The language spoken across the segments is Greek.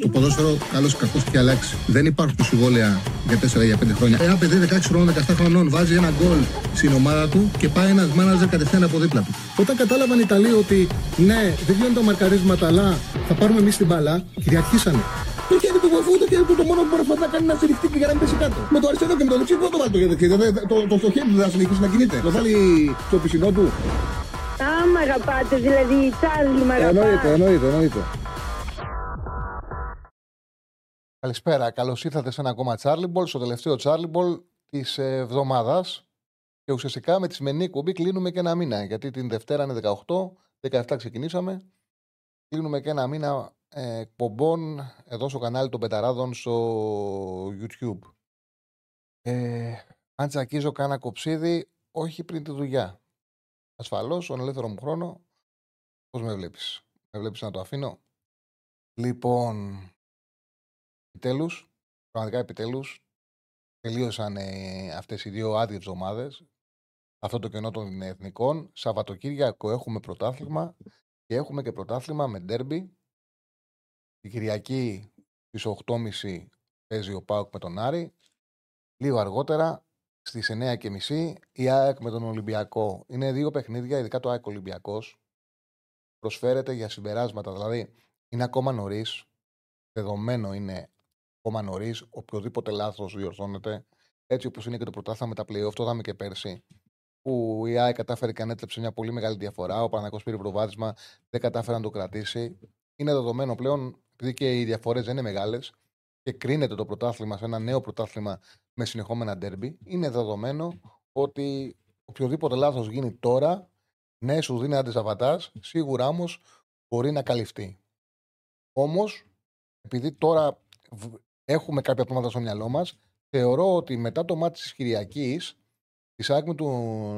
Το ποδόσφαιρο, καλό ή κακό, έχει αλλάξει. Δεν υπάρχουν συμβόλαια για 4 ή για 5 χρόνια. Ένα παιδί 16 χρόνων, 17 χρονών βάζει ένα γκολ στην ομάδα του και πάει ένας μάναζερ κατευθείαν από δίπλα του. Όταν κατάλαβαν οι Ιταλοί ότι ναι, δεν γίνονται τα μαρκαρίσματα, αλλά θα πάρουμε εμείς την μπαλά, κυριαρχήσανε. Το χέρι του βοηθού, το χέρι του το μόνο που μπορείς να κάνει να στηριχτεί και για να μην πέσει κάτω. Με το αριστερό και με το δεξί, πού το βάλει το χέρι. Το, το, το, το χέρι του θα συνεχίσει να κινείται. Το βάλει στο πισινό του. Α, μ' αγαπάτε, δηλαδή, Τσάρλι, μ' αγαπάτε. Εννοείται, εννοείται, εννοείται. Καλησπέρα. Καλώς ήρθατε σε ένα ακόμα Charlie Ball, στο τελευταίο Charlie Ball της εβδομάδας. Και ουσιαστικά με τη σημερινή κουμπί κλείνουμε και ένα μήνα. Γιατί την Δευτέρα είναι 18, 17 ξεκινήσαμε. Κλείνουμε και ένα μήνα ε, εκπομπών εδώ στο κανάλι των Πεταράδων στο YouTube. Ε, αν τσακίζω κάνα κοψίδι, όχι πριν τη δουλειά. Ασφαλώς, στον ελεύθερο μου χρόνο, πώς με βλέπεις; Με βλέπεις να το αφήνω; Λοιπόν, επιτέλους, πραγματικά επιτέλους, τελείωσαν ε, αυτές οι δύο άδειες εβδομάδες. Αυτό το κενό των εθνικών. Σαββατοκύριακο έχουμε πρωτάθλημα και έχουμε και πρωτάθλημα με ντέρμπι. Την Κυριακή στις 8.30 παίζει ο Πάουκ με τον Άρη. Λίγο αργότερα στις 9.30 η ΑΕΚ με τον Ολυμπιακό. Είναι δύο παιχνίδια, ειδικά το ΑΕΚ Ολυμπιακός. Προσφέρεται για συμπεράσματα. Δηλαδή είναι ακόμα νωρίς. Δεδομένο είναι ακόμα νωρίς. Οποιοδήποτε λάθος διορθώνεται. Έτσι όπως είναι και το πρωτάθλημα με τα playoff, το είδαμε και πέρσι. Που η ΑΕΚ κατάφερε και ανέτρεψε μια πολύ μεγάλη διαφορά. Ο Παναγό πήρε προβάδισμα, δεν κατάφερε να το κρατήσει. Είναι δεδομένο πλέον, επειδή και οι διαφορές δεν είναι μεγάλες, και κρίνεται το πρωτάθλημα σε ένα νέο πρωτάθλημα με συνεχόμενα ντέρμπι, είναι δεδομένο ότι οποιοδήποτε λάθος γίνει τώρα, ναι, σου δίνει αντισαβατά, σίγουρα όμως μπορεί να καλυφθεί. Όμως, επειδή τώρα έχουμε κάποια πράγματα στο μυαλό μας, θεωρώ ότι μετά το μάτι της Κυριακής, τη άκμη του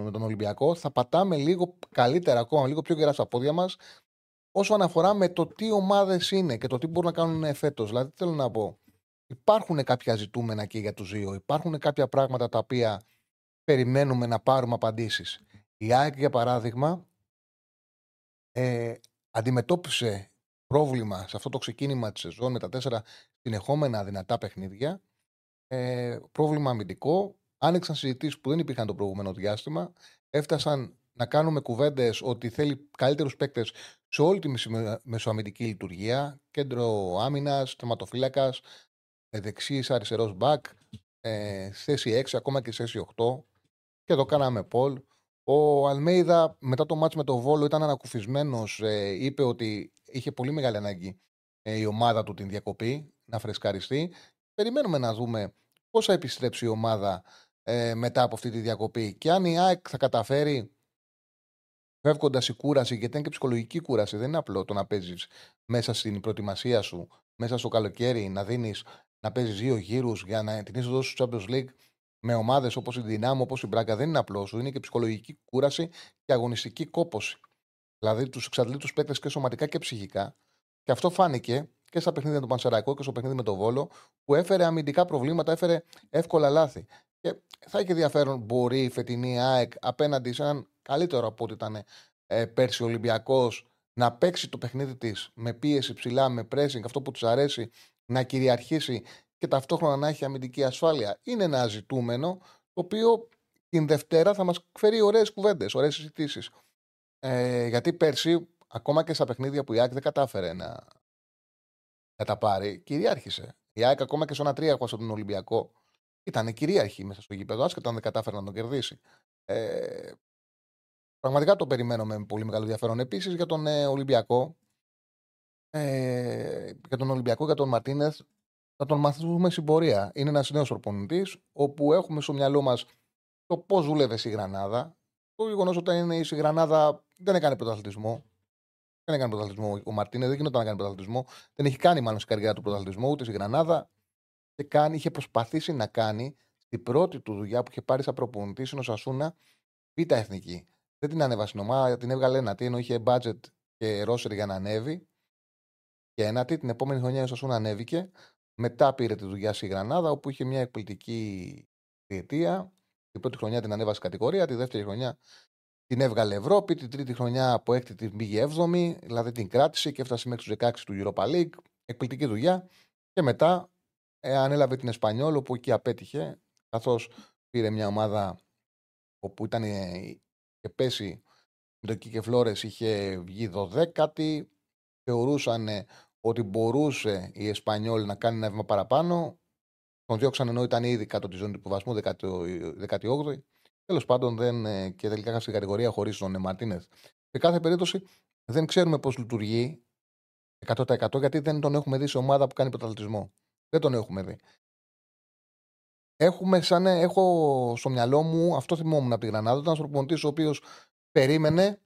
με τον Ολυμπιακό, θα πατάμε λίγο καλύτερα ακόμα, λίγο πιο γερά στα πόδια μας, όσον αφορά με το τι ομάδες είναι και το τι μπορούν να κάνουν φέτος. Δηλαδή, θέλω να πω, υπάρχουν κάποια ζητούμενα και για τους δύο. Υπάρχουν κάποια πράγματα τα οποία περιμένουμε να πάρουμε απαντήσεις. Η ΑΕΚ, για παράδειγμα, ε, αντιμετώπισε πρόβλημα σε αυτό το ξεκίνημα της σεζόν με τα τέσσερα συνεχόμενα δυνατά παιχνίδια. Ε, πρόβλημα αμυντικό. Άνοιξαν συζητήσεις που δεν υπήρχαν το προηγούμενο διάστημα. Έφτασαν να κάνουμε κουβέντες ότι θέλει καλύτερους παίκτες σε όλη τη μεσοαμυντική λειτουργία. Κέντρο άμυνας, θεματοφύλακας, ε, δεξίς αριστερός μπακ, ε, θέση 6, ακόμα και θέση 8. Και το κάναμε Πολ. Ο Αλμέιδα μετά το μάτς με το Βόλο ήταν ανακουφισμένος. Ε, είπε ότι είχε πολύ μεγάλη ανάγκη ε, η ομάδα του την διακοπή να φρεσκαριστεί. Περιμένουμε να δούμε πώς θα επιστρέψει η ομάδα ε, μετά από αυτή τη διακοπή και αν η ΑΕΚ θα καταφέρει φεύγοντας η κούραση, γιατί είναι και ψυχολογική κούραση, δεν είναι απλό το να παίζεις μέσα στην προετοιμασία σου, μέσα στο καλοκαίρι, να δίνεις να παίζεις δύο γύρους για να την είσοδο στο Champions League με ομάδες όπως η Δυνάμω, όπως η Μπράγκα δεν είναι απλό σου. Είναι και ψυχολογική κούραση και αγωνιστική κόποση. Δηλαδή τους εξαντλεί τους παίκτες και σωματικά και ψυχικά. Και αυτό φάνηκε και στα παιχνίδια του Πανσεραϊκού και στο παιχνίδι με τον Βόλο, που έφερε αμυντικά προβλήματα, έφερε εύκολα λάθη. Και θα έχει ενδιαφέρον, μπορεί η φετινή ΑΕΚ απέναντι σε έναν καλύτερο από ό,τι ήταν ε, πέρσι ο Ολυμπιακός να παίξει το παιχνίδι της με πίεση ψηλά, με pressing, αυτό που του αρέσει να κυριαρχήσει και ταυτόχρονα να έχει αμυντική ασφάλεια. Είναι ένα ζητούμενο το οποίο την Δευτέρα θα μας φέρει ωραίες κουβέντες, ωραίες συζητήσεις. Ε, γιατί πέρσι, ακόμα και στα παιχνίδια που η ΑΕΚ δεν κατάφερε να, να τα πάρει, κυριάρχησε. Η ΑΕΚ ακόμα και σε ένα τρία από τον Ολυμπιακό ήταν κυρίαρχη μέσα στο γήπεδο, άσχετα αν δεν κατάφερε να τον κερδίσει. Ε, πραγματικά το περιμένω με πολύ μεγάλο ενδιαφέρον. Επίσης για τον ε, Ολυμπιακό, ε, για τον Ολυμπιακό, για τον Μαρτίνεθ, θα τον μαθούμε στην πορεία. Είναι ένας νέος προπονητής, όπου έχουμε στο μυαλό μας το πώς δούλευε η Γρανάδα. Το γεγονός ότι είναι η Γρανάδα δεν έκανε πρωταθλητισμό. Δεν έκανε πρωταθλητισμό ο Μαρτίνε, δεν γινόταν να κάνει πρωταθλητισμό. Δεν έχει κάνει μάλλον στην καρδιά του πρωταθλητισμό ούτε στη Γρανάδα. Και κάνει, είχε προσπαθήσει να κάνει την πρώτη του δουλειά που είχε πάρει σαν προπονητής στην Οσασούνα β' εθνική. Δεν την ανέβασε στην ομάδα, την έβγαλε ένα τι, ενώ είχε budget και ρόσερ για να ανέβει και ένατη. Την επόμενη χρονιά η Σασούνα ανέβηκε. Μετά πήρε τη δουλειά στη Γρανάδα, όπου είχε μια εκπληκτική διετία. Την πρώτη χρονιά την ανέβασε κατηγορία, τη δεύτερη χρονιά την έβγαλε Ευρώπη, την τρίτη χρονιά από έκτη την πήγε 7η, δηλαδή την κράτησε και έφτασε μέχρι τους 16 του Europa League. εκπληκτική δουλειά. Και μετά ε, ανέλαβε την Εσπανιόλ, όπου εκεί απέτυχε, καθώς πήρε μια ομάδα όπου ήταν ε, και πέσει με το Κίκε Φλόρες είχε βγει 12η. Θεωρούσαν ότι μπορούσε η Εσπανιόλ να κάνει ένα βήμα παραπάνω. Τον διώξαν ενώ ήταν ήδη κάτω τη ζώνη του υποβασμού, 18η. Τέλος πάντων, δεν, ε, και τελικά είχαν στην κατηγορία χωρίς τον Μαρτίνεθ. Σε κάθε περίπτωση δεν ξέρουμε πώς λειτουργεί 100% γιατί δεν τον έχουμε δει σε ομάδα που κάνει πρωταθλητισμό. Δεν τον έχουμε δει. Έχουμε σαν, έχω στο μυαλό μου, αυτό θυμόμουν από τη Γρανάδα, ήταν ένας προπονητής ο οποίος περίμενε,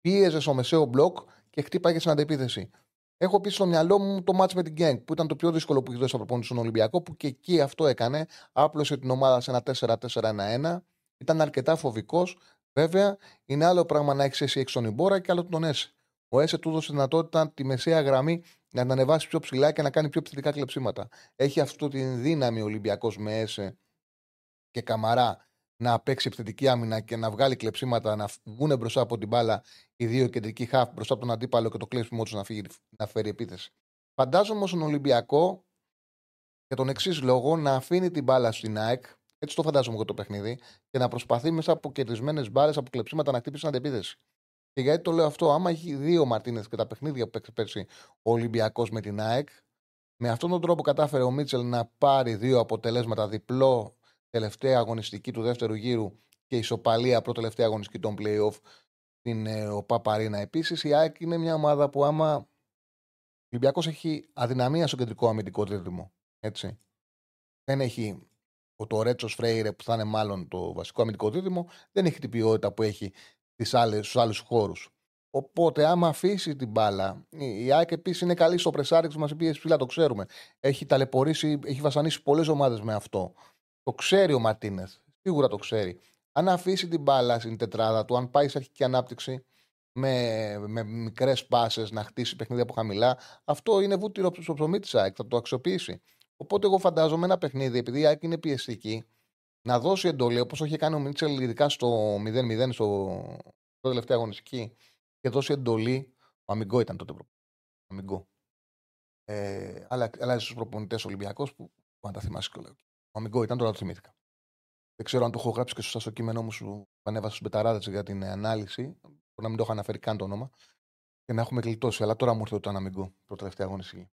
πίεζε στο μεσαίο μπλοκ και χτύπαγε στην αντεπίθεση. Έχω πει στο μυαλό μου το μάτς με την Γκένγκ, που ήταν το πιο δύσκολο που έχει δώσει προπονητή στον Ολυμπιακό, που και εκεί αυτό έκανε. Άπλωσε την ομάδα σε ένα 4-4-1-1. Ήταν αρκετά φοβικός. Βέβαια, είναι άλλο πράγμα να έχεις εσύ έξω τον Ιμπόρα και άλλο τον Έσε. Ο Έσε του έδωσε δυνατότητα τη μεσαία γραμμή να την ανεβάσει πιο ψηλά και να κάνει πιο επιθετικά κλεψίματα. Έχει αυτή τη δύναμη ο Ολυμπιακός με Έσε και Καμαρά να παίξει επιθετική άμυνα και να βγάλει κλεψίματα, να βγουν μπροστά από την μπάλα οι δύο κεντρικοί χαφ μπροστά από τον αντίπαλο και το κλέψιμο τους να, να φέρει επίθεση. Φαντάζομαι όμως τον Ολυμπιακό για τον εξής λόγο να αφήνει την μπάλα στην ΑΕΚ, έτσι το φαντάζομαι εγώ το παιχνίδι, και να προσπαθεί μέσα από κερδισμένες μπάλες, από κλεψίματα να χτύπησε αντεπίθεση. Και γιατί το λέω αυτό, άμα έχει δύο Μαρτίνες και τα παιχνίδια που παίξει πέρσι ο Ολυμπιακός με την ΑΕΚ, με αυτόν τον τρόπο κατάφερε ο Μίτσελ να πάρει δύο αποτελέσματα διπλό τελευταία αγωνιστική του δεύτερου γύρου και ισοπαλία πρώτη τελευταία αγωνιστική των playoff στην ε, ΟΠΑ Επίσης, η ΑΕΚ είναι μια ομάδα που άμα ο Ολυμπιακός έχει αδυναμία στο κεντρικό αμυντικό τρίτημο. Έτσι. Δεν έχει το Ρέτσος Φρέιρε που θα είναι μάλλον το βασικό αμυντικό δίδυμο, δεν έχει την ποιότητα που έχει στους άλλους χώρους. Οπότε, άμα αφήσει την μπάλα, η ΑΕΚ επίσης είναι καλή στο πρεσάριξ μας πει ψηλά, το ξέρουμε. Έχει ταλαιπωρήσει, έχει βασανίσει πολλές ομάδες με αυτό. Το ξέρει ο Μαρτίνεθ. Σίγουρα το ξέρει. Αν αφήσει την μπάλα στην τετράδα του, αν πάει σε αρχική ανάπτυξη με, με μικρές πάσες να χτίσει παιχνίδια από χαμηλά, αυτό είναι βούτυρο στο ψωμί της ΑΕΚ. Θα το αξιοποιήσει. Οπότε, εγώ φαντάζομαι ένα παιχνίδι, επειδή η ΑΕΚ είναι πιεστική, να δώσει εντολή όπως είχε κάνει ο Μίτσελ, ειδικά στο 0-0, στο τελευταίο αγωνιστική, και δώσει εντολή. Ο Αμιγκό ήταν τότε. Αμιγκό. Ε, αλλά αλλάζει στους προπονητές Ολυμπιακός που, που αν τα θυμάσαι και λέω. Ο Αμιγκό ήταν, τώρα το θυμήθηκα. Δεν ξέρω αν το έχω γράψει και σωστά στο κείμενό μου σου ανέβασα στους μπεταράδες για την ανάλυση. Μπορεί να μην το έχω αναφέρει καν το όνομα. Και να έχουμε γλιτώσει. Αλλά τώρα μου ήρθε το Αναμιγκό, το τελευταίο αγωνιστική.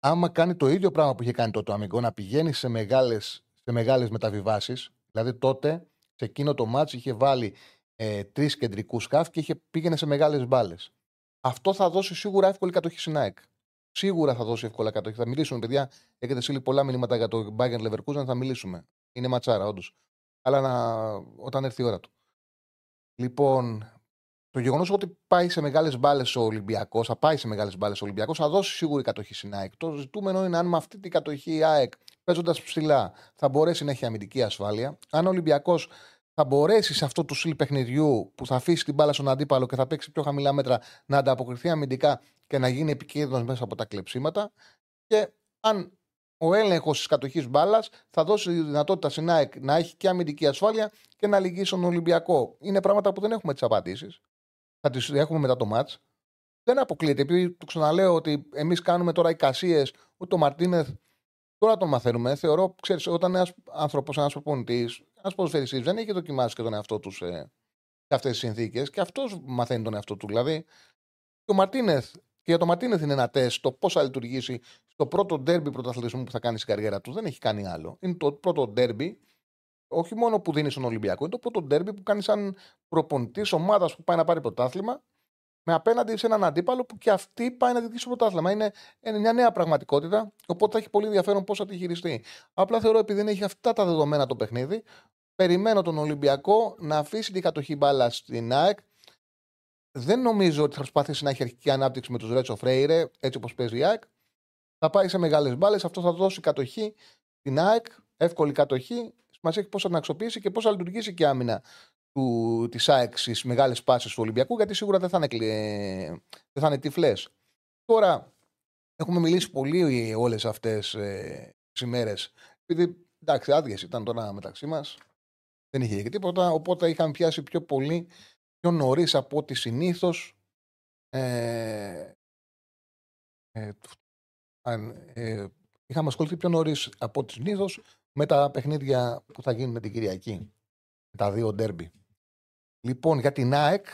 Άμα κάνει το ίδιο πράγμα που είχε κάνει τότε ο Αμιγκό, να πηγαίνει σε μεγάλες σε μεγάλες μεταβιβάσεις. Δηλαδή τότε σε εκείνο το μάτς είχε βάλει ε, τρεις κεντρικούς σκάφ και είχε, πήγαινε σε μεγάλες μπάλες. Αυτό θα δώσει σίγουρα εύκολη κατοχή στην ΑΕΚ. Σίγουρα θα δώσει εύκολα κατοχή. Θα μιλήσουμε, παιδιά. Έχετε στείλει πολλά μηνύματα για το Bayern Leverkusen. Θα μιλήσουμε. Είναι ματσάρα, όντως. Αλλά να... όταν έρθει η ώρα του. Λοιπόν, το γεγονός ότι πάει σε μεγάλες μπάλες ο Ολυμπιακός, θα πάει σε μεγάλες μπάλες ο Ολυμπιακός, θα δώσει σίγουρη κατοχή στην ΑΕΚ. Το ζητούμενο είναι αν με αυτή την κατοχή η ΑΕΚ παίζοντας ψηλά θα μπορέσει να έχει αμυντική ασφάλεια. Αν ο Ολυμπιακός θα μπορέσει σε αυτό το στυλ παιχνιδιού που θα αφήσει την μπάλα στον αντίπαλο και θα παίξει πιο χαμηλά μέτρα να ανταποκριθεί αμυντικά και να γίνει επικίνδυνος μέσα από τα κλεψίματα. Και αν ο έλεγχος της κατοχής μπάλας θα δώσει τη δυνατότητα στην ΑΕΚ να έχει και αμυντική ασφάλεια και να λυγίσει τον Ολυμπιακό. Είναι πράγματα που δεν έχουμε τις απαντήσεις. Θα τις έχουμε μετά το μάτς. Δεν αποκλείεται. Επειδή το ξαναλέω ότι εμείς κάνουμε τώρα εικασίες, ούτε ο Μαρτίνεθ Τώρα το μαθαίνουμε. Θεωρώ, ξέρεις, όταν ένας άνθρωπος, ένας προπονητής, ένας ποδοσφαιριστής δεν έχει δοκιμάσει και τον εαυτό τους σε, σε αυτές τις συνθήκες και αυτός μαθαίνει τον εαυτό του. Δηλαδή, και ο Μαρτίνεθ, και για το Μαρτίνεθ είναι ένα τεστ το πώς θα λειτουργήσει στο πρώτο ντέρμπι πρωταθλητισμού που θα κάνει στην καριέρα του. Δεν έχει κάνει άλλο. Είναι το πρώτο ντέρμπι, όχι μόνο που δίνεις στον Ολυμπιακό, είναι το πρώτο ντέρμπι που κάνεις σαν προπονητής ομάδας που πάει να πάρει πρωτάθλημα με απέναντι σε έναν αντίπαλο που και αυτή πάει να διεκδικήσει το πρωτάθλημα. Είναι, μια νέα πραγματικότητα, οπότε θα έχει πολύ ενδιαφέρον πώς θα τη χειριστεί. Απλά θεωρώ επειδή δεν έχει αυτά τα δεδομένα το παιχνίδι, περιμένω τον Ολυμπιακό να αφήσει την κατοχή μπάλα στην ΑΕΚ. Δεν νομίζω ότι θα προσπαθήσει να έχει αρχική ανάπτυξη με τους Ρέτσο Φρέιρε, έτσι όπως παίζει η ΑΕΚ. Θα πάει σε μεγάλες μπάλες, αυτό θα δώσει κατοχή στην ΑΕΚ, εύκολη κατοχή. Σημασία έχει πώς θα την αξιοποιήσει και πώς θα λειτουργήσει και άμυνα του, της ΑΕΚ στις μεγάλες πάσεις του Ολυμπιακού γιατί σίγουρα δεν θα είναι, δεν θα είναι τυφλές. Τώρα έχουμε μιλήσει πολύ όλες αυτές ε, τις ημέρες επειδή εντάξει άδειες ήταν τώρα μεταξύ μας δεν είχε και τίποτα οπότε είχαμε πιάσει πιο πολύ πιο νωρίς από ό,τι συνήθως. Ε, Ε, ε, είχαμε ασχοληθεί πιο νωρίς από τη συνήθως με τα παιχνίδια που θα γίνουν την Κυριακή. Τα δύο ντέρμπι. Λοιπόν, για την ΑΕΚ,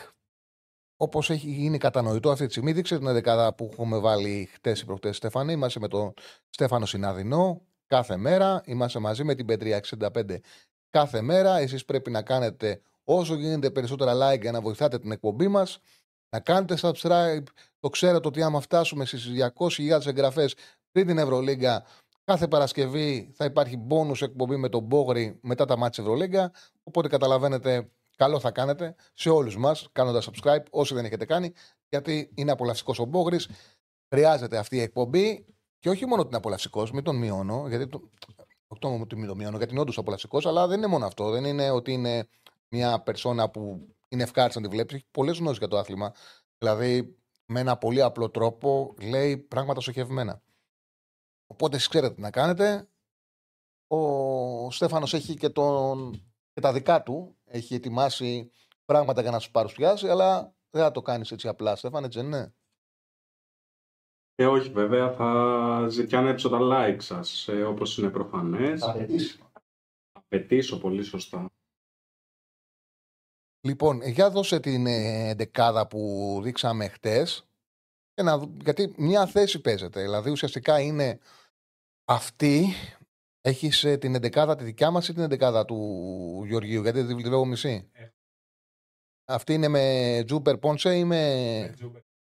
όπως έχει γίνει κατανοητό αυτή τη στιγμή, δείξε την δεκάδα που έχουμε βάλει χτες ή προχτές, Στέφανε. Είμαστε με τον Στέφανο Συναδεινό κάθε μέρα. Είμαστε μαζί με την Πετρία 65 κάθε μέρα. Εσείς πρέπει να κάνετε όσο γίνεται περισσότερα like για να βοηθάτε την εκπομπή μας. Να κάνετε subscribe. Το ξέρετε ότι άμα φτάσουμε στις 200.000 εγγραφές πριν την Ευρωλίγκα, κάθε Παρασκευή θα υπάρχει bonus εκπομπή με τον Μπόγρι μετά τα μάτια Ευρωλίγκα. Οπότε καταλαβαίνετε, καλό θα κάνετε σε όλους μας κάνοντας subscribe, όσοι δεν έχετε κάνει, γιατί είναι απολαυστικός ο Μπόγρις. Χρειάζεται αυτή η εκπομπή και όχι μόνο την απολαυστικός, μην τον μειώνω, γιατί το, όχι το μην τον μειώνω, γιατί είναι όντως απολαυστικός, αλλά δεν είναι μόνο αυτό. Δεν είναι ότι είναι μια περσόνα που είναι ευχάριστη να τη βλέπει. Έχει πολλές γνώσεις για το άθλημα. Δηλαδή, με ένα πολύ απλό τρόπο λέει πράγματα στοχευμένα. Οπότε εσείς ξέρετε τι να κάνετε. Ο Στέφανος έχει και, τον, και τα δικά του. Έχει ετοιμάσει πράγματα για να σου παρουσιάσει, αλλά δεν θα το κάνεις έτσι απλά, Στέφαν, έτσι δεν είναι; Ε, όχι βέβαια, θα ζητιάνεψω τα like σας, ε, όπως είναι προφανές. Θα απαιτήσω. Απαιτήσω πολύ σωστά. Λοιπόν, για δώσε την ε, δεκάδα που δείξαμε χτες, και να, γιατί μια θέση παίζεται. Δηλαδή ουσιαστικά είναι αυτή. Έχει ε, την εντεκάδα τη δικιά μας ή την εντεκάδα του Γεωργίου, γιατί δεν τη βλέπω μισή; Αυτή είναι με Τζούπερ Πόνσε ή με.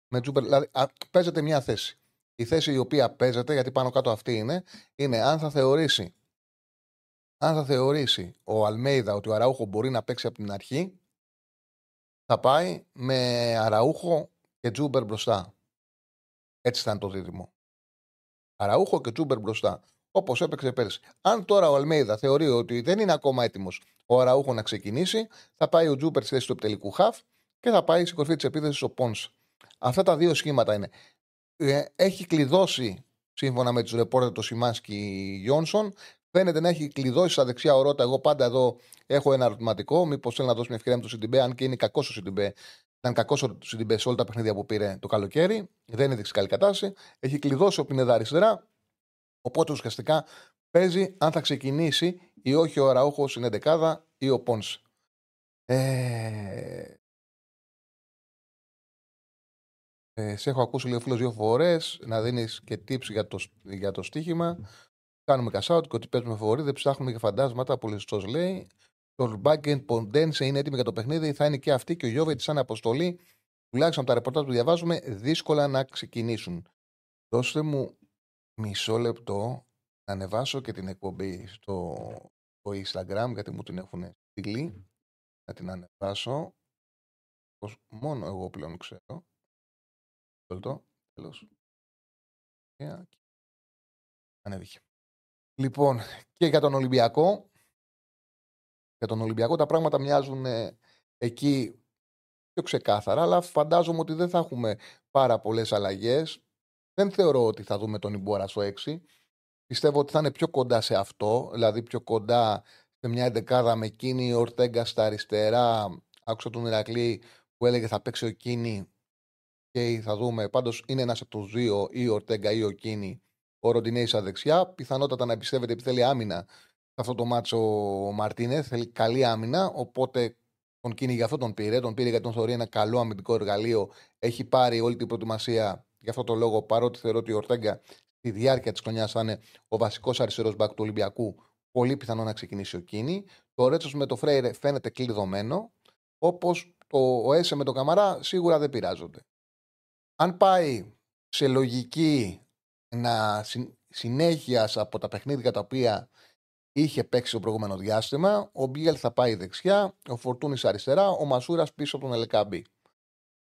με Τζούμπερ. Δηλαδή, α, παίζεται μια θέση. Η θέση η οποία παίζεται, γιατί πάνω κάτω αυτή είναι, είναι αν θα θεωρήσει. Αν θα θεωρήσει ο Αλμέιδα ότι ο Αραούχο μπορεί να παίξει από την αρχή, θα πάει με Αραούχο και Τζούμπερ μπροστά. Έτσι θα είναι το δίδυμο. Αραούχο και Τζούμπερ μπροστά. Όπως έπαιξε πέρσι. Αν τώρα ο Αλμέιδα θεωρεί ότι δεν είναι ακόμα έτοιμος ο Αραούχο να ξεκινήσει, θα πάει ο Τζούμπερ στη θέση του επιτελικού χαφ και θα πάει στην κορφή της επίθεσης ο Πόνς. Αυτά τα δύο σχήματα είναι. Ε, έχει κλειδώσει, σύμφωνα με τους ρεπόρτερ το Σιμάνσκι Γιόνσον, φαίνεται να έχει κλειδώσει στα δεξιά ο Ρώτα. Εγώ πάντα εδώ έχω ένα ερωτηματικό. Μήπως θέλει να δώσει μια ευκαιρία με το Σιντιμπέ, αν και είναι κακός ο Σιντιμπέ. Ήταν κακός ο Σιντιμπέ σε όλα τα παιχνίδια που πήρε το καλοκαίρι. Δεν έδειξε καλή κατάσταση. Έχει κλειδώσει ο Πινέδα αριστερά. Οπότε ουσιαστικά παίζει αν θα ξεκινήσει ή όχι ο Αραούχος είναι δεκάδα ή ο Πόνς. Ε... Ε, σε έχω ακούσει λίγο φίλος δύο φορές να δίνεις και tips για το, για το στοίχημα. Κάνουμε κασάουτ και ότι παίζουμε φοβορή, δεν ψάχνουμε και φαντάσματα. Πολύ σωστό λέει. Το Μπάγκεντ Ποντένσε είναι έτοιμοι για το παιχνίδι. Θα είναι και αυτοί και ο Γιώβετ σαν αποστολή. Τουλάχιστον από τα ρεπορτάζ που διαβάζουμε, δύσκολα να ξεκινήσουν. Δώστε μου μισό λεπτό να ανεβάσω και την εκπομπή στο, στο Instagram, γιατί μου την έχουν στείλει. Να την ανεβάσω. Μόνο εγώ πλέον ξέρω. Λεπτό. Τέλος. Ανέβηκε. Λοιπόν, και για τον Ολυμπιακό. Για τον Ολυμπιακό τα πράγματα μοιάζουν ε, εκεί πιο ξεκάθαρα, αλλά φαντάζομαι ότι δεν θα έχουμε πάρα πολλές αλλαγές. Δεν θεωρώ ότι θα δούμε τον Ιμπόρα στο 6. Πιστεύω ότι θα είναι πιο κοντά σε αυτό, δηλαδή πιο κοντά σε μια εντεκάδα με Κίνη, Ορτέγκα στα αριστερά. Άκουσα τον Ηρακλή που έλεγε θα παίξει ο Κίνη και θα δούμε. Πάντως είναι ένας από τους δύο, ή ο Ορτέγκα ή ο Κίνη, ο Ροντινέης στα δεξιά. Πιθανότατα να εμπιστεύεται επειδή θέλει άμυνα σε αυτό το μάτσο ο Μαρτίνε. Θέλει καλή άμυνα. Οπότε τον Κίνη για αυτό τον πήρε. Τον πήρε γιατί τον θεωρεί ένα καλό αμυντικό εργαλείο. Έχει πάρει όλη την προετοιμασία για αυτό το λόγο. Παρότι θεωρώ ότι ο Ορτέγκα στη διάρκεια της χρονιάς θα είναι ο βασικός αριστερός μπακ του Ολυμπιακού. Πολύ πιθανό να ξεκινήσει ο Κίνη. Το Ρέτσος με το Φρέιρε φαίνεται κλειδωμένο. Όπως το ο Έσε με τον Καμαρά σίγουρα δεν πειράζονται αν πάει σε λογική να συνέχεια από τα παιχνίδια τα οποία είχε παίξει το προηγούμενο διάστημα, ο Μπίελ θα πάει δεξιά, ο Φορτούνης αριστερά, ο Μασούρας πίσω από τον Ελεκάμπη.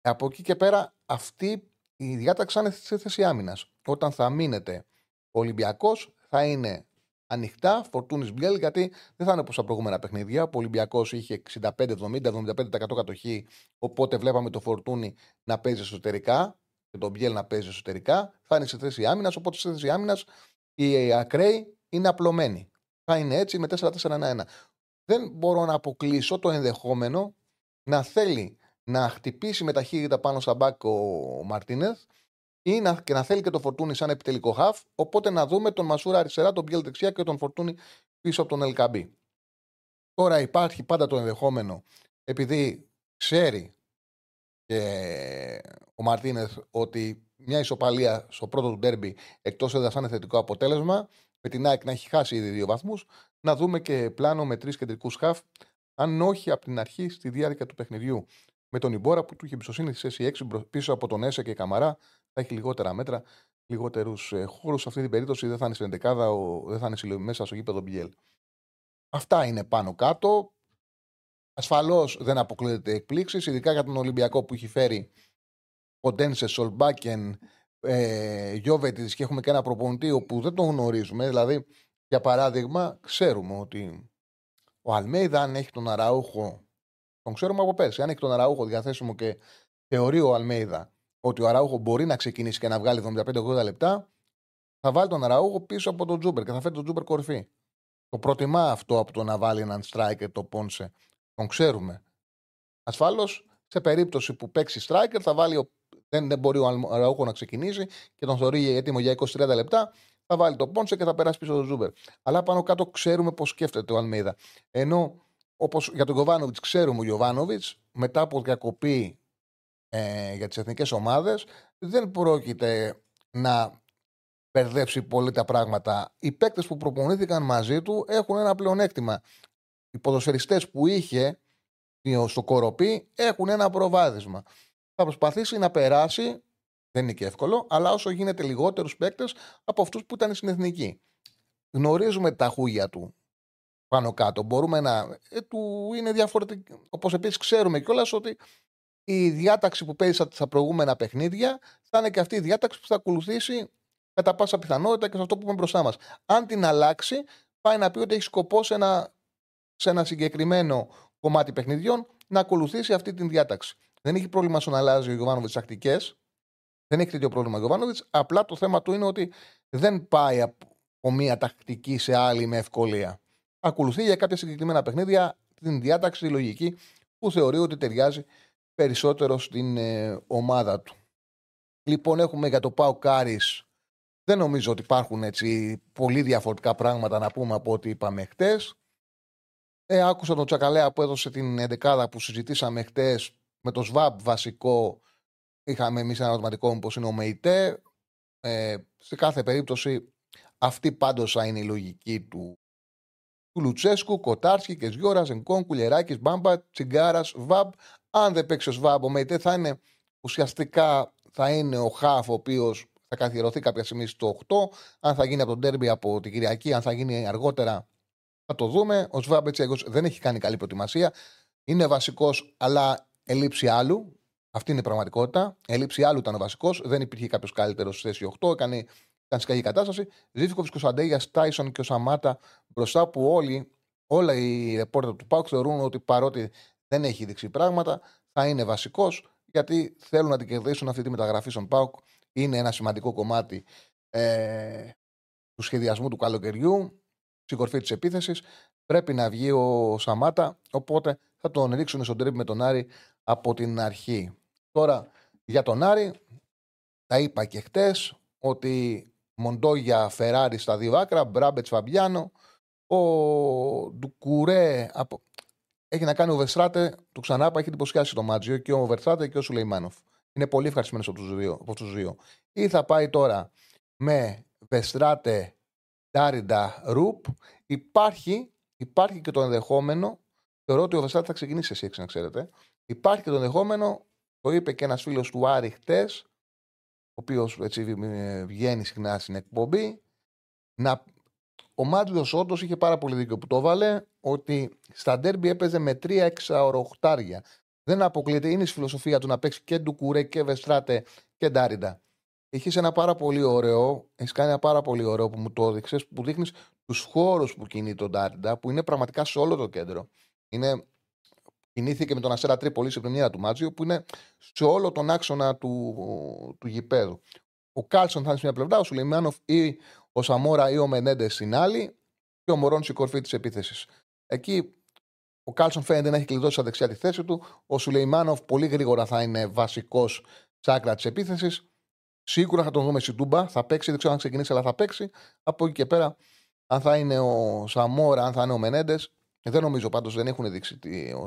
Από εκεί και πέρα, αυτή η διάταξη είναι σε θέση άμυνας. Όταν θα μείνετε ο Ολυμπιακός, θα είναι ανοιχτά Φορτούνης Μπιέλ, γιατί δεν θα είναι όπως τα προηγούμενα παιχνίδια. Ο Ολυμπιακός είχε 65-70-75% κατοχή, οπότε βλέπαμε το Φορτούνη να παίζει εσωτερικά και τον Μπιέλ να παίζει εσωτερικά. Θα είναι σε θέση άμυνας, οπότε σε θέση άμυνας οι ακραίοι είναι απλωμένοι. Θα είναι έτσι με 4-4-1-1. Δεν μπορώ να αποκλείσω το ενδεχόμενο να θέλει να χτυπήσει με ταχύτητα πάνω στα μπακ ο Μαρτίνεθ ή να, και να θέλει και το φορτούνι σαν επιτελικό χαφ. Οπότε να δούμε τον Μασούρα αριστερά, τον Μπιέλ δεξιά και τον φορτούνι πίσω από τον Ελκαμπή. Τώρα υπάρχει πάντα το ενδεχόμενο, επειδή ξέρει και ο Μαρτίνεθ ότι μια ισοπαλία στο πρώτο του ντέρμπι εκτός έδρα θα είναι θετικό αποτέλεσμα, με την ΑΕΚ να έχει χάσει ήδη δύο βαθμούς, να δούμε και πλάνο με τρεις κεντρικούς χαφ, αν όχι από την αρχή στη διάρκεια του παιχνιδιού. Με τον Ιμπόρα που του είχε εμπιστοσύνη στη θέση 6 πίσω από τον Έσε και Καμαρά, θα έχει λιγότερα μέτρα, λιγότερους ε, χώρους. Σε αυτή την περίπτωση δεν θα είναι στην 11 δεν θα είναι μέσα στο γήπεδο Μπιέλ. Αυτά είναι πάνω κάτω. Ασφαλώς δεν αποκλείεται εκπλήξεις, ειδικά για τον Ολυμπιακό που έχει φέρει Ποντένσε, Σολμπάκεν, ε, Γιώβετη και έχουμε και ένα προπονητή που δεν τον γνωρίζουμε. Δηλαδή, για παράδειγμα, ξέρουμε ότι ο Αλμέιδα, αν έχει τον Αραούχο, τον ξέρουμε από πέρσι, αν έχει τον Αραούχο διαθέσιμο και θεωρεί ο Αλμέιδα ότι ο Αραούχο μπορεί να ξεκινήσει και να βγάλει 75-80 λεπτά, θα βάλει τον Αραούχο πίσω από τον Τζούμπερ και θα φέρει τον Τζούμπερ κορυφή. Το προτιμά αυτό από το να βάλει έναν striker το Πόνσε. Τον ξέρουμε. Ασφάλως, σε περίπτωση που παίξει striker, θα βάλει. Δεν, δεν μπορεί ο Αραούχο να ξεκινήσει και τον θεωρεί έτοιμο για 20-30 λεπτά. Θα βάλει το Πόνσε και θα περάσει πίσω τον Τζούμπερ. Αλλά πάνω κάτω ξέρουμε πώς σκέφτεται ο Αλμέιδα. Ενώ όπως για τον Γιοβάνοβιτς ξέρουμε ο Γιοβάνοβιτς μετά από διακοπή ε, για τις εθνικές ομάδες δεν πρόκειται να μπερδέψει πολύ τα πράγματα. Οι παίκτες που προπονήθηκαν μαζί του έχουν ένα πλεονέκτημα. Οι ποδοσφαιριστές που είχε στο κοροπή έχουν ένα προβάδισμα. Θα προσπαθήσει να περάσει, δεν είναι και εύκολο, αλλά όσο γίνεται λιγότερους παίκτες από αυτούς που ήταν στην εθνική. Γνωρίζουμε τα χούγια του πάνω κάτω. Μπορούμε να. Ε, του είναι διαφορετικό. Όπως επίσης ξέρουμε κιόλας ότι η διάταξη που παίζει στα προηγούμενα παιχνίδια θα είναι και αυτή η διάταξη που θα ακολουθήσει κατά πάσα πιθανότητα και σε αυτό που είπαμε μπροστά μας. Αν την αλλάξει, πάει να πει ότι έχει σκοπό σε ένα, σε ένα συγκεκριμένο κομμάτι παιχνιδιών να ακολουθήσει αυτή την διάταξη. Δεν έχει πρόβλημα στο να αλλάζει ο Γιωβάνοβιτ τακτικές. Δεν έχει τέτοιο πρόβλημα ο Γιωβάνοβιτ. Απλά το θέμα του είναι ότι δεν πάει από μία τακτική σε άλλη με ευκολία. Ακολουθεί για κάποια συγκεκριμένα παιχνίδια την διάταξη, τη λογική που θεωρεί ότι ταιριάζει περισσότερο στην ε, ομάδα του. Λοιπόν, έχουμε για το Πάο Κάρις δεν νομίζω ότι υπάρχουν έτσι πολύ διαφορετικά πράγματα να πούμε από ό,τι είπαμε χτες. Ε, άκουσα τον Τσακαλέα που έδωσε την εντεκάδα που συζητήσαμε χτες με το ΣΒΑΠ βασικό. Είχαμε εμείς ένα ερωτηματικό όπω είναι ο ΜΕΙΤΕ. Ε, σε κάθε περίπτωση αυτή πάντως θα είναι η λογική του, του Λουτσέσκου, Κοτάρσκι, Κεζιόρα, Ζενκόν, Κουλεράκη, Μπάμπα, Τσιγκάρας, ΒΑΠ. Αν δεν παίξει ο ΣΒΑΠ, ο ΜΕΙΤΕ θα είναι ουσιαστικά θα είναι ο Χαφ, ο οποίος θα καθιερωθεί κάποια στιγμή στο 8. Αν θα γίνει από τον Τέρμπι από την Κυριακή, αν θα γίνει αργότερα, θα το δούμε. Ο Σβάμπ δεν έχει κάνει καλή προετοιμασία. Είναι βασικός, αλλά ελείψει άλλου. Αυτή είναι η πραγματικότητα. Ελείψει άλλου ήταν ο βασικός. Δεν υπήρχε κάποιος καλύτερος στη θέση 8. Έκανε, ήταν σε καλή κατάσταση. Ζήφικο Κωνσταντέγια, Τάισον και ο Σαμάτα μπροστά που όλοι, όλα οι ρεπόρτερ του Πάουκ θεωρούν ότι παρότι δεν έχει δείξει πράγματα, θα είναι βασικός γιατί θέλουν να την κερδίσουν αυτή τη μεταγραφή στον Πάουκ είναι ένα σημαντικό κομμάτι ε, του σχεδιασμού του καλοκαιριού, στην κορφή της επίθεσης. Πρέπει να βγει ο Σαμάτα, οπότε θα τον ρίξουν στον τρίπ με τον Άρη από την αρχή. Τώρα για τον Άρη, τα είπα και χτες ότι Μοντόγια Φεράρι στα δύο άκρα, Μπράμπετς Φαμπιάνο, ο Ντουκουρέ από... έχει να κάνει ο Βεστράτε, του ξανά έχει εντυπωσιάσει το Μάτζιο και ο Βερστράτε και ο Σουλεϊμάνοφ είναι πολύ ευχαριστημένος από τους δύο. Ή θα πάει τώρα με Βεστράτε, Ντάριντα, Ρουπ. Υπάρχει, υπάρχει και το ενδεχόμενο, θεωρώ ότι ο Βεστράτε θα ξεκινήσει εσύ, να ξέρετε. Υπάρχει και το ενδεχόμενο, το είπε και ένας φίλος του Άρη χτες, ο οποίος βγαίνει συχνά στην εκπομπή, να ο Μάτζιο όντως είχε πάρα πολύ δίκιο που το έβαλε ότι στα ντέρμπι έπαιζε με 3 εξαωροχτάρια. Δεν αποκλείεται, είναι η φιλοσοφία του να παίξει και Ντουκουρέ και Βεστράτε και Ντάριντα. Έχεις ένα πάρα πολύ ωραίο, έχεις κάνει ένα πάρα πολύ ωραίο που μου το έδειξες, που δείχνεις τους χώρους που κινεί τον Ντάριντα, που είναι πραγματικά σε όλο το κέντρο. Είναι, κινήθηκε με τον Αστέρα Τρίπολης σε πρεμιέρα του Μάτζιο, που είναι σε όλο τον άξονα του, του γηπέδου. Ο Κάλσον θα είναι σε μια πλευρά, ο Σουλεϊμάνοφ ή ο Σαμόρα ή ο Μενέντες στην άλλη, και ο Μορόν στην κορφή της επίθεσης. Εκεί ο Κάλσον φαίνεται να έχει κλειδώσει στα δεξιά τη θέση του. Ο Σουλεϊμάνοφ πολύ γρήγορα θα είναι βασικός στα άκρα της επίθεσης. Σίγουρα θα τον δούμε στην Τούμπα. Θα παίξει, δεν ξέρω αν ξεκινήσει, αλλά θα παίξει. Από εκεί και πέρα, αν θα είναι ο Σαμόρα, αν θα είναι ο Μενέντες. Δεν νομίζω πάντως δεν έχουν δείξει. τι- Ο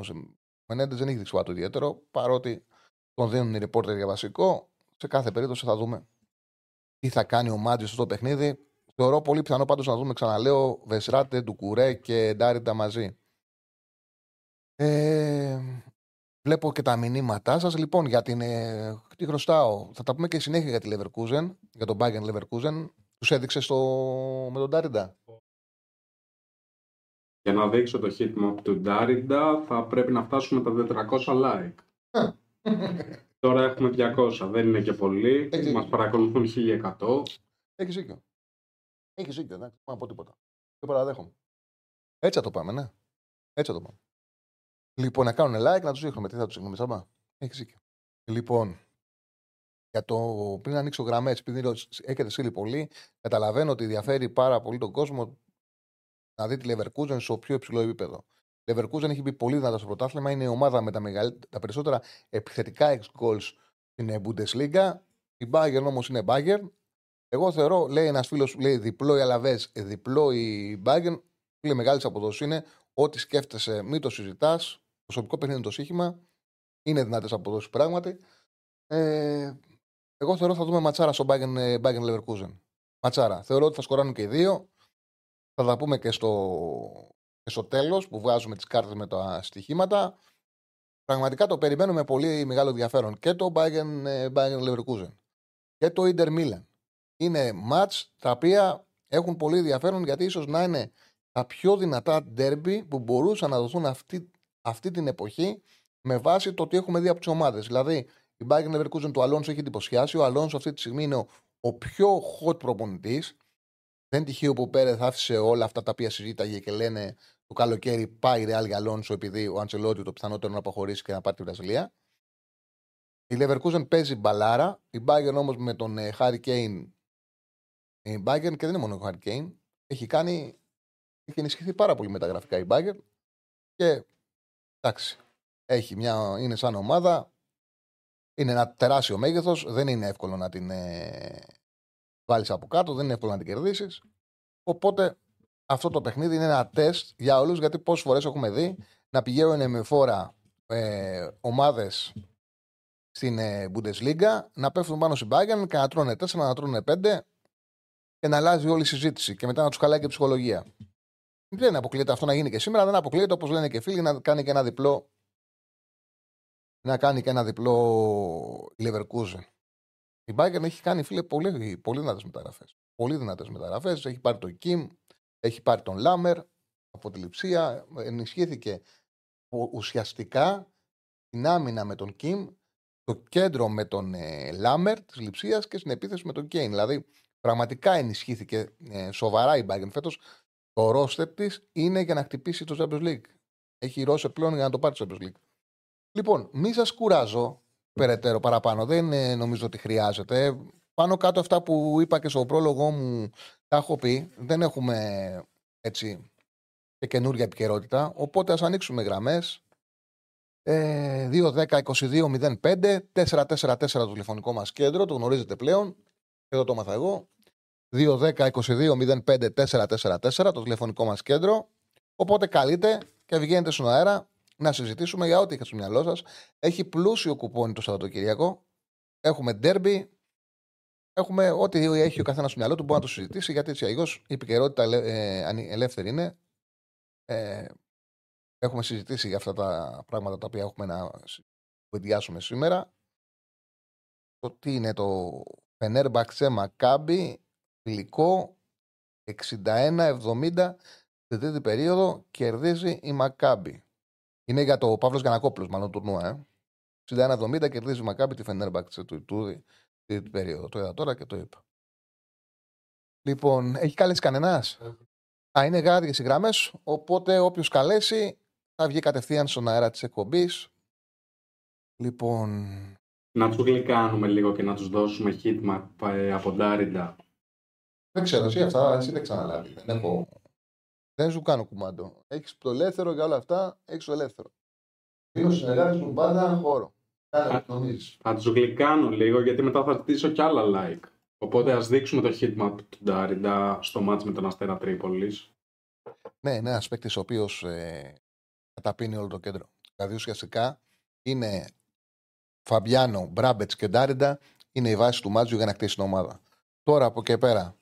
Μενέντες δεν έχει δείξει κάτι ιδιαίτερο. Παρότι τον δίνουν οι ρεπόρτερ για βασικό. Σε κάθε περίπτωση θα δούμε τι θα κάνει ο Μάτζιο στο παιχνίδι. Θεωρώ πολύ πιθανό πάντως να δούμε, ξαναλέω, Βεσράτε, Ντουκουρέ και Ντάριντα μαζί. Ε, βλέπω και τα μηνύματά σας. Λοιπόν, για την. Ε, τι χρωστάω; Θα τα πούμε και συνέχεια για τη Leverkusen, για τον Bayern Leverkusen. Τους έδειξε στο, με τον Ντάριντα. Για να δείξω το hitmap του Ντάριντα θα πρέπει να φτάσουμε τα 400 like. Τώρα έχουμε 200, δεν είναι και πολύ. Έτσι. Μας παρακολουθούν 1100. Έχεις δίκιο. Έχεις δίκιο, εντάξει. Δεν πω τίποτα. Δεν παραδέχομαι. Έτσι θα το πάμε, ναι. Έτσι θα το πάμε. Λοιπόν, να κάνουν like, να τους δείχνουμε. Τι θα τους δείχνουμε, Σάμπα; Έχεις δίκιο. Λοιπόν, για το πριν ανοίξω γραμμές, επειδή ρω- έχετε στείλει πολύ, καταλαβαίνω ότι ενδιαφέρει πάρα πολύ τον κόσμο να δει τη Leverkusen στο πιο υψηλό επίπεδο. Η Leverkusen έχει μπει πολύ δυνατά στο πρωτάθλημα. Είναι η ομάδα με τα, μεγαλ... τα περισσότερα επιθετικά ex goals στην ε, Bundesliga. Η Bayern όμως είναι Bayern. Εγώ θεωρώ, λέει ένας φίλος, λέει διπλό η Αλαβέ, διπλό η Bayern. Φίλε, μεγάλης αποδόση είναι. Ό,τι σκέφτεσαι, μην το συζητάς. Προσωπικό παιχνίδι είναι το σύγχυμα. Είναι δυνατές αποδόσει πράγματι. Ε, εγώ θεωρώ θα δούμε ματσάρα στο Bayern, ε, Bayern Leverkusen. Ματσάρα. Θεωρώ ότι θα σκοράνουν και οι δύο. Θα τα πούμε και στο, και στο τέλος που βγάζουμε τις κάρτες με τα στοιχήματα. Πραγματικά το περιμένουμε πολύ μεγάλο ενδιαφέρον και το Bayern, ε, Bayern Leverkusen και το Inter Milan. Είναι μάτς τα οποία έχουν πολύ ενδιαφέρον γιατί ίσως να είναι τα πιο δυνατά ντέρμπι που μπορούσαν να δοθούν αυτή, αυτή την εποχή με βάση το ότι έχουμε δει από τις ομάδες. Δηλαδή, η Bayern Leverkusen του Αλόνσο έχει εντυπωσιάσει. Ο Αλόνσο αυτή τη στιγμή είναι ο, ο πιο hot προπονητής. Δεν τυχαίο που ο Πέρεθ άφησε όλα αυτά τα οποία συζήταγε και λένε το καλοκαίρι πάει η Ρεάλ για Αλόνσο επειδή ο Αντσελότη το πιθανότερο να αποχωρήσει και να πάρει τη Βραζιλία. Η Leverkusen παίζει μπαλάρα. Η Bayern όμως με τον ε, Harry Kane. Η Bayern και δεν είναι μόνο ο Harry Kane. Έχει κάνει. Έχει ενισχυθεί πάρα πολύ με τα γραφικά η Bayern. Και εντάξει. Έχει μια, είναι σαν ομάδα. Είναι ένα τεράστιο μέγεθος. Δεν είναι εύκολο να την ε, βάλεις από κάτω. Δεν είναι εύκολο να την κερδίσεις. Οπότε αυτό το παιχνίδι είναι ένα τεστ για όλους. Γιατί πόσες φορές έχουμε δει να πηγαίνουν με φόρα ε, ομάδες στην ε, Bundesliga να πέφτουν πάνω στην Bayern και να τρώνε 4, να τρώνε 5 και να αλλάζει όλη η συζήτηση και μετά να τους χαλάει και η ψυχολογία. Δεν αποκλείεται αυτό να γίνει και σήμερα, δεν αποκλείεται όπως λένε και φίλοι να κάνει και ένα διπλό. Να κάνει και ένα διπλό η Leverkusen. Η Bayern έχει κάνει φίλε πολύ, πολύ δυνατές μεταγραφές. Πολύ δυνατές μεταγραφές. Έχει πάρει τον Kim, έχει πάρει τον Λάμερ από τη λειψία. Ενισχύθηκε ουσιαστικά την άμυνα με τον Kim το κέντρο με τον ε, Λάμερ της Λιψίας και στην επίθεση με τον Κέιν. Δηλαδή, πραγματικά ενισχύθηκε ε, σοβαρά η Bayern φέτος. Το ρόστερ της είναι για να χτυπήσει το Champions League. Έχει ρόστερ πλέον για να το πάρει το Champions League. Λοιπόν, μη σας κουράζω περαιτέρω παραπάνω. Δεν ε, νομίζω ότι χρειάζεται. Πάνω κάτω αυτά που είπα και στο πρόλογο μου τα έχω πει. Δεν έχουμε έτσι και καινούργια επικαιρότητα. Οπότε ας ανοίξουμε γραμμές. Ε, 2-10-22-05 4-4-4 το τηλεφωνικό μας κέντρο, το γνωρίζετε πλέον. Εδώ το έμαθα εγώ. 2-10-22-05-4-4-4 το τηλεφωνικό μας κέντρο. Οπότε καλείτε και βγαίνετε στον αέρα να συζητήσουμε για ό,τι έχετε στο μυαλό σας. Έχει πλούσιο κουπόνι το Σαββατοκύριακο. Έχουμε ντέρμπι. Έχουμε ό,τι έχει ο καθένας στο μυαλό του μπορεί να το συζητήσει γιατί έτσι αλλιώς η επικαιρότητα ε, ελεύθερη είναι. Ε, Έχουμε συζητήσει για αυτά τα πράγματα τα οποία έχουμε να κουβεντιάσουμε σήμερα. Το τι είναι το Φενέρμπαξε Μακάμπι, φιλικό 61-70 στην τρίτη περίοδο κερδίζει η Μακάμπι. Είναι για το Παύλος Γιανακόπουλος μάλλον τουρνουά. Ε. 61-70 κερδίζει η Μακάμπι τη Φενέρμπαξε του τούδη τρίτη περίοδο. Το είδα τώρα και το είπα. Λοιπόν, έχει καλέσει κανένας; Α, είναι γάδιε οι γραμμές. Οπότε όποιος καλέσει θα βγει κατευθείαν στον αέρα της εκπομπής. Λοιπόν. Να τους γλυκάνουμε λίγο και να τους δώσουμε hitmap ε, από Ντάριντα. Δεν ξέρω, εσύ αυτά εσύ δεν ξαναλάβεις. Δεν έχω. Δεν σου κάνω κουμάντο. Έχεις το ελεύθερο για όλα αυτά, έχεις το ελεύθερο. Δύο συνεργάτες μου πάντα χώρο. Θα τους γλυκάνω λίγο γιατί μετά θα ζητήσω κι άλλα like. Οπότε ας δείξουμε το hitmap του Ντάριντα στο μάτς με τον Αστέρα Τρίπολης. Ναι, είναι ένας παίκτης ο οποίος ε, καταπίνει όλο το κέντρο. Δηλαδή ουσιαστικά είναι Φαμπιάνο, Μπράμπετς και Ντάριντα είναι η βάση του μάτζου για να κτίσει την ομάδα. Τώρα από εκεί πέρα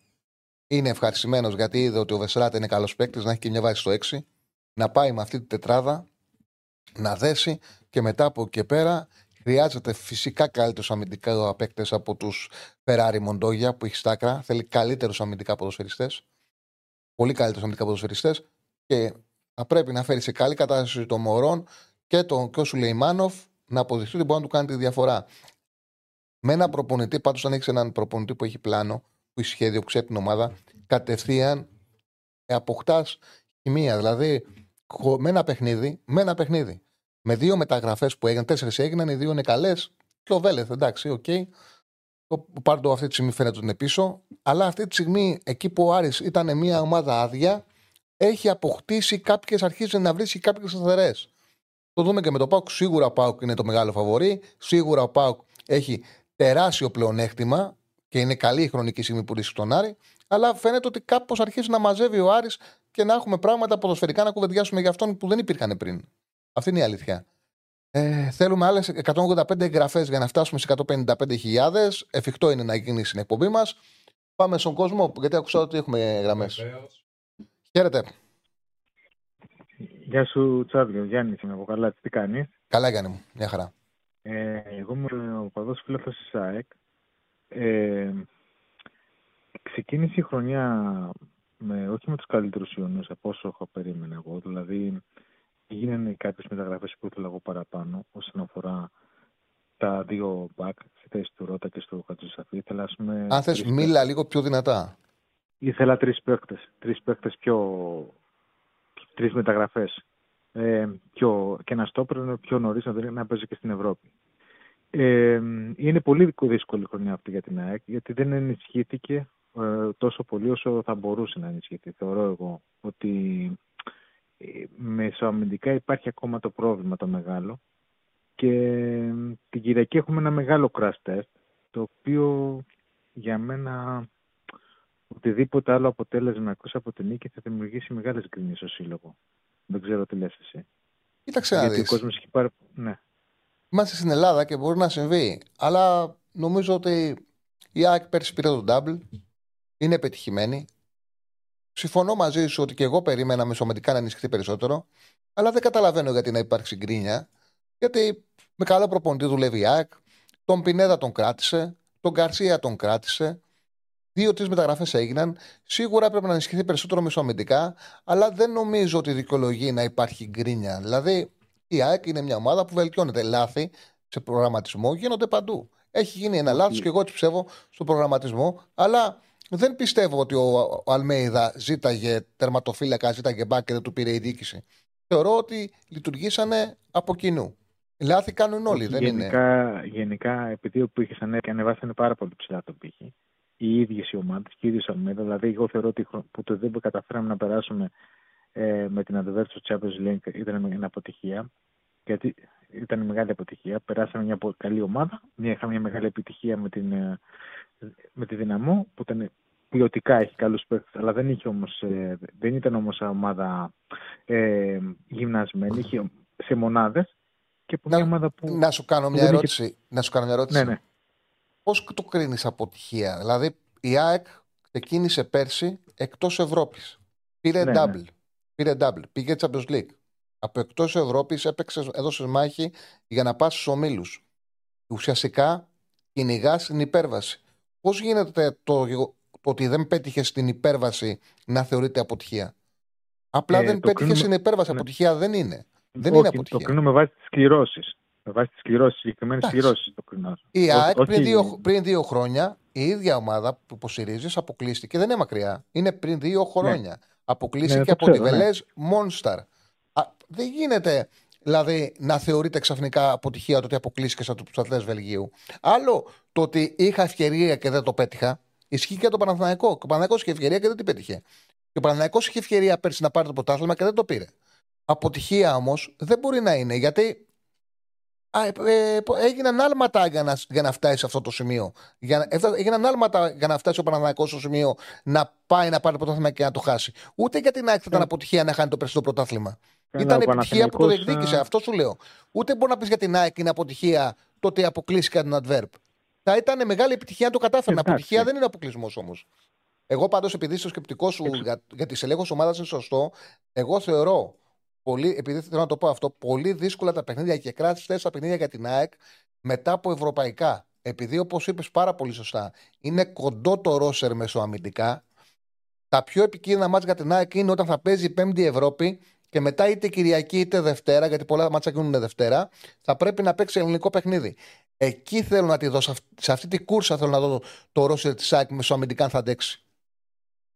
είναι ευχαριστημένος γιατί είδε ότι ο Βεσράτα είναι καλός παίκτης, να έχει και μια βάση στο 6, να πάει με αυτή τη τετράδα, να δέσει και μετά από εκεί πέρα χρειάζεται φυσικά καλύτερους αμυντικά απέκτε από τους Ferrari Μοντόγια που έχει στάκρα. Θέλει καλύτερους αμυντικά ποδοσφαιριστές. Πολύ καλύτερους αμυντικά ποδοσφαιριστές και θα πρέπει να φέρει σε καλή κατάσταση των Μωρών και τον και ο Σουλεϊμάνοφ να αποδειχθεί ότι μπορεί να του κάνει τη διαφορά. Με ένα προπονητή, πάντως, αν έχεις έναν προπονητή που έχει πλάνο, που έχει σχέδιο, που ξέρει την ομάδα, κατευθείαν αποκτάς χημεία. Δηλαδή, με ένα παιχνίδι, με ένα παιχνίδι. Με δύο μεταγραφές που έγιναν, τέσσερις έγιναν, οι δύο είναι καλές. Και ο Βέλεθ, εντάξει, OK. Okay. Ο Πάρντο αυτή τη στιγμή φαίνεται ότι είναι πίσω. Αλλά αυτή τη στιγμή, εκεί που ο Άρης ήταν μια ομάδα άδεια, έχει αποκτήσει κάποιες, αρχίζει να βρίσκει κάποιες σταθερές. Το δούμε και με το Πάουκ. Σίγουρα ο Πάουκ είναι το μεγάλο φαβορή. Σίγουρα ο Πάουκ έχει τεράστιο πλεονέκτημα και είναι καλή η χρονική στιγμή που ρίσκει τον Άρη. Αλλά φαίνεται ότι κάπως αρχίζει να μαζεύει ο Άρης και να έχουμε πράγματα ποδοσφαιρικά να κουβεντιάσουμε για αυτόν που δεν υπήρχαν πριν. Αυτή είναι η αλήθεια. Ε, θέλουμε άλλες 185 εγγραφές για να φτάσουμε σε 155.000. Εφικτό είναι να γίνει στην εκπομπή μας. Πάμε στον κόσμο, γιατί άκουσα ότι έχουμε γραμμές. Χαίρετε. Γεια σου, Τσάβιο. Γιάννης, είμαι από καλά. Τι κάνεις; Καλά, Γιάννη μου. Μια χαρά. Ε, εγώ είμαι ο παδός φίλος της ΣΑΕΚ. Ε, ξεκίνησε η χρονιά με, όχι με τους καλύτερους ιονού από όσο έχω περίμενε εγώ. Δηλαδή, γίνανε κάποιες μεταγραφές που ήθελα εγώ παραπάνω όσον αφορά τα δύο μπακ στη θέση του Ρότα και στο Χατζησαφή. Ήθελα, πούμε, Αν θες, μίλα λίγο πιο δυνατά. Ήθελα τρεις παίκτες. Τρεις παίκτες πιο. τρεις μεταγραφές. Ε, πιο, και ένα στόπερ πιο νωρίς να, να παίζει και στην Ευρώπη. Ε, είναι πολύ δύσκολη χρονιά αυτή για την ΑΕΚ γιατί δεν ενισχύθηκε ε, τόσο πολύ όσο θα μπορούσε να ενισχυθεί. Θεωρώ εγώ ότι ε, μεσοαμυντικά υπάρχει ακόμα το πρόβλημα το μεγάλο και την Κυριακή έχουμε ένα μεγάλο crash test το οποίο για μένα οτιδήποτε άλλο αποτέλεσμα εκτός από την νίκη θα δημιουργήσει μεγάλες γκρίνειες στο σύλλογο. Δεν ξέρω τι λες εσύ. Κοίταξε να δεις. Ο κόσμος έχει πάρει... Ναι. Είμαστε στην Ελλάδα και μπορεί να συμβεί. Αλλά νομίζω ότι η ΑΕΚ πέρσι πήρε τον double. Είναι πετυχημένη. Συμφωνώ μαζί σου ότι και εγώ περίμενα μεσομετικά να ενισχυθεί περισσότερο. Αλλά δεν καταλαβαίνω γιατί να υπάρξει γκρίνια. Γιατί με καλό προπονητή δουλεύει η ΑΕΚ. Τον Πινέδα τον κράτησε. Τον Καρσία τον κράτησε. Δύο-τρει μεταγραφές έγιναν. Σίγουρα πρέπει να ενισχυθεί περισσότερο μεσοαμυντικά. Αλλά δεν νομίζω ότι δικαιολογεί να υπάρχει γκρίνια. Δηλαδή, η ΑΕΚ είναι μια ομάδα που βελτιώνεται. Λάθη σε προγραμματισμό γίνονται παντού. Έχει γίνει ένα λάθος και εγώ έτσι ψεύω στο προγραμματισμό. Αλλά δεν πιστεύω ότι ο Αλμέιδα ζήταγε τερματοφύλακα, ζήταγε μπακ και δεν του πήρε η διοίκηση. Θεωρώ ότι λειτουργήσανε από κοινού. Λάθη κάνουν όλοι, δεν γενικά, είναι. Γενικά, επειδή ο Πύχης ανέβηκε, ανεβάσανε πάρα πολύ ψηλά τον Πύχη. Οι ίδιες οι ομάδες και οι ίδιοι Αλμέιδα. Δηλαδή, εγώ θεωρώ ότι που το δεν καταφέραμε να περάσουμε ε, με την Αντεβέρτ στο Champions League ήταν μια αποτυχία. Γιατί ήταν μεγάλη αποτυχία. Περάσαμε μια καλή ομάδα. Μια, είχαμε μια μεγάλη επιτυχία με, την, ε, με τη Δυναμό που ήταν ποιοτικά έχει καλούς παίκτες, αλλά δεν, είχε όμως, ε, δεν ήταν όμως ομάδα ε, γυμνασμένη, είχε σε μονάδες. Και να, ομάδα που, να σου κάνω μια ερώτηση. Είχε... Να σου κάνω μια ερώτηση. Ναι, ναι. Πώς το κρίνεις αποτυχία, Δηλαδή, η ΑΕΚ ξεκίνησε πέρσι εκτός Ευρώπης. Πήρε ναι, ναι. double. Ναι. Πήρε double. Πήγε Champions League. Από εκτός Ευρώπης έπαιξε, έδωσε μάχη για να πας στους ομίλους. Ουσιαστικά κυνηγάς την υπέρβαση. Πώς γίνεται το, το ότι δεν πέτυχες στην υπέρβαση να θεωρείται αποτυχία; Απλά ε, δεν πέτυχες κρίνουμε... στην υπέρβαση. Ναι. Αποτυχία δεν είναι. Δεν Όχι, είναι αποτυχία. Το κρίνουμε με βάση τι κληρώσει. Με βάση τις κληρώσει, συγκεκριμένες κληρώσει το κρίνω. Η ΑΕΚ πριν, δύο, πριν δύο χρόνια η ίδια ομάδα που υποστηρίζεις αποκλείστηκε. Δεν είναι μακριά. Είναι πριν δύο χρόνια. Ναι. Αποκλείστηκε ναι, από ξέρω, τη Βελέζ ναι. Monster. δεν γίνεται δηλαδή να θεωρείται ξαφνικά αποτυχία το ότι αποκλείστηκες από τους αθλητέ Βελγίου. Άλλο το ότι είχα ευκαιρία και δεν το πέτυχα. Ισχύει και το Παναθηναϊκό. Και ο Παναθηναϊκός είχε ευκαιρία και δεν την πέτυχε. Και ο Παναθηναϊκός είχε ευκαιρία πέρσι να πάρει το πρωτάθλημα και δεν το πήρε. Αποτυχία όμως δεν μπορεί να είναι γιατί Α, ε, ε, έγιναν άλματα για να, για να φτάσει σε αυτό το σημείο. Για, να- έφτα- έγιναν άλματα για να φτάσει ο Παναθηναϊκός στο σημείο να πάει να πάρει το πρωτάθλημα και να το χάσει. Ούτε για την ΑΕΚ θα ήταν Ε. αποτυχία να χάνει το περσινό πρωτάθλημα. Καλά, ήταν ο επιτυχία που το Παναθηναϊκός, διεκδίκησε. α, Αυτό σου λέω. Ούτε μπορεί να πεις για την ΑΕΚ είναι αποτυχία το ότι αποκλείστηκε τον Adverb. Θα ήταν μεγάλη επιτυχία αν το κατάφερνε. Εντάξει. Αποτυχία δεν είναι αποκλεισμός όμως. Εγώ πάντως, επειδή στο σκεπτικός σου Έξω. για, για τη ελέγχο ομάδας είναι σωστό, εγώ θεωρώ πολύ, επειδή θέλω να το πω αυτό, πολύ δύσκολα τα παιχνίδια και κράτησε τα παιχνίδια για την ΑΕΚ μετά από ευρωπαϊκά. Επειδή, όπως είπες πάρα πολύ σωστά, είναι κοντό το ρόσερ μεσοαμυντικά. Τα πιο επικίνδυνα μάτια για την ΑΕΚ είναι όταν θα παίζει η Πέμπτη Ευρώπη και μετά είτε Κυριακή είτε Δευτέρα, γιατί πολλά μάτια γίνουν Δευτέρα, θα πρέπει να παίξει ελληνικό παιχνίδι. Εκεί θέλω να τη δώσω, σε αυτή τη κούρσα θέλω να δω το ρόσερ της ΑΕΚ μεσοαμυντικά αν θα αντέξει.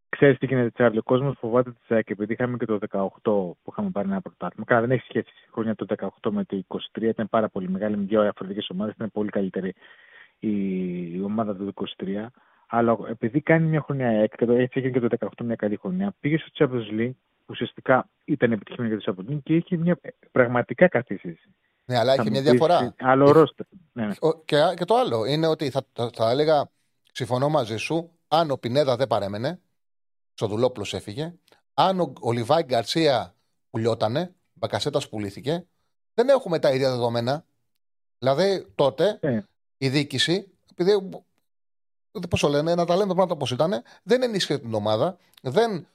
Ξέρεις τι γίνεται, Τσάρλι. Ο κόσμος φοβάται τη ΣΑΚ επειδή είχαμε και το 18 που είχαμε πάρει ένα πρωτάθλημα. Καλά, δεν έχει σχέση η χρονιά το 18 με το 23. Ήταν πάρα πολύ μεγάλη με δύο διαφορετικές ομάδες. Ήταν πολύ καλύτερη η, η ομάδα του 23. Αλλά επειδή κάνει μια χρονιά ΑΕΚ και το- έτσι έγινε και το 18 μια καλή χρονιά, πήγε στο Champions League που ουσιαστικά ήταν επιτυχημένο για το Champions League και είχε μια πραγματικά καθίστηση. Ναι, αλλά Θα έχει μου μια πεις, διαφορά. Άλλο ρόστερ. Ναι, ναι. Ο- Και, και το άλλο είναι ότι θα, θα, θα έλεγα, συμφωνώ μαζί σου, αν ο Πινέδα δεν παρέμενε, στο Δουλόπουλο έφυγε, αν ο, ο Λιβάη Γκαρσία πουλιότανε, Μπακασέτας πουλήθηκε, δεν έχουμε τα ίδια δεδομένα. Δηλαδή τότε Ε. η διοίκηση, επειδή. Πώς το λένε, ένα ταλέντο πράγμα όπω ήταν, δεν ενίσχυε την ομάδα, δεν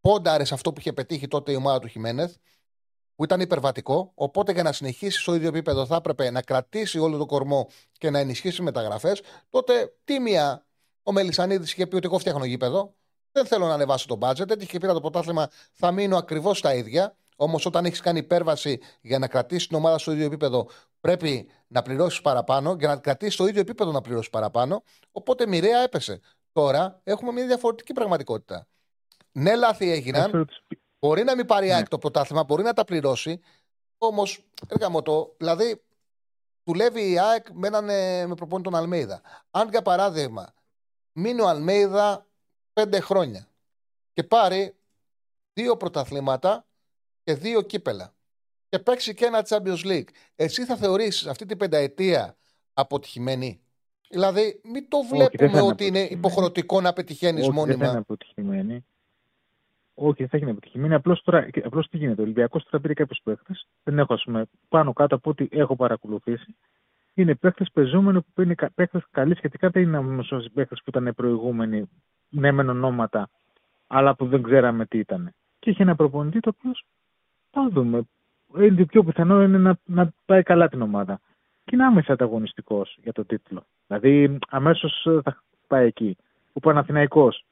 πόνταρε σε αυτό που είχε πετύχει τότε η ομάδα του Χιμένεθ, που ήταν υπερβατικό. Οπότε για να συνεχίσει στο ίδιο επίπεδο θα έπρεπε να κρατήσει όλο το κορμό και να ενισχύσει μεταγραφές. Τότε τίμια ο Μελισανίδης είχε πει ότι εγώ φτιάχνω γήπεδο. Δεν θέλω να ανεβάσω το budget. Έτυχε και πήρα το πρωτάθλημα, θα μείνω ακριβώς στα ίδια. Όμως όταν έχεις κάνει υπέρβαση για να κρατήσεις την ομάδα στο ίδιο επίπεδο, πρέπει να πληρώσεις παραπάνω. Για να κρατήσεις το ίδιο επίπεδο να πληρώσεις παραπάνω. Οπότε μοιραία έπεσε. Τώρα έχουμε μια διαφορετική πραγματικότητα. Ναι, λάθη έγιναν. Αυτό τους- Μπορεί να μην πάρει Ναι. ΑΕΚ το πρωτάθλημα, μπορεί να τα πληρώσει. Όμως, έργα το, δηλαδή, δουλεύει η ΑΕΚ με, έναν, ε, με προπόνηση τον Αλμέιδα. Αν για παράδειγμα μείνει ο Αλμέιδα πέντε χρόνια και πάρει δύο πρωταθλήματα και δύο κύπελα και παίξει και ένα Champions League, εσύ θα θεωρήσει αυτή την πενταετία αποτυχημένη; Δηλαδή, μην το δεν θα βλέπουμε είναι ότι είναι αποτυχημένη. υποχρεωτικό να πετυχαίνεις Όχι, δεν θα είναι μόνιμα. αποτυχημένη. Όχι, δεν θα γίνει αποτυχημένη. Απλώς τώρα, απλώς τι γίνεται. Ο Ολυμπιακός τώρα πήρε κάποιου παίχτε. Δεν έχω, ας πούμε, πάνω κάτω από ό,τι έχω παρακολουθήσει. Είναι παίχτε πεζούμενοι που είναι παίχτε καλοί σχετικά. Δεν είναι όμως όσοι παίχτε που ήταν προηγούμενοι, ναι, μεν ονόματα, αλλά που δεν ξέραμε τι ήταν. Και είχε ένα προπονητή το οποίος θα δούμε. Είναι το πιο πιθανό είναι να, να πάει καλά την ομάδα. Και είναι άμεσα ανταγωνιστικός για το τίτλο. Δηλαδή, αμέσως θα πάει εκεί. Ο Παναθηναϊκός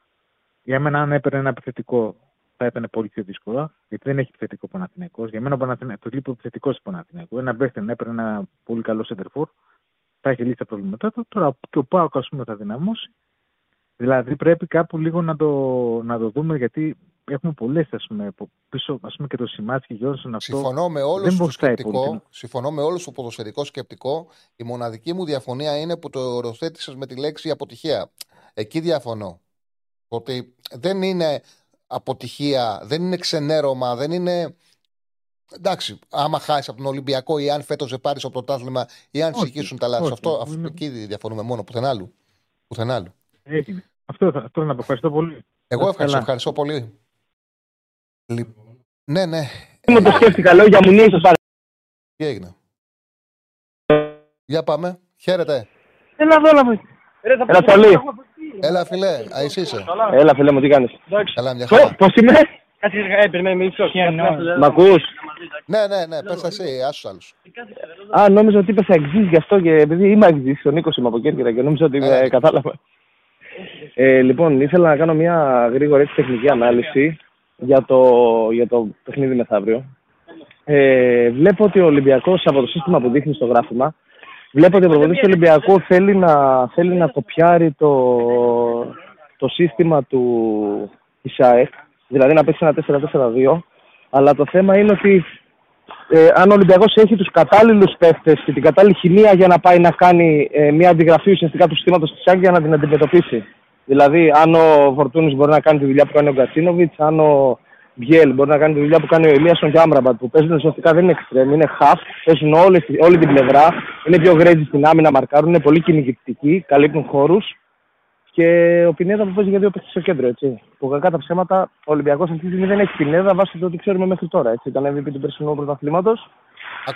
για μένα, αν έπαιρνε ένα επιθετικό, θα ήταν πολύ πιο δύσκολο. Γιατί δεν έχει επιθετικό Παναθηναϊκός. Για μένα, ο Παναθηναϊκός, το λείπει επιθετικός του Παναθηναϊκού. Ένα παίχτη να έπαιρνε ένα πολύ καλό σεντερφόρ, θα έχει λύσει τα προβλήματά του. Τώρα και ο Πάοκ, ας πούμε, θα δυναμώσει. Δηλαδή, πρέπει κάπου λίγο να το, να το δούμε, γιατί έχουμε πολλές, ας πούμε, από πίσω, ας πούμε, και το σημάδι και Γιώργο αυτό. Συμφωνώ με όλο δεν το βοηθάει πολύ σκεπτικό. την- Συμφωνώ με όλο το ποδοσφαιρικό σκεπτικό. Η μοναδική μου διαφωνία είναι που το οροθέτησες με τη λέξη αποτυχία. Εκεί διαφωνώ. Ότι δεν είναι αποτυχία, δεν είναι ξενέρωμα, δεν είναι. Εντάξει, άμα χάσει από τον Ολυμπιακό ή αν φέτος δεν πάρεις το πρωτάθλημα ή αν Όχι, συγχύσουν τα λάθη. όχι. Αυτό, αυτό Είναι- εκεί διαφωνούμε μόνο, πουθενά άλλου. Πουθενά άλλου. Έγινε. Αυτό, θα, αυτό να πω. Ευχαριστώ πολύ. Εγώ Να είστε ευχαριστώ, καλά. ευχαριστώ πολύ. Λοιπόν, ναι, ναι, Μου το σκέφτηκα, λόγια μου, ναι, σας παρακαλώ. τι έγινε; Για πάμε. Χαίρετε. Έλα εδώ, έλα μου. Έλα, Τσαλή. Έλα, φιλέ. Α, εσύ είσαι. Έλα, φίλε μου, τι κάνεις; Καλά, μια χαρά. Πώς είμαι; Μ' ακούς; Ναι, ναι, ναι, πες εσύ, άσου άλλους. Α, νόμιζα ότι είπες εξής γι' αυτό και επειδή είμαι εξής, ο Νίκος είμαι από Κέρκυρα και νόμιζα ότι Έλα. ε, κατάλαβα. Ε, λοιπόν, ήθελα να κάνω μια γρήγορη έτσι, τεχνική ανάλυση για το, για το παιχνίδι μεθαύριο. Ε, βλέπω ότι ο Ολυμπιακός από το σύστημα που δείχνει στο γράφημα βλέπω ότι ο προπονητής του Ολυμπιακού θέλει να, θέλει να κοπιάρει το, το σύστημα του της ΑΕΚ, δηλαδή να παίξει ένα 4-4-2, αλλά το θέμα είναι ότι ε, αν ο Ολυμπιακός έχει τους κατάλληλους παίχτες και την κατάλληλη χημεία για να πάει να κάνει ε, μια αντιγραφή ουσιαστικά του συστήματος της ΑΕΚ για να την αντιμετωπίσει. Δηλαδή, αν ο Φορτούνης μπορεί να κάνει τη δουλειά που κάνει ο Γκατσίνοβιτς, αν ο Μπιέλ μπορεί να κάνει τη δουλειά που κάνει ο Ελίασον και Άμραμπατ που παίζουν ουσιαστικά δεν είναι εξτρέμ, είναι half, παίζουν όλη, όλη την πλευρά, είναι πιο γκρέτζι στην άμυνα, μαρκάρουν, είναι πολύ κυνηγητικοί, καλύπτουν χώρους. Και ο Πινέδα που παίζει για δύο παίχτε στο κέντρο. Έτσι. Που κακά τα ψέματα, ο Ολυμπιακός αυτή τη στιγμή δεν έχει Πινέδα βάσει το ότι ξέρουμε μέχρι τώρα. Έτσι. Ήταν MVP του περσινού πρωταθλήματος.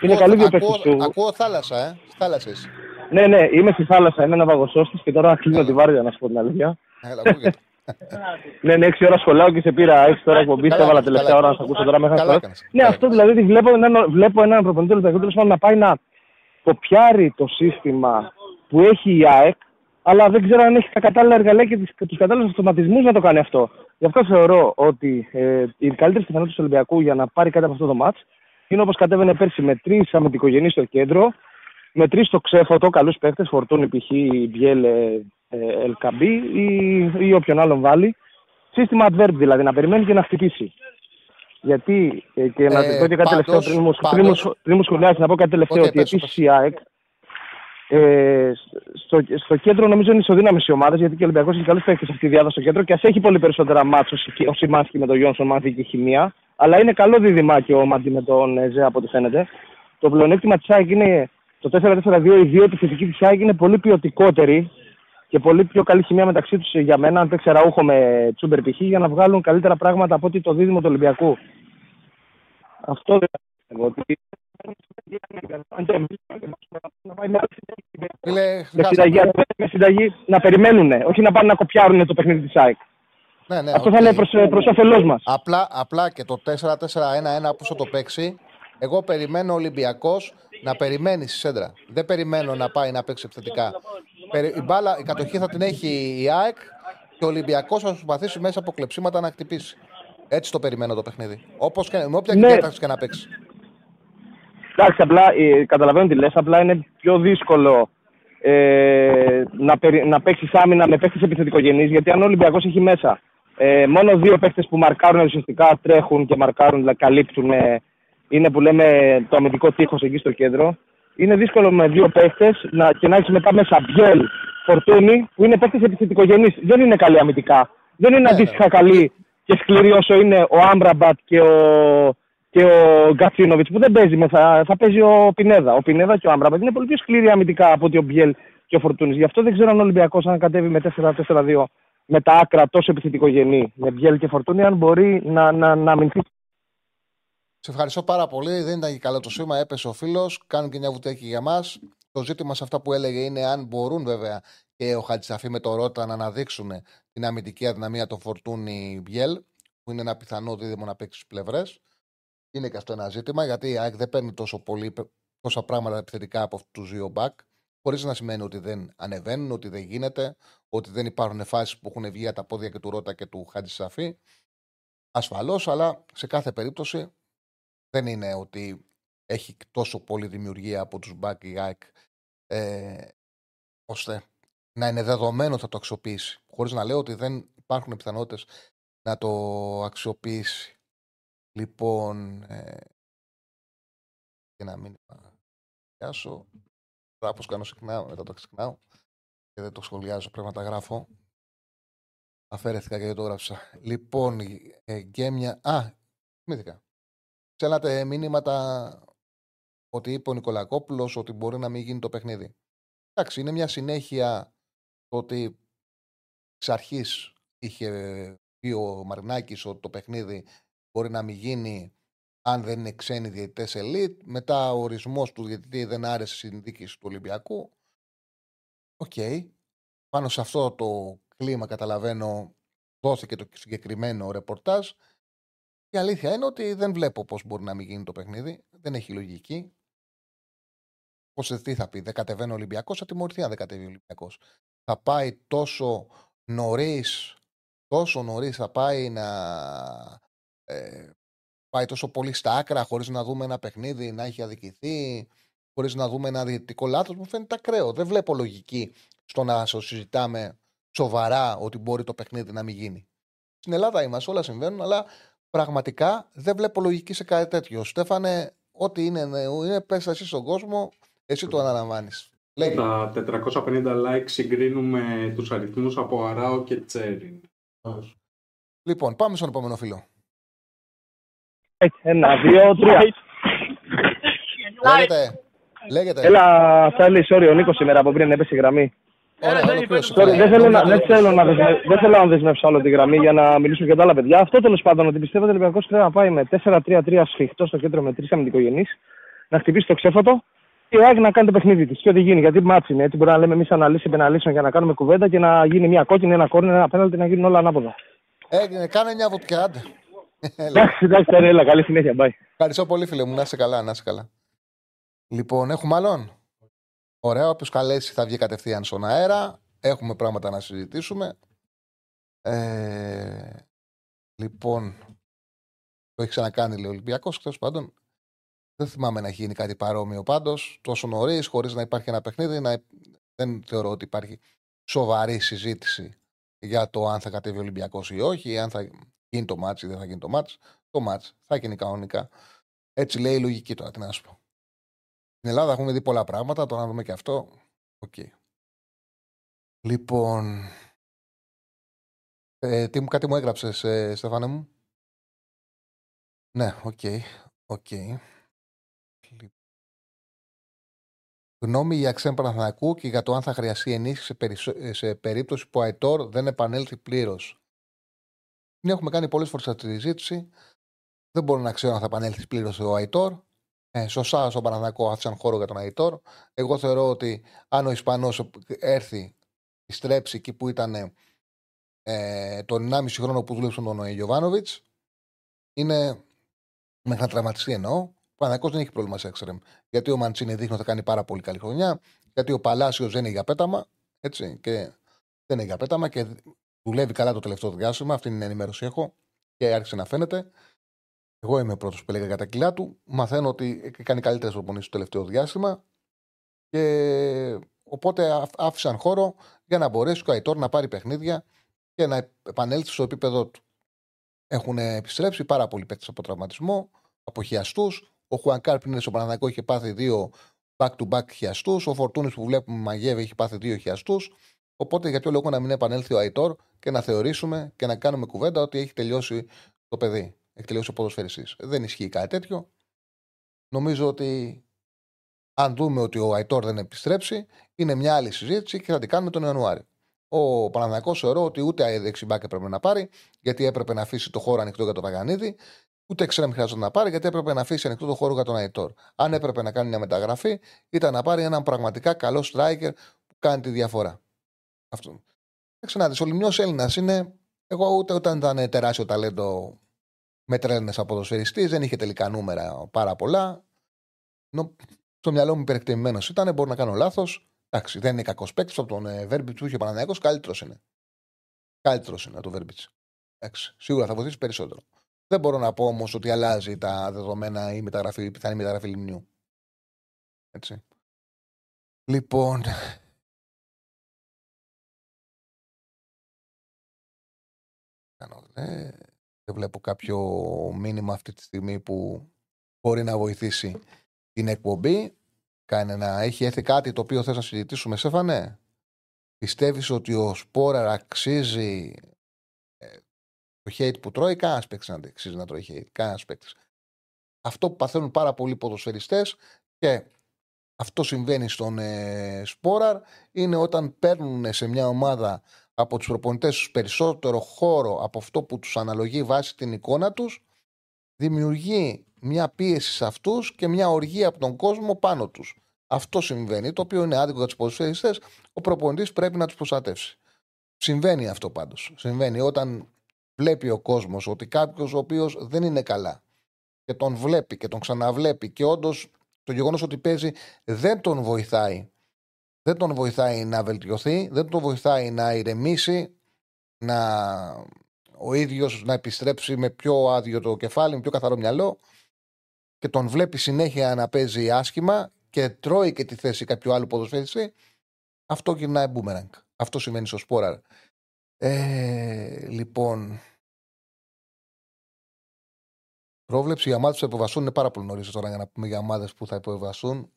Είναι καλή δύο παίχτε του. Ακούω θάλασσα, ε. Θάλασσες. Ναι, ναι, είμαι στη θάλασσα, είμαι ένα βαγοσώστη και τώρα κλείνω τη βάρδια να σου πω την αλήθεια. Έλα, ακούγεται. Ναι, ναι, 6 ώρα σχολάω και σε πήρα 6 ώρα εκπομπή. Σε έβαλα τελευταία ώρα να σε ακούσω τώρα μέχρι Καλά αυτό. έκανες. Ναι, Καλά αυτό δηλαδή ότι βλέπω έναν, βλέπω έναν προπονητή του Ολυμπιακού τέλος πάντων, να πάει να κοπιάρει το σύστημα που έχει η ΑΕΚ, αλλά δεν ξέρω αν έχει τα κατάλληλα εργαλεία και τους κατάλληλους αυτοματισμούς να το κάνει αυτό. Γι' αυτό θεωρώ ότι ε, η καλύτερη πιθανότητα του Ολυμπιακού για να πάρει κάτι από αυτό το μάτς είναι όπως κατέβαινε πέρσι με τρεις αμυντικογενείς στο κέντρο, με τρεις στο ξέφωτο, καλούς παίκτες, Φορτούνη π.χ. Μπιέλ, ε, ε, Ελ Κααμπί ή, ή όποιον άλλον βάλει. Σύστημα adverb δηλαδή, να περιμένει και να χτυπήσει. Γιατί, ε, και να Ε, πω και κάτι πάντως- τελευταίο πριν μου, πριν, πάντως- μου, πριν μου σχολιάσεις, να πω κάτι τελευταίο, Οκ, ότι πες, επίσης πες. η ΑΕΚ ε, στο, στο κέντρο νομίζω είναι ισοδύναμες οι ομάδες, γιατί και ο Ολυμπιακός έχει καλούς παίκτες αυτή τη τριάδα στο κέντρο και ας έχει πολύ περισσότερα μάτσο ο Σιμάνσκι με τον Γιόνσον Μάνθη και Χημεία. Αλλά είναι καλό δίδυμάκι ο Μάντι με τον ε, Ζε από ό,τι φαίνεται. Το πλεονέκτημα της ΑΕΚ είναι το 4-4-2, οι δύο επιθετικοί της ΑΕΚ είναι πολύ ποιοτικότεροι και πολύ πιο καλή χημεία μεταξύ τους για μένα. Αν παίξει ραούχο με τσούμπερ π.χ. για να βγάλουν καλύτερα πράγματα από ότι το δίδυμο του Ολυμπιακού. Αυτό δεν πιστεύω. Ότι... Φίλε, Με χάσα. συνταγή, με συνταγή να περιμένουν, όχι να πάνε να κοπιάρουν το παιχνίδι της ΑΕΚ. Ναι, ναι, Αυτό οκ. θα είναι προς, προς όφελός μας. Απλά, απλά και το 4-4-1-1 που θα το παίξει, εγώ περιμένω ο Ολυμπιακός να περιμένει στη σέντρα. Δεν περιμένω να πάει να παίξει επιθετικά. Περι- Η, μπάλα, η κατοχή θα την έχει η ΑΕΚ και ο Ολυμπιακός θα προσπαθήσει μέσα από κλεψίματα να χτυπήσει. Έτσι το περιμένω το παιχνίδι. Όπως και, με όποια Ναι. διάταξη και να παίξει. Εντάξει, απλά ε, καταλαβαίνω τι λες, απλά είναι πιο δύσκολο ε, να, περι, να παίξεις άμυνα με παίχτες επιθετικογενείς, γιατί αν ο Ολυμπιακός έχει μέσα ε, μόνο δύο παίχτες που μαρκάρουν ουσιαστικά τρέχουν και μαρκάρουν, δηλαδή καλύπτουν, ε, είναι που λέμε το αμυντικό τείχος εκεί στο κέντρο. Είναι δύσκολο με δύο παίχτες να, και να έχεις μετά μέσα Μπιέλ, Φορτούνη, που είναι παίχτες επιθετικογενείς. Δεν είναι καλοί αμυντικά. Δεν είναι Ναι, αντίστοιχα καλοί και σκληροί όσο είναι ο Άμπραμπατ και ο, και ο Γκατσίνοβιτς που δεν παίζει μέσα. Θα παίζει ο Πινέδα. Ο Πινέδα και ο Άμπραμπατ είναι πολύ πιο σκληροί αμυντικά από ότι ο Μπιέλ και ο Φορτούνης. Γι' αυτό δεν ξέρω αν ο Ολυμπιακός, αν κατέβει με 4-4-2 με τα άκρα τόσο επιθετικογενή, με Μπιέλ και Φορτούνη, αν μπορεί να, να, να αμυνθεί. Σε ευχαριστώ πάρα πολύ. Δεν ήταν και καλό το σήμα. Έπεσε ο φίλος. Κάνουν και μια βουτέκη για μας. Το ζήτημα σε αυτά που έλεγε είναι αν μπορούν βέβαια και ο Χατζησαφή με το Ρότα να αναδείξουν την αμυντική αδυναμία των Φορτούνη Μπιέλ, που είναι ένα πιθανό δίδυμο να παίξει στις πλευρές. Είναι και αυτό ένα ζήτημα γιατί η ΑΕΚ δεν παίρνει τόσο πολύ, τόσα πράγματα επιθετικά από αυτούς τους δύο μπακ. Χωρίς να σημαίνει ότι δεν ανεβαίνουν, ότι δεν γίνεται, ότι δεν υπάρχουν φάσεις που έχουν βγει από τα πόδια και του Ρότα και του Χατζησαφή. Ασφαλώς, αλλά σε κάθε περίπτωση δεν είναι ότι έχει τόσο πολύ δημιουργία από τους back η ΑΕΚ ε, ώστε να είναι δεδομένο θα το αξιοποιήσει. Χωρίς να λέω ότι δεν υπάρχουν πιθανότητες να το αξιοποιήσει. Λοιπόν, ε, και να μην σχολιάσω. Τώρα πως κάνω συχνά, μετά το ξεχνάω και δεν το σχολιάζω, πρέπει να τα γράφω. Αφαίρεθηκα και δεν το γράψα. Λοιπόν, ε, γκέμια... Α, θυμήθηκα. Στέλνατε μηνύματα ότι είπε ο Νικολακόπουλος ότι μπορεί να μην γίνει το παιχνίδι. Εντάξει, είναι μια συνέχεια το ότι εξ αρχής είχε πει ο Μαρινάκης ότι το παιχνίδι μπορεί να μην γίνει αν δεν είναι ξένοι διαιτητές ελίτ. Μετά ο ορισμός του διαιτητή δεν άρεσε στην διοίκηση του Ολυμπιακού. Οκ. Πάνω σε αυτό το κλίμα καταλαβαίνω δόθηκε το συγκεκριμένο ρεπορτάζ. Η αλήθεια είναι ότι δεν βλέπω πώς μπορεί να μην γίνει το παιχνίδι. Δεν έχει λογική. Πώς τι θα πει, δεν κατεβαίνει ο Ολυμπιακός, θα τιμωρηθεί αν δεν κατεβεί ο Ολυμπιακός. Θα πάει τόσο νωρίς, τόσο νωρίς θα πάει να. Ε, πάει τόσο πολύ στα άκρα χωρίς να δούμε ένα παιχνίδι να έχει αδικηθεί, χωρίς να δούμε ένα διαιτητικό λάθος. Μου φαίνεται ακραίο. Δεν βλέπω λογική στο να το συζητάμε σοβαρά ότι μπορεί το παιχνίδι να μην γίνει. Στην Ελλάδα είμαστε, όλα συμβαίνουν, αλλά πραγματικά δεν βλέπω λογική σε κάτι τέτοιο. Στέφανε, ό,τι είναι, είναι πες εσύ στον κόσμο, εσύ το αναλαμβάνεις. Λέγε. Τα 450 like συγκρίνουμε τους αριθμούς από Αράο και Τσέριν. Λοιπόν, πάμε στον επόμενο φίλο. Ένα, δύο, τρία. Λέγεται. Λέγεται. Έλα, Τσάρλι, sorry, ο Νίκος σήμερα από πριν έπεσε η γραμμή. Ωραία, ολοκλήρωσε. Sorry, δεν θέλω, να, δεν, θέλω να δεσμε, δεν θέλω να δεσμεύσω άλλο τη γραμμή για να μιλήσουμε και τα άλλα παιδιά. Αυτό τέλος πάντων, ότι πιστεύω ότι ο Ολυμπιακός πρέπει να πάει με 4-3-3 σφιχτό στο κέντρο με τρεις αμυντικογενείς, να χτυπήσει το ξέφωτο και η ΑΕΚ να κάνει το παιχνίδι της. Και ό,τι γίνει, γιατί ματς είναι. Έτσι μπορεί να λέμε εμείς αναλύσεις επί αναλύσεων για να κάνουμε κουβέντα και να γίνει μια κόκκινη, ένα κόρνερ, ένα πέναλτι να γίνουν όλα ανάποδα. Έγινε, κάνε μια βουτιά, άντε. Έλα. Εντάξει, εντάξει, έλα, καλή συνέχεια, bye. Ευχαριστώ πολύ, φίλε μου. Να είσαι καλά, να είσαι καλά. Λοιπόν, έχουμε άλλον; Ωραία, όποιος καλέσει θα βγει κατευθείαν στον αέρα. Έχουμε πράγματα να συζητήσουμε. Ε, λοιπόν, το έχει ξανακάνει λέει ο Ολυμπιακός. Τέλος πάντων, δεν θυμάμαι να έχει γίνει κάτι παρόμοιο πάντως. Τόσο νωρίς, χωρίς να υπάρχει ένα παιχνίδι. Να... Δεν θεωρώ ότι υπάρχει σοβαρή συζήτηση για το αν θα κατέβει ο Ολυμπιακός ή όχι, αν θα γίνει το ματς ή δεν θα γίνει το ματς. Το ματς θα γίνει κανονικά. Έτσι λέει η λογική τώρα, τι να σου πω. Στην Ελλάδα έχουμε δει πολλά πράγματα, τώρα να δούμε και αυτό. Οκ. Λοιπόν, ε, τι μου, κάτι μου έγραψες, ε, Στέφανε μου; Ναι, ok, ok. Λοιπόν. Γνώμη για άξονα Παναθηναϊκού και για το αν θα χρειαστεί ενίσχυση σε, περισσο- ε, σε περίπτωση που ο Αϊτόρ δεν επανέλθει πλήρως. Την έχουμε κάνει πολλές φορές αυτή τη συζήτηση. Δεν μπορώ να ξέρω αν θα επανέλθει πλήρως ο Αϊτόρ. Ε, σωστά στον Παναθηναϊκό άφησαν χώρο για τον Αϊτόρ. Εγώ θεωρώ ότι αν ο Ισπανός έρθει, στρέψει εκεί που ήταν ε, τον 1,5 χρόνο που δούλεψε τον Γιωβάνοβιτς, είναι μέχρι να τραυματιστεί εννοώ. Ο Παναθηναϊκός δεν έχει πρόβλημα σε έξτρεμ. Γιατί ο Μαντσίνη δείχνει ότι θα κάνει πάρα πολύ καλή χρονιά. Γιατί ο Παλάσιος δεν είναι για πέταμα. Έτσι, και δεν είναι για πέταμα και δουλεύει καλά το τελευταίο διάστημα. Αυτή είναι η ενημέρωση έχω και άρχισε να φαίνεται. Εγώ είμαι ο πρώτος που έλεγα για τα κιλά του. Μαθαίνω ότι κάνει καλύτερες προπονήσεις το τελευταίο διάστημα. Και οπότε α- άφησαν χώρο για να μπορέσει ο Αϊτόρ να πάρει παιχνίδια και να επανέλθει στο επίπεδο του. Έχουν επιστρέψει πάρα πολλοί παίκτες από τραυματισμό, από χιαστούς. Ο Χουανκάρ πριν είναι στο Παναναναϊκό είχε πάθει δύο back-to-back χιαστούς. Ο Φορτούνης που βλέπουμε μαγεύει έχει πάθει δύο χιαστούς. Οπότε για ποιο λόγο να μην επανέλθει ο Αϊτόρ και να θεωρήσουμε και να κάνουμε κουβέντα ότι έχει τελειώσει το παιδί. Έχει τελειώσει ο ποδοσφαιριστής. Δεν ισχύει κάτι τέτοιο. Νομίζω ότι αν δούμε ότι ο Αϊτόρ δεν επιστρέψει, είναι μια άλλη συζήτηση και θα την κάνουμε τον Ιανουάριο. Ο Παναναναϊκός θεωρώ ότι ούτε δεξιμπάκ έπρεπε να πάρει, γιατί έπρεπε να αφήσει το χώρο ανοιχτό για τον Παγανίδη, ούτε εξτρέμ χρειάζεται να πάρει, γιατί έπρεπε να αφήσει ανοιχτό το χώρο για τον Αϊτόρ. Αν έπρεπε να κάνει μια μεταγραφή, ήταν να πάρει έναν πραγματικά καλό striker που κάνει τη διαφορά. Αυτό. Ξανά, ο Λιμιό Έλληνας είναι. Εγώ ούτε όταν ήταν τεράστιο ταλέντο με τρέλνε από ποδοσφαιριστής, δεν είχε τελικά νούμερα πάρα πολλά. Νο, στο μυαλό μου υπερεκτιμημένος ήταν, μπορεί να κάνω λάθος. Εντάξει, δεν είναι κακός παίκτης από τον ε, Βέρμπιτς που είχε ο Παναναναϊκός, καλύτερος είναι. Καλύτερος είναι το Βέρμπιτς. Σίγουρα θα βοηθήσει περισσότερο. Δεν μπορώ να πω όμως ότι αλλάζει τα δεδομένα ή η μεταγραφή, η πιθανή μεταγραφή λιμνιού. Έτσι. Λοιπόν. Κάνω, ε, δεν βλέπω κάποιο μήνυμα αυτή τη στιγμή που μπορεί να βοηθήσει την εκπομπή. Κάνε να έχει έρθει κάτι το οποίο θες να συζητήσουμε, Σέφανε. Πιστεύεις ότι ο Σπόραρ αξίζει ε, το hate που τρώει, κανένα παίκτης να αξίζει να τρώει hate. Κανένα παίκτης. Αυτό που παθαίνουν πάρα πολλοί ποδοσφαιριστές και αυτό συμβαίνει στον ε, Σπόραρ είναι όταν παίρνουν σε μια ομάδα από τους προπονητές τους περισσότερο χώρο από αυτό που τους αναλογεί βάσει την εικόνα τους δημιουργεί μια πίεση σε αυτούς και μια οργή από τον κόσμο πάνω τους. Αυτό συμβαίνει, το οποίο είναι άδικο για τους ποδοσφαιριστές. Ο προπονητής πρέπει να τους προστατεύσει. Συμβαίνει αυτό πάντως. Συμβαίνει όταν βλέπει ο κόσμος ότι κάποιος ο οποίος δεν είναι καλά και τον βλέπει και τον ξαναβλέπει και όντως το γεγονός ότι παίζει δεν τον βοηθάει. Δεν τον βοηθάει να βελτιωθεί, δεν τον βοηθάει να ηρεμήσει, να ο ίδιος να επιστρέψει με πιο άδειο το κεφάλι, με πιο καθαρό μυαλό και τον βλέπει συνέχεια να παίζει άσχημα και τρώει και τη θέση κάποιου άλλου ποδοσφαίριστη, αυτό γυρνάει μπούμεραγκ. Αυτό σημαίνει στο σπόραρ. Ε, λοιπόν, πρόβλεψη για ομάδες που θα υποβαστούν είναι πάρα πολύ νωρίς τώρα για να πούμε για ομάδες που θα υποβαστούν.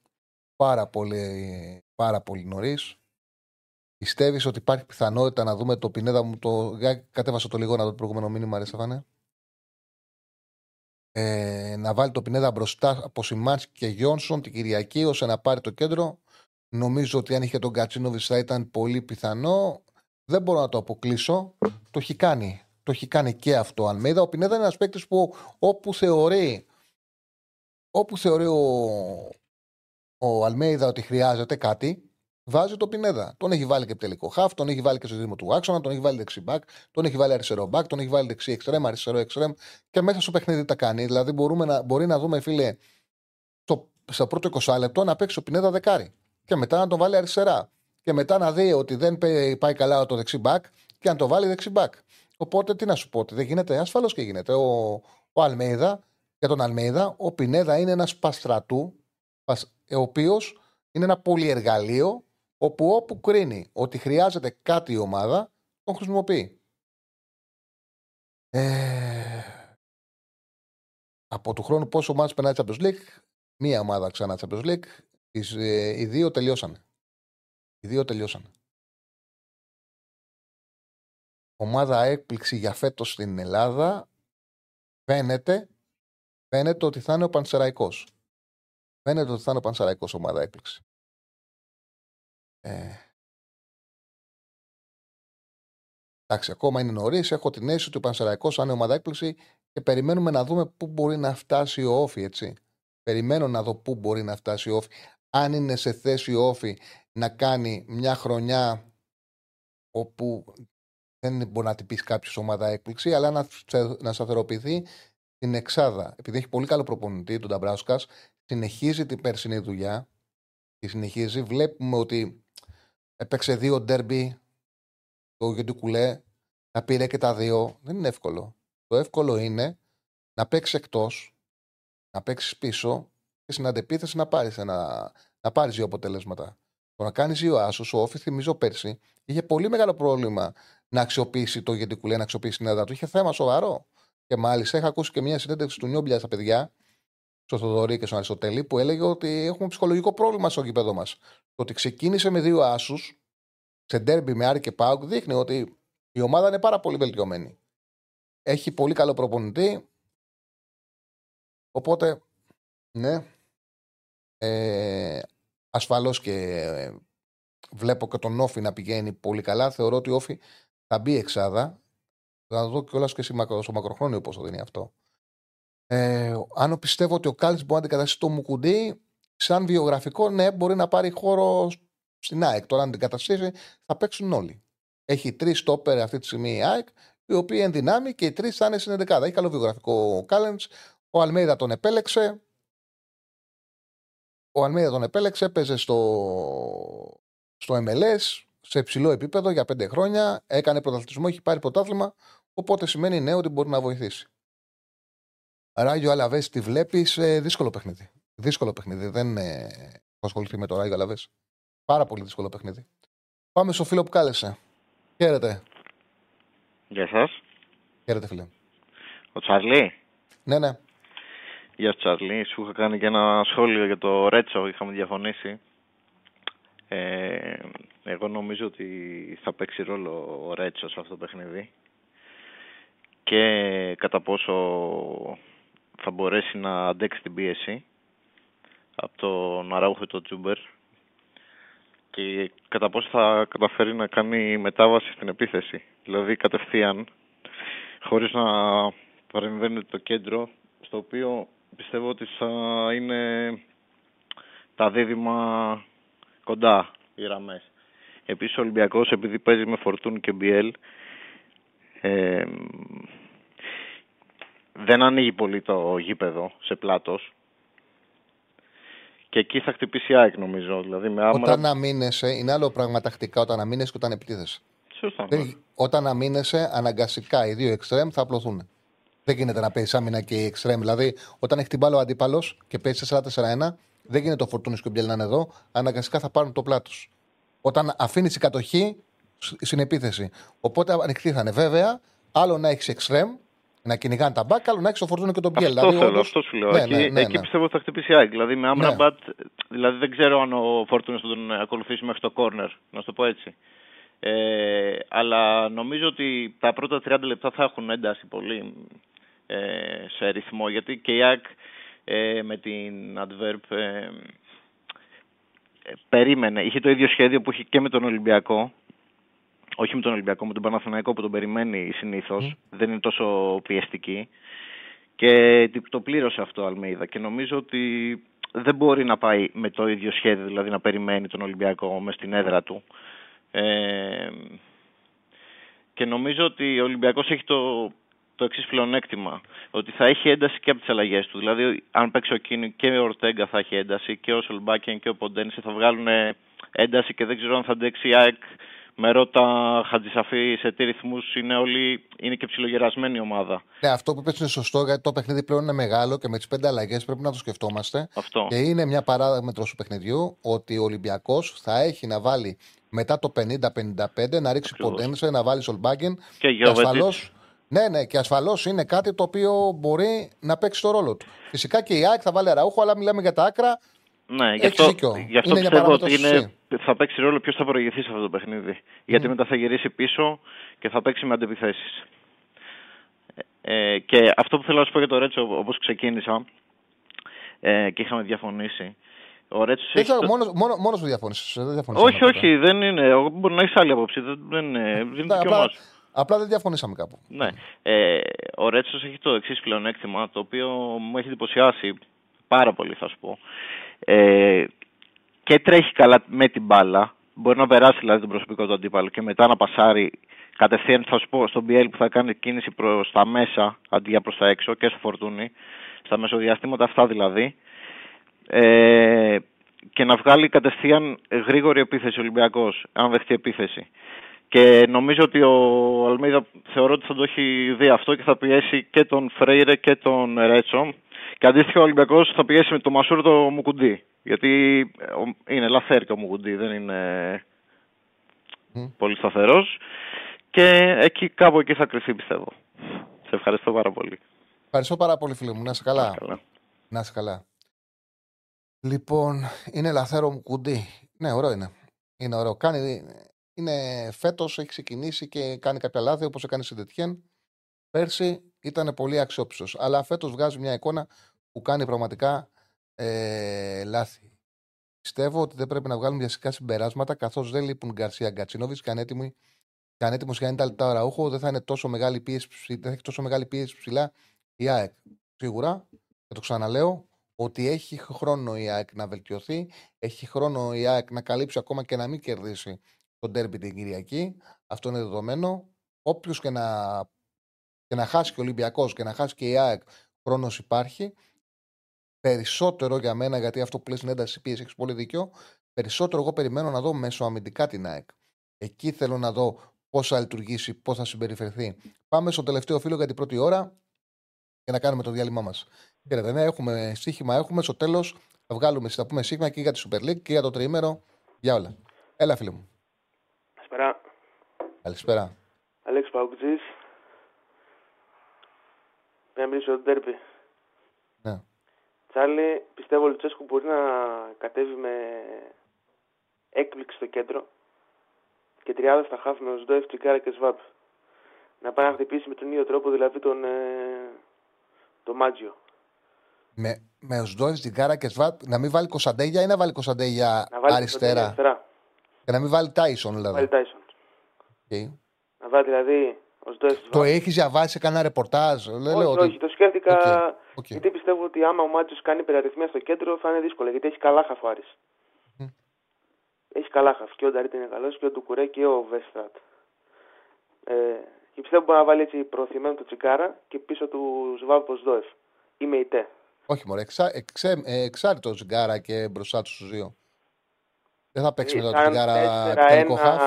Πάρα πολύ, πάρα πολύ νωρίς. Πιστεύεις ότι υπάρχει πιθανότητα να δούμε το πινέδα μου. Το... Για κατέβασα το λίγο να δω το προηγούμενο μήνυμα, ρε Στεφάνε. ε, να βάλει το Πινέδα μπροστά από Σιμάνσκι και Γιόνσον την Κυριακή ώστε να πάρει το κέντρο. Νομίζω ότι αν είχε τον Κατσίνοβιτς θα ήταν πολύ πιθανό. Δεν μπορώ να το αποκλείσω. Το έχει κάνει. Το έχει κάνει και αυτό ο Αλμέιδα. Ο Πινέδα είναι ένας παίκτης που όπου θεωρεί, όπου θεωρεί ο, ο Αλμέιδα ότι χρειάζεται κάτι, βάζει το Πινέδα. Τον έχει βάλει και τελικό χαφ, τον έχει βάλει και στο δίδυμο του άξονα, τον έχει βάλει δεξιμπάκ, τον έχει βάλει αριστερό μπακ, τον έχει βάλει δεξί εξτρέμ, αριστερό εξτρέμ και μέσα στο παιχνίδι τα κάνει. Δηλαδή μπορούμε να, μπορεί να δούμε, φίλε, στο, στο πρώτο 20 λεπτό να παίξει ο Πινέδα δεκάρι και μετά να τον βάλει αριστερά. Και μετά να δει ότι δεν πάει καλά το δεξί μπακ και να το βάλει δεξί μπακ. Οπότε τι να σου πω, ότι δεν γίνεται, ασφαλώς και γίνεται. Ο, ο Αλμέιδα, για τον Αλμέιδα, ο Πινέδα είναι ένας παστρατού, ο οποίος είναι ένα πολυεργαλείο όπου όπου κρίνει ότι χρειάζεται κάτι η ομάδα, τον χρησιμοποιεί. Ε, από του χρόνου πόσο μάτς περνάει Champions League, μία ομάδα ξανά Champions League, ε, οι δύο τελειώσανε. Οι δύο τελειώσανε. Ομάδα έκπληξη για φέτος στην Ελλάδα φαίνεται, φαίνεται ότι θα είναι ο Πανσεραϊκός. Φαίνεται ότι θα είναι ο Πανσεραϊκός ομάδα έκπληξη. Ε, εντάξει, ακόμα είναι νωρίς. Έχω την αίσθηση ότι ο Πανσεραϊκό θα είναι ομάδα έκπληξη και περιμένουμε να δούμε πού μπορεί να φτάσει ο Όφη, έτσι. Περιμένω να δω πού μπορεί να φτάσει ο Όφη. Αν είναι σε θέση ο Όφη να κάνει μια χρονιά όπου δεν μπορεί να την πεις κάποιος ομάδα έκπληξη, αλλά να, να σταθεροποιηθεί την Εξάδα. Επειδή έχει πολύ καλό προπονητή, τον Ταμπράουσκα, συνεχίζει την περσινή δουλειά. Τη συνεχίζει. Βλέπουμε ότι Έπαιξε δύο ντέρμπι το Γεντικουλέ, τα πήρε και τα δύο. Δεν είναι εύκολο. Το εύκολο είναι να παίξεις εκτός, να παίξεις πίσω και στην αντεπίθεση να πάρεις να πάρεις δύο αποτελέσματα. Το να κάνεις δύο άσους, ο Όφη, θυμίζω πέρσι, είχε πολύ μεγάλο πρόβλημα να αξιοποιήσει το Γεντικουλέ, να αξιοποιήσει την έδρα του. Είχε θέμα σοβαρό. Και μάλιστα είχα ακούσει και μια συνέντευξη του Νιόμπλια στα παιδιά, στο Θοδωρή και στον Αριστοτέλη, που έλεγε ότι έχουμε ψυχολογικό πρόβλημα στο γήπεδο μας. Το ότι ξεκίνησε με δύο άσους σε ντέρμπι με Άρη και Πάουκ δείχνει ότι η ομάδα είναι πάρα πολύ βελτιωμένη. Έχει πολύ καλό προπονητή. Οπότε, ναι. Ε, ασφαλώς και ε, βλέπω και τον Όφη να πηγαίνει πολύ καλά. Θεωρώ ότι ο Όφη θα μπει εξάδα. Θα δω κιόλας και στο μακροχρόνιο πώ θα δίνει αυτό. Ε, αν πιστεύω ότι ο Κάλτ μπορεί να αντικαταστήσει το Μουκουντή, σαν βιογραφικό, ναι, μπορεί να πάρει χώρο στην ΑΕΚ. Τώρα, αν την καταστήσει, θα παίξουν όλοι. Έχει τρεις στόπερ αυτή τη στιγμή η ΑΕΚ, οι οποίοι εν δυνάμει και οι τρεις θα είναι στην 11. Έχει καλό βιογραφικό ο Κάλεντς. Ο Αλμέιδα τον επέλεξε. Ο Αλμέιδα τον επέλεξε, έπαιζε στο, στο MLS σε υψηλό επίπεδο για πέντε χρόνια. Έκανε πρωταθλητισμό, έχει πάρει πρωτάθλημα. Οπότε σημαίνει ναι ότι μπορεί να βοηθήσει. Ράγιο Αλαβές τη βλέπεις ε, δύσκολο παιχνίδι. Δύσκολο παιχνίδι. Δεν ε, ασχοληθεί με το Ράγιο Αλαβές. Πάρα πολύ δύσκολο παιχνίδι. Πάμε στο φίλο που κάλεσε. Χαίρετε. Γεια σας. Χαίρετε, φίλε. Ο Τσαρλί. Ναι, ναι. Γεια σου, Τσαρλί. Σου είχα κάνει και ένα σχόλιο για το Ρέτσο. Είχαμε διαφωνήσει. Ε, εγώ νομίζω ότι θα παίξει ρόλο ο Ρέτσο σε αυτό το παιχνίδι και κατά πόσο θα μπορέσει να αντέξει την πίεση από τον Αράουχο το Τζούμπερ και κατά πόσο θα καταφέρει να κάνει μετάβαση στην επίθεση. Δηλαδή κατευθείαν, χωρίς να παρεμβαίνει το κέντρο, στο οποίο πιστεύω ότι θα είναι τα δίδυμα κοντά οι γραμμές. Επίσης ο Ολυμπιακός επειδή παίζει με Φορτούν και Μπιέλ ε, δεν ανοίγει πολύ το γήπεδο σε πλάτος και εκεί θα χτυπήσει η ΑΕΚ νομίζω. Δηλαδή, με άμρα... Όταν αμήνεσαι, είναι άλλο πράγμα τακτικά όταν αμήνεσαι και όταν επιτίθεσαι. Σωστά. Ναι. Όταν αμήνεσαι, αναγκαστικά οι δύο εξτρέμ θα απλωθούν. Δεν γίνεται να παίζεις άμυνα και η εξτρέμ. Δηλαδή, όταν έχεις την μπάλα ο αντίπαλος και παίζεις 4-4-1, δεν γίνεται το φορτούνι και ο Μπιέλ να είναι εδώ, αναγκαστικά θα πάρουν το πλάτος. Όταν αφήνεις η κατοχή στην επίθεση. Οπότε ανοιχτή θα είναι. Βέβαια, άλλο να έχεις εξτρέμ να κυνηγάνε τα μπακ, άλλο να έχει το φορτούνο και τον πιέλ. Αυτό δηλαδή, θέλω, αυτό σου λέω. Ναι, εκεί, ναι, ναι, εκεί ναι. πιστεύω ότι θα χτυπήσει η Δηλαδή με Άμραμπατ, ναι. δηλαδή δεν ξέρω αν ο Φορτούνο θα τον ακολουθήσει μέχρι το κόρνερ, να σου το πω έτσι. Ε, αλλά νομίζω ότι τα πρώτα 30 λεπτά θα έχουν ένταση πολύ. ε, σε ρυθμό. Γιατί και η ΑΕΚ ε, με την Adverb ε, ε, περίμενε. Είχε το ίδιο σχέδιο που είχε και με τον Ολυμπιακό. Όχι με τον Ολυμπιακό, με τον Παναθηναϊκό που τον περιμένει συνήθως. Δεν είναι τόσο πιεστική. Και το πλήρωσε αυτό ο Αλμέιδα. Και νομίζω ότι δεν μπορεί να πάει με το ίδιο σχέδιο, δηλαδή να περιμένει τον Ολυμπιακό μες στην έδρα του. Ε, και νομίζω ότι ο Ολυμπιακός έχει το, το εξής πλεονέκτημα. Ότι θα έχει ένταση και από τις αλλαγές του. Δηλαδή, αν παίξει ο Κίνη και ο Ορτέγκα θα έχει ένταση και ο Σολμπάκιαν και ο Ποντένσε θα βγάλουν ένταση και δεν ξέρω αν θα αντέξει η ΑΕΚ με ρώτα Χατζησαφή σε τι ρυθμούς είναι όλοι. είναι και ψιλογερασμένη ομάδα. Ναι, αυτό που είπες είναι σωστό γιατί το παιχνίδι πλέον είναι μεγάλο και με τις πέντε αλλαγές πρέπει να το σκεφτόμαστε. Αυτό. Και είναι μια παράδειγμα του παιχνιδιού ότι ο Ολυμπιακός θα έχει να βάλει μετά το 50-55 να ρίξει Ποντένσε, να βάλει Σολμπάκεν. Και, και ασφαλώ ναι, ναι, και ασφαλώς είναι κάτι το οποίο μπορεί να παίξει το ρόλο του. Φυσικά και η ΑΕΚ θα βάλει ραούχο, αλλά μιλάμε για τα άκρα. Ναι, γι' αυτό, γι αυτό είναι πιστεύω ότι είναι, θα παίξει ρόλο ποιος θα προηγηθεί σε αυτό το παιχνίδι. Γιατί μετά θα γυρίσει πίσω και θα παίξει με αντεπιθέσει. Ε, και αυτό που θέλω να σου πω για το Ρέτσο, όπως ξεκίνησα ε, και είχαμε διαφωνήσει. Ο Ρέτσος. Έχει... Μόνο, μόνο, μόνος του διαφωνήσει. Όχι, όχι, δεν είναι. Μπορεί να έχεις άλλη άποψη. Δεν, δεν, δεν είναι απλά, απλά δεν διαφωνήσαμε κάπου. Ναι. Ε, ο Ρέτσος έχει το εξής πλεονέκτημα, το οποίο μου έχει εντυπωσιάσει πάρα πολύ, θα σου πω. Ε, και τρέχει καλά με την μπάλα. Μπορεί να περάσει δηλαδή τον προσωπικό του αντίπαλο και μετά να πασάρει κατευθείαν, θα σου πω, στον BL που θα κάνει κίνηση προς τα μέσα αντί για προς τα έξω και στο φορτούνι. Στα μεσοδιαστήματα αυτά δηλαδή. Ε, και να βγάλει κατευθείαν γρήγορη επίθεση ο Ολυμπιακός, αν δεχτεί επίθεση. Και νομίζω ότι ο Αλμίδα θεωρώ ότι θα το έχει δει αυτό και θα πιέσει και τον Φρέιρε και τον Ρέτσο. Και αντίστοιχα ο Ολυμπιακός θα πιέσει με τον Μασούρ το Μουκουντή. Γιατί ε, είναι λαθέρ και ο Μουκουντή, δεν είναι πολύ σταθερός. Και εκεί κάπου εκεί θα κρυφτεί πιστεύω. Σε ευχαριστώ πάρα πολύ. Ευχαριστώ πάρα πολύ φίλε μου. Να είσαι καλά. Να είσαι καλά. Λοιπόν, είναι λαθέρο Μουκουντή. Ναι, ωραίο είναι. Είναι ωραίο. Κάνει, είναι φέτος, έχει ξεκινήσει και κάνει κάποια λάθη όπως έκανε στην Τετιέν. Πέρσι ήταν πολύ αξιόπιστος. Αλλά φέτος βγάζει μια εικόνα που κάνει πραγματικά ε, λάθη. Πιστεύω ότι δεν πρέπει να βγάλουμε βιαστικά συμπεράσματα καθώς δεν λείπουν Γκαρσία Γκατσινόβιτ και αν έτοιμοι και αν έτοιμο για 90 λεπτά ραούχο, δεν θα, είναι τόσο μεγάλη πίεση, δεν θα έχει τόσο μεγάλη πίεση ψηλά η ΑΕΚ. Σίγουρα, και το ξαναλέω, ότι έχει χρόνο η ΑΕΚ να βελτιωθεί, έχει χρόνο η ΑΕΚ να καλύψει ακόμα και να μην κερδίσει τον τέρμπι την Κυριακή. Αυτό είναι δεδομένο. Όποιος και να, και να χάσει και ο Ολυμπιακός και να χάσει και η ΑΕΚ, χρόνος υπάρχει. Περισσότερο για μένα, γιατί αυτό που λες στην ένταση πίεση έχεις πολύ δίκιο. Περισσότερο εγώ περιμένω να δω μέσω αμυντικά την ΑΕΚ. Εκεί θέλω να δω πώς θα λειτουργήσει, πώς θα συμπεριφερθεί. Πάμε στο τελευταίο φίλο για την πρώτη ώρα και να κάνουμε το διάλειμμα μας. Ξέρετε, ναι, έχουμε στοίχημα, έχουμε. Στο τέλος θα βγάλουμε, θα πούμε σύγχυμα και για τη Super League και για το τριήμερο. Για όλα. Έλα, φίλε μου. Καλησπέρα. Καλησπέρα. Αλέξη Παουκτζής. Να μιλήσω τον τέρπι. Ναι. Τσάρλι, πιστεύω ο Λουτσέσκου μπορεί να κατέβει με έκπληξη στο κέντρο και τριάδα στα χάφη με ο Σντόεφ, Τσικάρα και Σβάπ. Να πάει να χτυπήσει με τον ίδιο τρόπο δηλαδή τον, ε, τον Μάτζιο. Με, με ο Σντόεφ, Τσικάρα και Σβάπ να μην βάλει Κωνσταντέγια ή να βάλει Κωνσταντέγια αριστερά; αριστερά. Και να μην βάλει Τάισον δηλαδή. Βάλει Τάισον. Okay. Να βάλει δηλαδή το έχεις διαβάσει σε κανένα ρεπορτάζ; Όχι, λέω όχι, ότι... το σκέφτηκα. Okay. Okay. Γιατί πιστεύω ότι άμα ο Μάτσος κάνει περιαριθμία στο κέντρο θα είναι δύσκολο. Γιατί έχει καλά χαφάρις. Mm. Έχει καλά χαφ. Και ο Νταρίτ είναι καλός και ο Ντουκουρέ και ο Βέστρατ. Ε, και πιστεύω μπορεί να βάλει έτσι προωθημένο το τσικάρα και πίσω του Σβάμπο Δόεφ. Είμαι η ΤΕ. Όχι, μωρέ. Εξά, εξέ, ε, εξάρτητο τσικάρα και μπροστά του στου δύο. Δεν θα παίξει ε, με το τσιγάρα τελικό χαφ.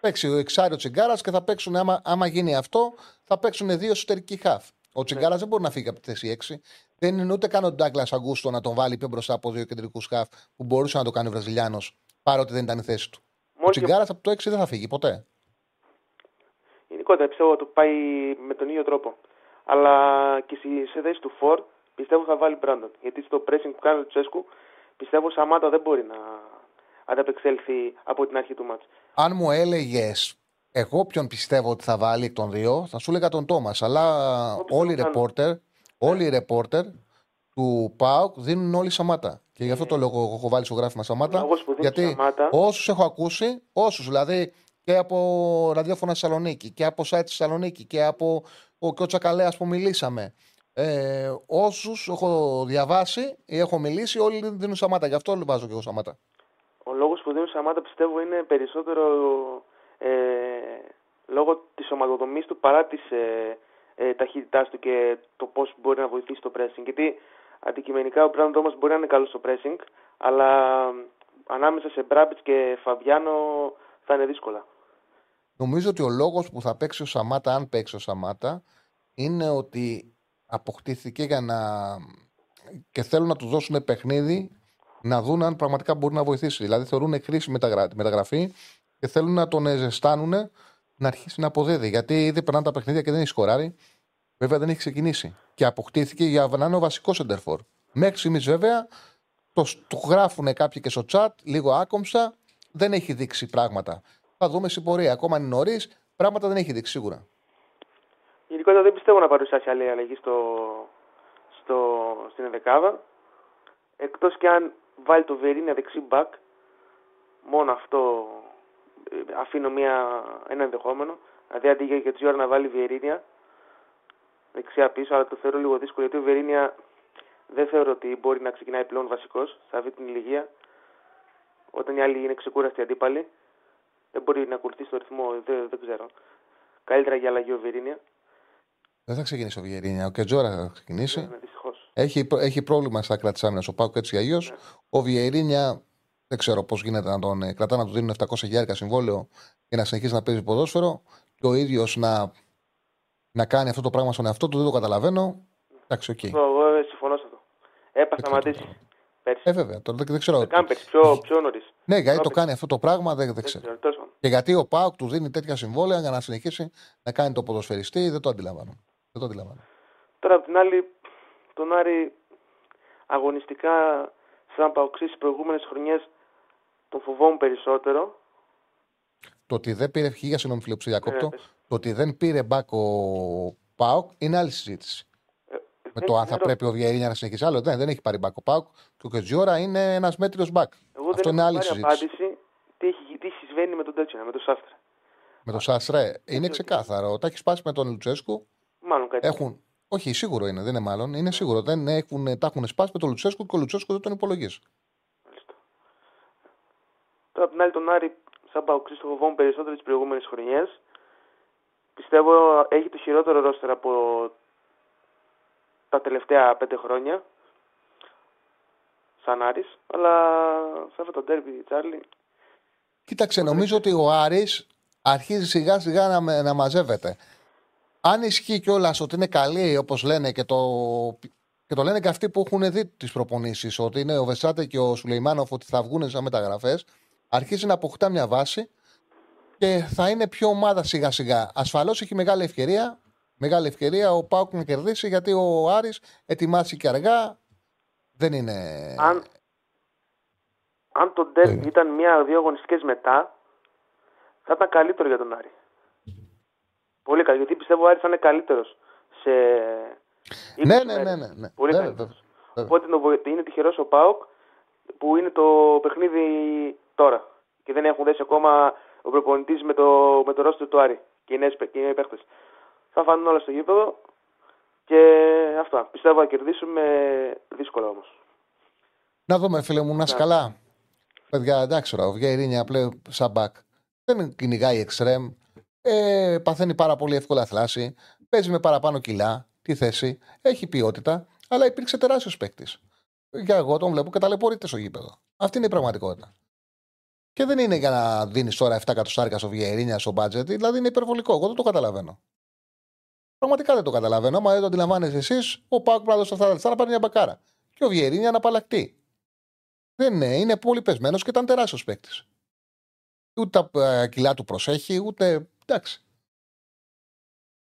Παίξει ο εξάριο τσιγκάρας και θα παίξουν, άμα, άμα γίνει αυτό, θα παίξουν δύο εσωτερικοί χαφ. Ο τσιγκάρας ναι. δεν μπορεί να φύγει από τη θέση 6. Δεν είναι ούτε καν ο Ντάγκλας Αγκούστο να τον βάλει πιο μπροστά από δύο κεντρικούς χαφ που μπορούσε να το κάνει ο Βραζιλιάνος παρότι δεν ήταν η θέση του. Μόνο ο τσιγκάρα και... από το 6 δεν θα φύγει ποτέ. Γενικότερα πιστεύω ότι πάει με τον ίδιο τρόπο. Αλλά και σε θέση του Φορ πιστεύω θα βάλει Μπράντον. Γιατί στο pressing που κάνει ο Τσέσκου πιστεύω ο Σαμάτα δεν μπορεί να ανταπεξέλθει από την αρχή του μάτς. Αν μου έλεγες Εγώ ποιον πιστεύω ότι θα βάλει εκ των δύο, θα σου έλεγα τον Τόμας. Αλλά όλοι οι ρεπόρτερ, όλοι οι ρεπόρτερ του ΠΑΟΚ δίνουν όλοι Σαμάτα. Και γι' αυτό το λόγο έχω βάλει στο γράφημα Σαμάτα. Γιατί όσους έχω ακούσει, όσους δηλαδή και από ραδιόφωνα Θεσσαλονίκη και από site Θεσσαλονίκη και από ο, και ο Τσακαλέας που μιλήσαμε. Ε, Όσους έχω διαβάσει ή έχω μιλήσει, όλοι δίνουν Σαμάτα. Γι' αυτό βάζω και εγώ Σαμάτα. Ο λόγο που δίνουν Σαμάτα πιστεύω είναι περισσότερο ε, λόγω της ομαδοδομή του παρά της ε, ε, ταχύτητάς του και το πώς μπορεί να βοηθήσει το pressing. Γιατί αντικειμενικά ο Μπράντον Τόμα μπορεί να είναι καλός στο pressing, αλλά ανάμεσα σε Μπράμπιτ και Φαβιάνο θα είναι δύσκολα. Νομίζω ότι ο λόγος που θα παίξει ο Σαμάτα, αν παίξει ο Σαμάτα, είναι ότι αποκτήθηκε για να. και θέλουν να του δώσουν παιχνίδι να δουν αν πραγματικά μπορεί να βοηθήσει. Δηλαδή θεωρούν χρήσιμη μεταγραφή και θέλουν να τον ζεστάνουν να αρχίσει να αποδέδει. Γιατί ήδη περνάνε τα παιχνίδια και δεν έχει σκοράρει. Βέβαια δεν έχει ξεκινήσει. Και αποκτήθηκε για να είναι ο βασικός εντερφόρ. Μέχρι στιγμή βέβαια το, το γράφουν κάποιοι και στο chat, λίγο άκομψα, δεν έχει δείξει πράγματα. Θα δούμε στην πορεία. Ακόμα είναι νωρίς, πράγματα δεν έχει δείξει σίγουρα. Γενικότερα δεν πιστεύω να παρουσιάσει άλλη αλλαγή στο, στο, στην Εδεκάδα. Εκτός και αν βάλει το Βερίνια δεξί μπακ, μόνο αυτό ε, αφήνω μια, ένα ενδεχόμενο. Δηλαδή αντί για τη ώρα να βάλει Βιερίνια δεξιά πίσω, αλλά το θεωρώ λίγο δύσκολο γιατί ο Βερίνια δεν θεωρώ ότι μπορεί να ξεκινάει πλέον βασικός σε αυτή την ηλικία. Όταν οι άλλοι είναι ξεκούραστοι αντίπαλοι, δεν μπορεί να ακολουθήσει το ρυθμό, δεν, δεν ξέρω. Καλύτερα για αλλαγή ο Βιερίνια. Δεν θα ξεκινήσει ο Βιερίνια. Ο Κετζόρα θα ξεκινήσει. Ναι, έχει, έχει πρόβλημα στα άκρα της άμυνας ο ΠΑΟΚ έτσι αλλιώς. Ναι. Ο Βιεϊρίνια δεν ξέρω πώς γίνεται να τον ε, κρατά, να του δίνουν 700 χιλιάρικα συμβόλαιο και να συνεχίσει να παίζει ποδόσφαιρο. Και ο ίδιο να, να κάνει αυτό το πράγμα στον εαυτό του, δεν το καταλαβαίνω. Εντάξει, ok. Okay. Εγώ συμφωνώ σε αυτό. Έπα σταματήσεις. Ε, βέβαια, τώρα δεν, δεν ξέρω. Δεν κάνεις πιο, πιο νωρίς. Ναι, γιατί το κάνεις αυτό το πράγμα δεν, δεν ξέρω. Και γιατί ο ΠΑΟΚ του δίνει τέτοια συμβόλαια για να συνεχίσει να κάνει το ποδοσφαιριστή, δεν το αντιλαμβάνω. Δεν το αντιλαμβάνω. Τώρα απ' την άλλη, τον Άρη αγωνιστικά σαν παοξής στις προηγούμενες χρονιές τον φοβόμουν περισσότερο. Το ότι δεν πήρε για συγγνώμη φίλε διακόπτω, το ότι δεν πήρε μπακ ο Πάοκ είναι άλλη συζήτηση. Ε, με το αν θα πρέπει ο Βιερίνια να συνεχίσει άλλο. Δεν, δεν έχει πάρει μπακ ο Πάοκ και ο Κετζιόρα είναι ένας μέτριος μπακ. Εγώ Αυτό είναι άλλη συζήτηση. απάντηση τι, έχει, τι συμβαίνει με τον Τέτσινα, με τον Σάστρε. Με τον Σάστρε είναι ξεκάθαρο. Τα έχει σπάσει με τον Λουτσέσκου. Μάλλον κάτι. Έχουν, όχι, σίγουρο είναι, δεν είναι μάλλον. Είναι σίγουρο. Δεν έχουν, τα έχουν σπάσει με τον Λουτσέσκου και ο Λουτσέσκου δεν τον υπολογίζει. Τώρα από την άλλη τον Άρη, σαν Παουξή, το φοβόμουν περισσότερο τις προηγούμενες χρονιές. Πιστεύω έχει το χειρότερο ρόστερ από τα τελευταία πέντε χρόνια. Σαν Άρης, αλλά σε αυτό το τέρπι, Τσάρλι. Κοίταξε, νομίζω ότι ο Άρης αρχίζει σιγά σιγά να, να μαζεύεται αν ισχύει κιόλας ότι είναι καλή, όπως λένε και το, και το λένε και αυτοί που έχουν δει τις προπονήσεις, ότι είναι ο Βεσάτε και ο Σουλεϊμάνοφ ότι θα βγουν σαν μεταγραφές, αρχίζει να αποκτά μια βάση και θα είναι πιο ομάδα σιγά σιγά. Ασφαλώς έχει μεγάλη ευκαιρία. Μεγάλη ευκαιρία ο Πάουκ να κερδίσει γιατί ο Άρης ετοιμάσει και αργά. Δεν είναι. Αν, αν το Ντέρμπι ε. ήταν μία-δύο αγωνιστικές μετά, θα ήταν καλύτερο για τον Άρη. Πολύ καλή. Γιατί πιστεύω ο Άρης θα είναι καλύτερος σε. Ναι, ναι, ναι, ναι, ναι. Πολύ ναι, Οπότε είναι τυχερός ο Πάοκ που είναι το παιχνίδι τώρα. Και δεν έχουν δέσει ακόμα ο προπονητής με το, με το ρόστο του Άρη. Και οι νέοι παίχτες. Θα φανούν όλα στο γήπεδο. Και αυτά. Πιστεύω να κερδίσουμε δύσκολα όμως. Να δούμε, φίλε μου, να είσαι καλά. Παιδιά, εντάξει, ο Βιερίνια πλέον σαν μπακ. Δεν κυνηγάει εξτρέμ ε, παθαίνει πάρα πολύ εύκολα θλάση, παίζει με παραπάνω κιλά, τη θέση, έχει ποιότητα, αλλά υπήρξε τεράστιος παίκτης. Για εγώ τον βλέπω και ταλαιπωρείται στο γήπεδο. Αυτή είναι η πραγματικότητα. Και δεν είναι για να δίνεις τώρα 7 εκατοστάρικα στο Βιερίνια, στο μπάτζετ, δηλαδή είναι υπερβολικό. Εγώ δεν το καταλαβαίνω. Πραγματικά δεν το καταλαβαίνω. Άμα δεν το αντιλαμβάνεστε εσείς, ο Πάκ πρέπει να δώσει αυτά τα λεφτά να πάρει μια μπακάρα. Και ο Βιερίνια να απαλλακτεί. Δεν είναι, είναι πολύ πεσμένος και ήταν τεράστιος παίκτης. Ούτε τα ε, κιλά του προσέχει, ούτε Εντάξει.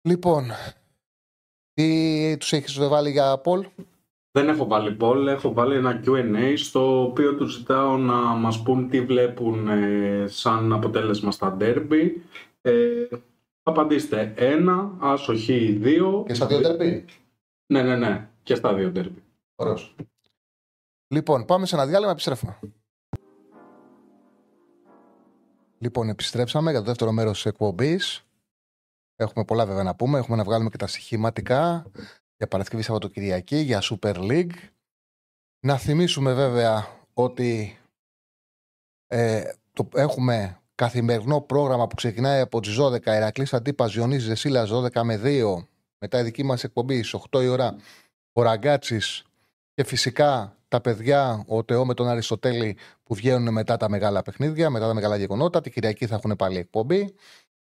Λοιπόν, τι τους έχεις βάλει για Πολ; Δεν έχω βάλει Πολ, έχω βάλει ένα Q&A στο οποίο τους ζητάω να μας πούν τι βλέπουν ε, σαν αποτέλεσμα στα derby Ε, απαντήστε ένα, άσο χ, δύο. Και στα δύο τερπί. Ναι, ναι, ναι. Και στα δύο τερπί. Ωραίος. Λοιπόν, πάμε σε ένα διάλειμμα, επιστρέφουμε. Λοιπόν, επιστρέψαμε για το δεύτερο μέρος της εκπομπής. Έχουμε πολλά βέβαια να πούμε. Έχουμε να βγάλουμε και τα στοιχηματικά για Παρασκευή Σαββατοκυριακή, για Super League. Να θυμίσουμε βέβαια ότι ε, το, έχουμε καθημερινό πρόγραμμα που ξεκινάει από τις 12 Ερακλής Αντίπας Ζιονίζη Δεσίλας 12 με 2. Μετά η δική μας εκπομπή στις 8 η ώρα ο Ραγκάτσης και φυσικά τα παιδιά, ο Τεό με τον Αριστοτέλη που βγαίνουν μετά τα μεγάλα παιχνίδια, μετά τα μεγάλα γεγονότα. Την Κυριακή θα έχουν πάλι εκπομπή.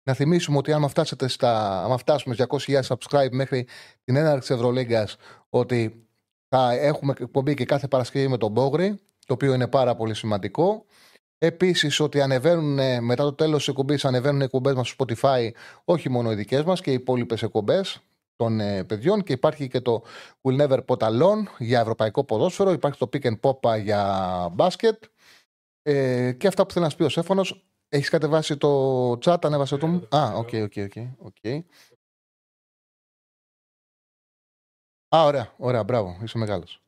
Να θυμίσουμε ότι αν φτάσετε στα, αν φτάσουμε 200.000 subscribe μέχρι την έναρξη Ευρωλίγκας, ότι θα έχουμε εκπομπή και κάθε Παρασκευή με τον Μπόγρι, το οποίο είναι πάρα πολύ σημαντικό. Επίσης, ότι ανεβαίνουν ε, μετά το τέλος της εκπομπής, ανεβαίνουν οι εκπομπές μας στο Spotify, όχι μόνο οι δικές μας και οι υπόλοιπες εκπομπές των ε, παιδιών. Και υπάρχει και το Will Never Pot Alone για ευρωπαϊκό ποδόσφαιρο. Υπάρχει το Pick and Pop για μπάσκετ. Ε, και αυτά που θέλει να σου πει ο Στέφανος. Έχεις κατεβάσει το chat, ανέβασε το μου; Α, ok, ok, ok. Α, ωραία, ωραία, μπράβο, είσαι μεγάλος.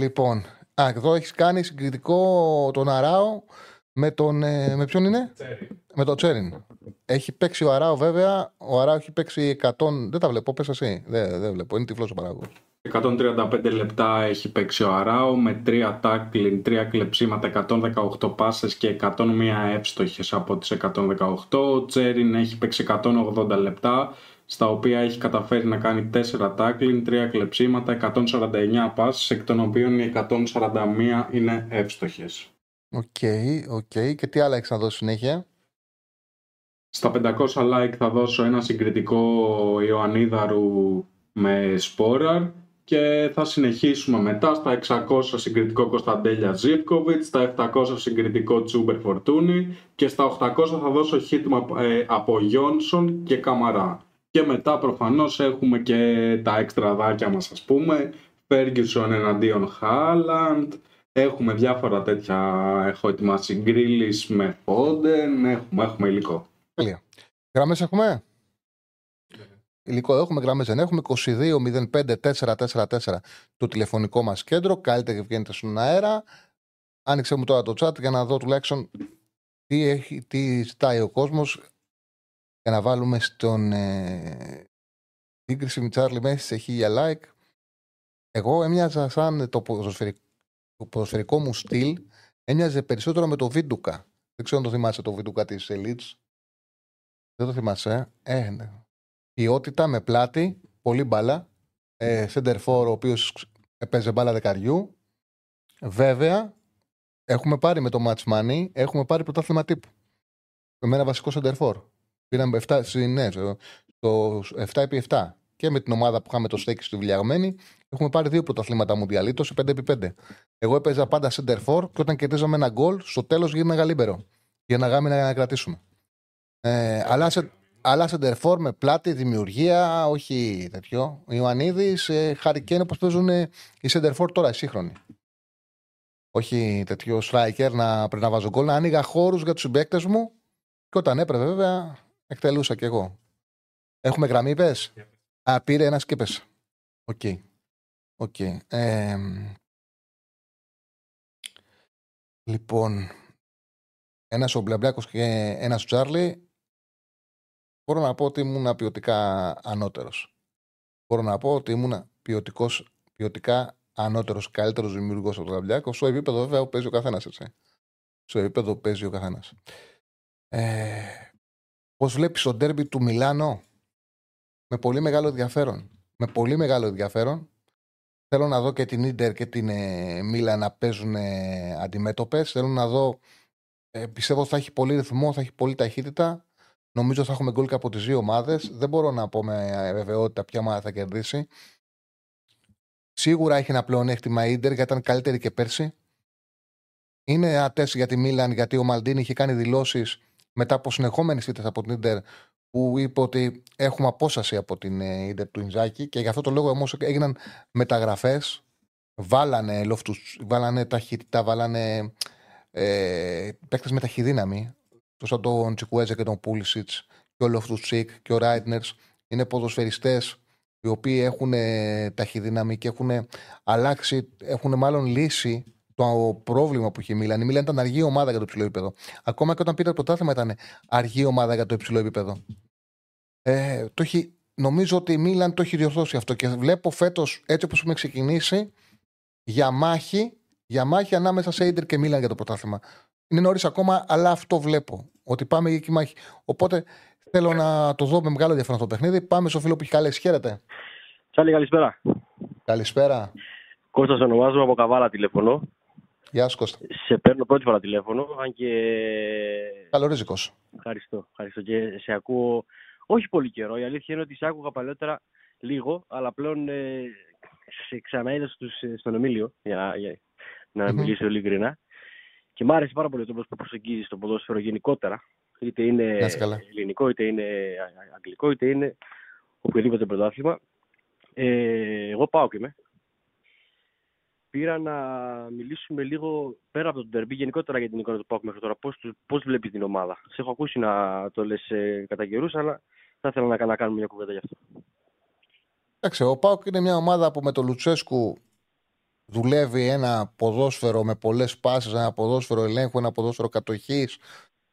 Λοιπόν, α, εδώ έχεις κάνει συγκριτικό τον Αράο με τον. Ε, με ποιον είναι; Με τον Τσέριν. Έχει παίξει ο Αράο βέβαια. Ο Αράο έχει παίξει 100. Δεν τα βλέπω, πες εσύ. Δεν, δεν βλέπω. Είναι τυφλός ο παραγωγός. 135 λεπτά έχει παίξει ο Αράο με 3 tackling, 3 κλεψίματα, 118 πάσες και 101 εύστοχες από τις 118. Ο Τσέριν έχει παίξει 180 λεπτά στα οποία έχει καταφέρει να κάνει 4 tackling, 3 κλεψίματα, 149 πάσες εκ των οποίων οι 141 είναι εύστοχες. Ok, okay, ok. Okay. Και τι άλλα έχεις να δώσεις συνέχεια; Στα 500 like θα δώσω ένα συγκριτικό Ιωαννίδαρου με Σπόραρ και θα συνεχίσουμε μετά στα 600 συγκριτικό Κωνσταντέλια Ζίβκοβιτ, στα 700 συγκριτικό Τσούμπερ Φορτούνη και στα 800 θα δώσω χίτμα ε, από Γιόνσον και Καμαρά. Και μετά προφανώς έχουμε και τα έξτρα δάκια μας ας πούμε, Ferguson εναντίον Χάλαντ, έχουμε διάφορα τέτοια, έχω ετοιμάσει γκρίλις με Φόντεν, έχουμε, έχουμε υλικό. Τέλεια. Γραμμές έχουμε; Υλικό έχουμε, γραμμές δεν έχουμε. 22-05-444 το τηλεφωνικό μας κέντρο. Καλύτερα και βγαίνετε στον αέρα. Άνοιξε μου τώρα το chat για να δω τουλάχιστον τι, έχει, τι ζητάει ο κόσμος για να βάλουμε στον ε, σύγκριση με Τσάρλι Μέση σε χίλια like. Εγώ έμοιαζα σαν το ποδοσφαιρικό, το ποδοσφαιρικό μου στυλ έμοιαζε περισσότερο με το Βίντουκα. Δεν ξέρω αν το θυμάσαι το Βίντουκα της Elite. Δεν το θυμάσαι. Ε, ε ναι ποιότητα με πλάτη, πολύ μπάλα. Ε, Σεντερφόρ, ο οποίος έπαιζε μπάλα δεκαριού. Βέβαια, έχουμε πάρει με το Match Money, έχουμε πάρει πρωτάθλημα τύπου. Με ένα βασικό Σεντερφόρ. Πήραμε 7, ναι, το 7x7. Και με την ομάδα που είχαμε το στέκι στη Βιλιαγμένη, έχουμε πάρει δύο πρωταθλήματα Μουντιαλίτος σε 5x5. Εγώ έπαιζα πάντα Σεντερφόρ και όταν κερδίζαμε ένα γκολ, στο τέλος γίναμε γαλίμπερο. Για να γάμε να κρατήσουμε. Ε, αλλά σε, αλλά σεντερφόρ με πλάτη, δημιουργία, όχι τέτοιο. Ο Ιωαννίδης, ε, Χάρι Κέιν όπως παίζουν οι σεντερφόρ τώρα, οι σύγχρονοι. Όχι τέτοιο striker να πριν να βάζω γκολ, να άνοιγα χώρους για τους συμπαίκτες μου και όταν έπρεπε βέβαια εκτελούσα κι εγώ. Έχουμε γραμμή, πες; Α, πήρε ένας και πε. Ok. Ok. Ε, λοιπόν, ένας ο Μπλαμπλάκο και ένας ο Τσάρλι μπορώ να πω ότι ήμουν ποιοτικά ανώτερος. Μπορώ να πω ότι ήμουν ποιοτικός, ποιοτικά ανώτερος, καλύτερος δημιουργός από τον Γαμπλιάκο. Στο επίπεδο βέβαια που παίζει ο καθένας, έτσι. Στο επίπεδο που παίζει ο καθένας. Ε, Πώς βλέπεις το ντέρμπι του Μιλάνο, με πολύ μεγάλο ενδιαφέρον. Με πολύ μεγάλο ενδιαφέρον. Θέλω να δω και την Ίντερ και την ε, Μίλα να παίζουν ε, αντιμέτωπες. Θέλω να δω. Ε, πιστεύω ότι θα έχει πολύ ρυθμό, θα έχει πολύ ταχύτητα. Νομίζω θα έχουμε γκολ και από τις δύο ομάδες. Δεν μπορώ να πω με βεβαιότητα ποια ομάδα θα κερδίσει. Σίγουρα έχει ένα πλεονέκτημα η Ιντερ γιατί ήταν καλύτερη και πέρσι. Είναι ένα για τη Μίλαν γιατί ο Μαλντίνη είχε κάνει δηλώσεις μετά από συνεχόμενες ήττε από την Ιντερ που είπε ότι έχουμε απόσταση από την Ιντερ του Ινζάκη και γι' αυτό το λόγο όμως έγιναν μεταγραφές. Βάλανε λόφτους, βάλανε ταχύτητα, βάλανε ε, παίκτες με ταχυδύναμη τόσο τον Τσικουέζα και τον Πούλησιτ και ο Λοφτουτσίκ και ο Ράιτνερς είναι ποδοσφαιριστές οι οποίοι έχουν ταχυδύναμη και έχουν αλλάξει, έχουν μάλλον λύσει το πρόβλημα που είχε η Μίλαν. Η Μίλαν ήταν αργή ομάδα για το υψηλό επίπεδο. Ακόμα και όταν πήρε το πρωτάθλημα ήταν αργή ομάδα για το υψηλό επίπεδο. Ε, το έχει, νομίζω ότι η Μίλαν το έχει διορθώσει αυτό και βλέπω φέτος έτσι όπως έχουμε ξεκινήσει για μάχη, για μάχη ανάμεσα σε Ιντερ και Μίλαν για το πρωτάθλημα. Είναι νωρίς ακόμα, αλλά αυτό βλέπω. Ότι πάμε για εκεί μάχη. Οπότε θέλω να το δω με μεγάλο ενδιαφέρον το παιχνίδι. Πάμε στο φίλο που έχει καλέσει. Χαίρετε. Τσάλι, καλησπέρα. Καλησπέρα. Κώστας ονομάζομαι από Καβάλα τηλεφωνώ. Γεια σου Κώστα. Σε παίρνω πρώτη φορά τηλέφωνο, αν και... Καλορίζικος. Ευχαριστώ, ευχαριστώ. Και σε ακούω όχι πολύ καιρό. Η αλήθεια είναι ότι σε άκουγα παλιότερα λίγο, αλλά πλέον ε, σε ξαναείδα στον Εμίλιο, για, για να mm-hmm. μιλήσω ειλικρινά. Και μου άρεσε πάρα πολύ ο τρόπος που προσεγγίζει το ποδόσφαιρο γενικότερα. Είτε είναι ελληνικό, είτε είναι αγγλικό, είτε είναι οποιοδήποτε πρωτάθλημα. Ε, εγώ πάω και είμαι πήρα να μιλήσουμε λίγο πέρα από τον τερμπή γενικότερα για την εικόνα του Πάουκ μέχρι τώρα. Πώς, πώς βλέπεις την ομάδα. Σε έχω ακούσει να το λες ε, κατά καιρούς, αλλά θα ήθελα να, να κάνουμε μια κουβέντα γι' αυτό. Εντάξει, ο Πάουκ είναι μια ομάδα που με τον Λουτσέσκου δουλεύει ένα ποδόσφαιρο με πολλές πάσεις, ένα ποδόσφαιρο ελέγχου, ένα ποδόσφαιρο κατοχής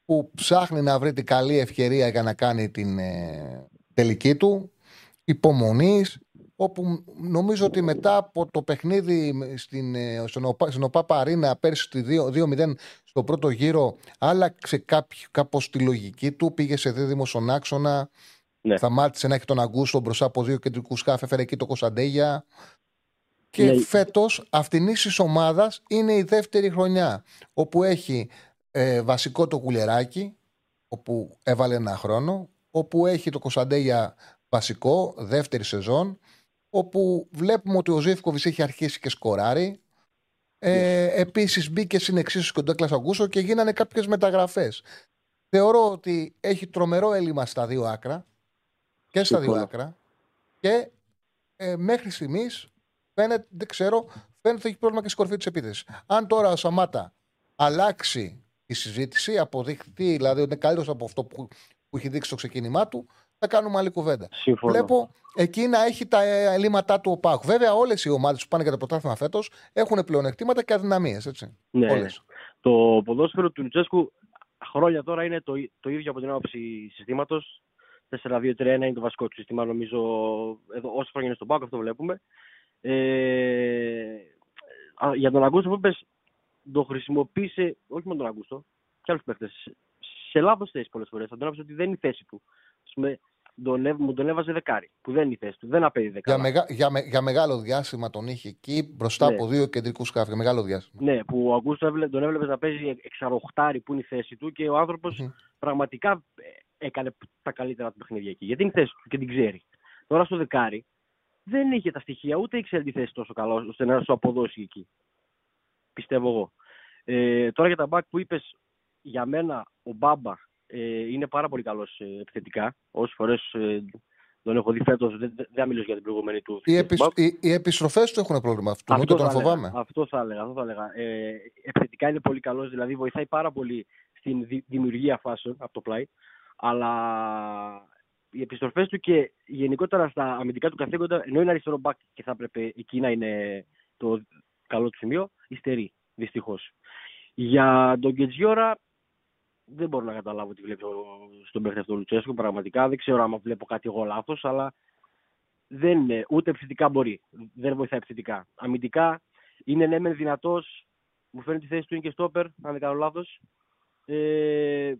που ψάχνει να βρει την καλή ευκαιρία για να κάνει την ε, τελική του υπομονής όπου νομίζω ότι μετά από το παιχνίδι στην, ε, στην ΟΠΑ Αρίνα πέρσι στη 2-0 στο πρώτο γύρο άλλαξε κάποιο, κάπως τη λογική του, πήγε σε δίδυμο στον άξονα, ναι. σταμάτησε να έχει τον Αγκούστο μπροστά από δύο κεντρικούς σκάφη, έφερε εκεί το Κωνσταντέγια. Και ναι. φέτος αυτήν της ομάδας είναι η δεύτερη χρονιά, όπου έχει ε, βασικό το κουλεράκι, όπου έβαλε ένα χρόνο, όπου έχει το Κωνσταντέγια βασικό, δεύτερη σεζόν, όπου βλέπουμε ότι ο Ζήφκοβιτ έχει αρχίσει και σκοράρει. Ε, yes. Επίσης μπήκε στην εξίσου και ο Ντέκλας Αγκούσο και γίνανε κάποιες μεταγραφές. Θεωρώ ότι έχει τρομερό έλλειμμα στα δύο άκρα και στα δύο άκρα και ε, μέχρι στιγμής φαίνεται, δεν ξέρω, φαίνεται ότι έχει πρόβλημα και στην κορφή της επίθεσης. Αν τώρα ο Σαμάτα αλλάξει η συζήτηση, αποδειχθεί δηλαδή ότι είναι καλύτερος από αυτό που, που έχει δείξει στο ξεκίνημά του, θα κάνουμε άλλη κουβέντα. Συμφωνώ. Βλέπω εκεί να έχει τα ελλείμματά του ο Πάκου. Βέβαια, όλες οι ομάδες που πάνε για το πρωτάθλημα φέτος έχουν πλεονεκτήματα και αδυναμίες. Ναι. Όλες. Το ποδόσφαιρο του Λουτσέσκου χρόνια τώρα είναι το, το ίδιο από την άποψη συστήματος. 4-2-3-1 είναι το βασικό του σύστημα, νομίζω. Εδώ, όσο χρόνια είναι στον Πάκο, αυτό βλέπουμε. Ε, για τον Αγκούστο που είπες, το χρησιμοποίησε, όχι μόνο τον Αγκούστο, και άλλους παίχτε. Σε λάθος θέση πολλές φορές. Θα τον άφησε ότι δεν είναι η θέση του. πούμε, τον, μου τον έβαζε δεκάρι, που δεν είναι η θέση του. Δεν απέδει δεκάρι. Για, μεγα, για, με, για μεγάλο διάστημα τον είχε εκεί μπροστά ναι. από δύο κεντρικούς σκάφη. Για μεγάλο διάστημα. Ναι, που ο Αγκούστο τον έβλεπες να παίζει εξαροχτάρι που είναι η θέση του και ο άνθρωπος mm-hmm. πραγματικά ε, έκανε τα καλύτερα του παιχνίδια εκεί. Γιατί είναι η θέση του και την ξέρει. Τώρα στο δεκάρι δεν είχε τα στοιχεία ούτε ήξερε τη θέση τόσο καλό ώστε να σου αποδώσει εκεί. Πιστεύω εγώ. Ε, τώρα για τα μπακ που είπες, για μένα ο Μπάμπα ε, είναι πάρα πολύ καλός ε, επιθετικά. Όσες φορές ε, τον έχω δει φέτος, δεν, δεν μιλήσω για την προηγούμενη του. Οι, επι, οι, οι επιστροφές του έχουν πρόβλημα αυτό. Αυτό, θα, φοβάμαι. αυτό θα έλεγα. Αυτό θα έλεγα. Ε, επιθετικά είναι πολύ καλός, δηλαδή βοηθάει πάρα πολύ στην δημιουργία φάσεων από το πλάι. Αλλά οι επιστροφές του και γενικότερα στα αμυντικά του καθήκοντα, ενώ είναι αριστερό μπακ και θα έπρεπε εκεί να είναι το καλό του σημείο, υστερεί δυστυχώς. Για τον Κετζιόρα δεν μπορώ να καταλάβω τι βλέπω στον παίχτη αυτό Λουτσέσκο. Πραγματικά δεν ξέρω αν βλέπω κάτι εγώ λάθος, αλλά δεν είναι. Ούτε επιθετικά μπορεί. Δεν βοηθάει επιθετικά. Αμυντικά είναι ναι, μεν δυνατός. Μου φαίνεται τη θέση του είναι και στόπερ, αν δεν κάνω λάθος. Ε,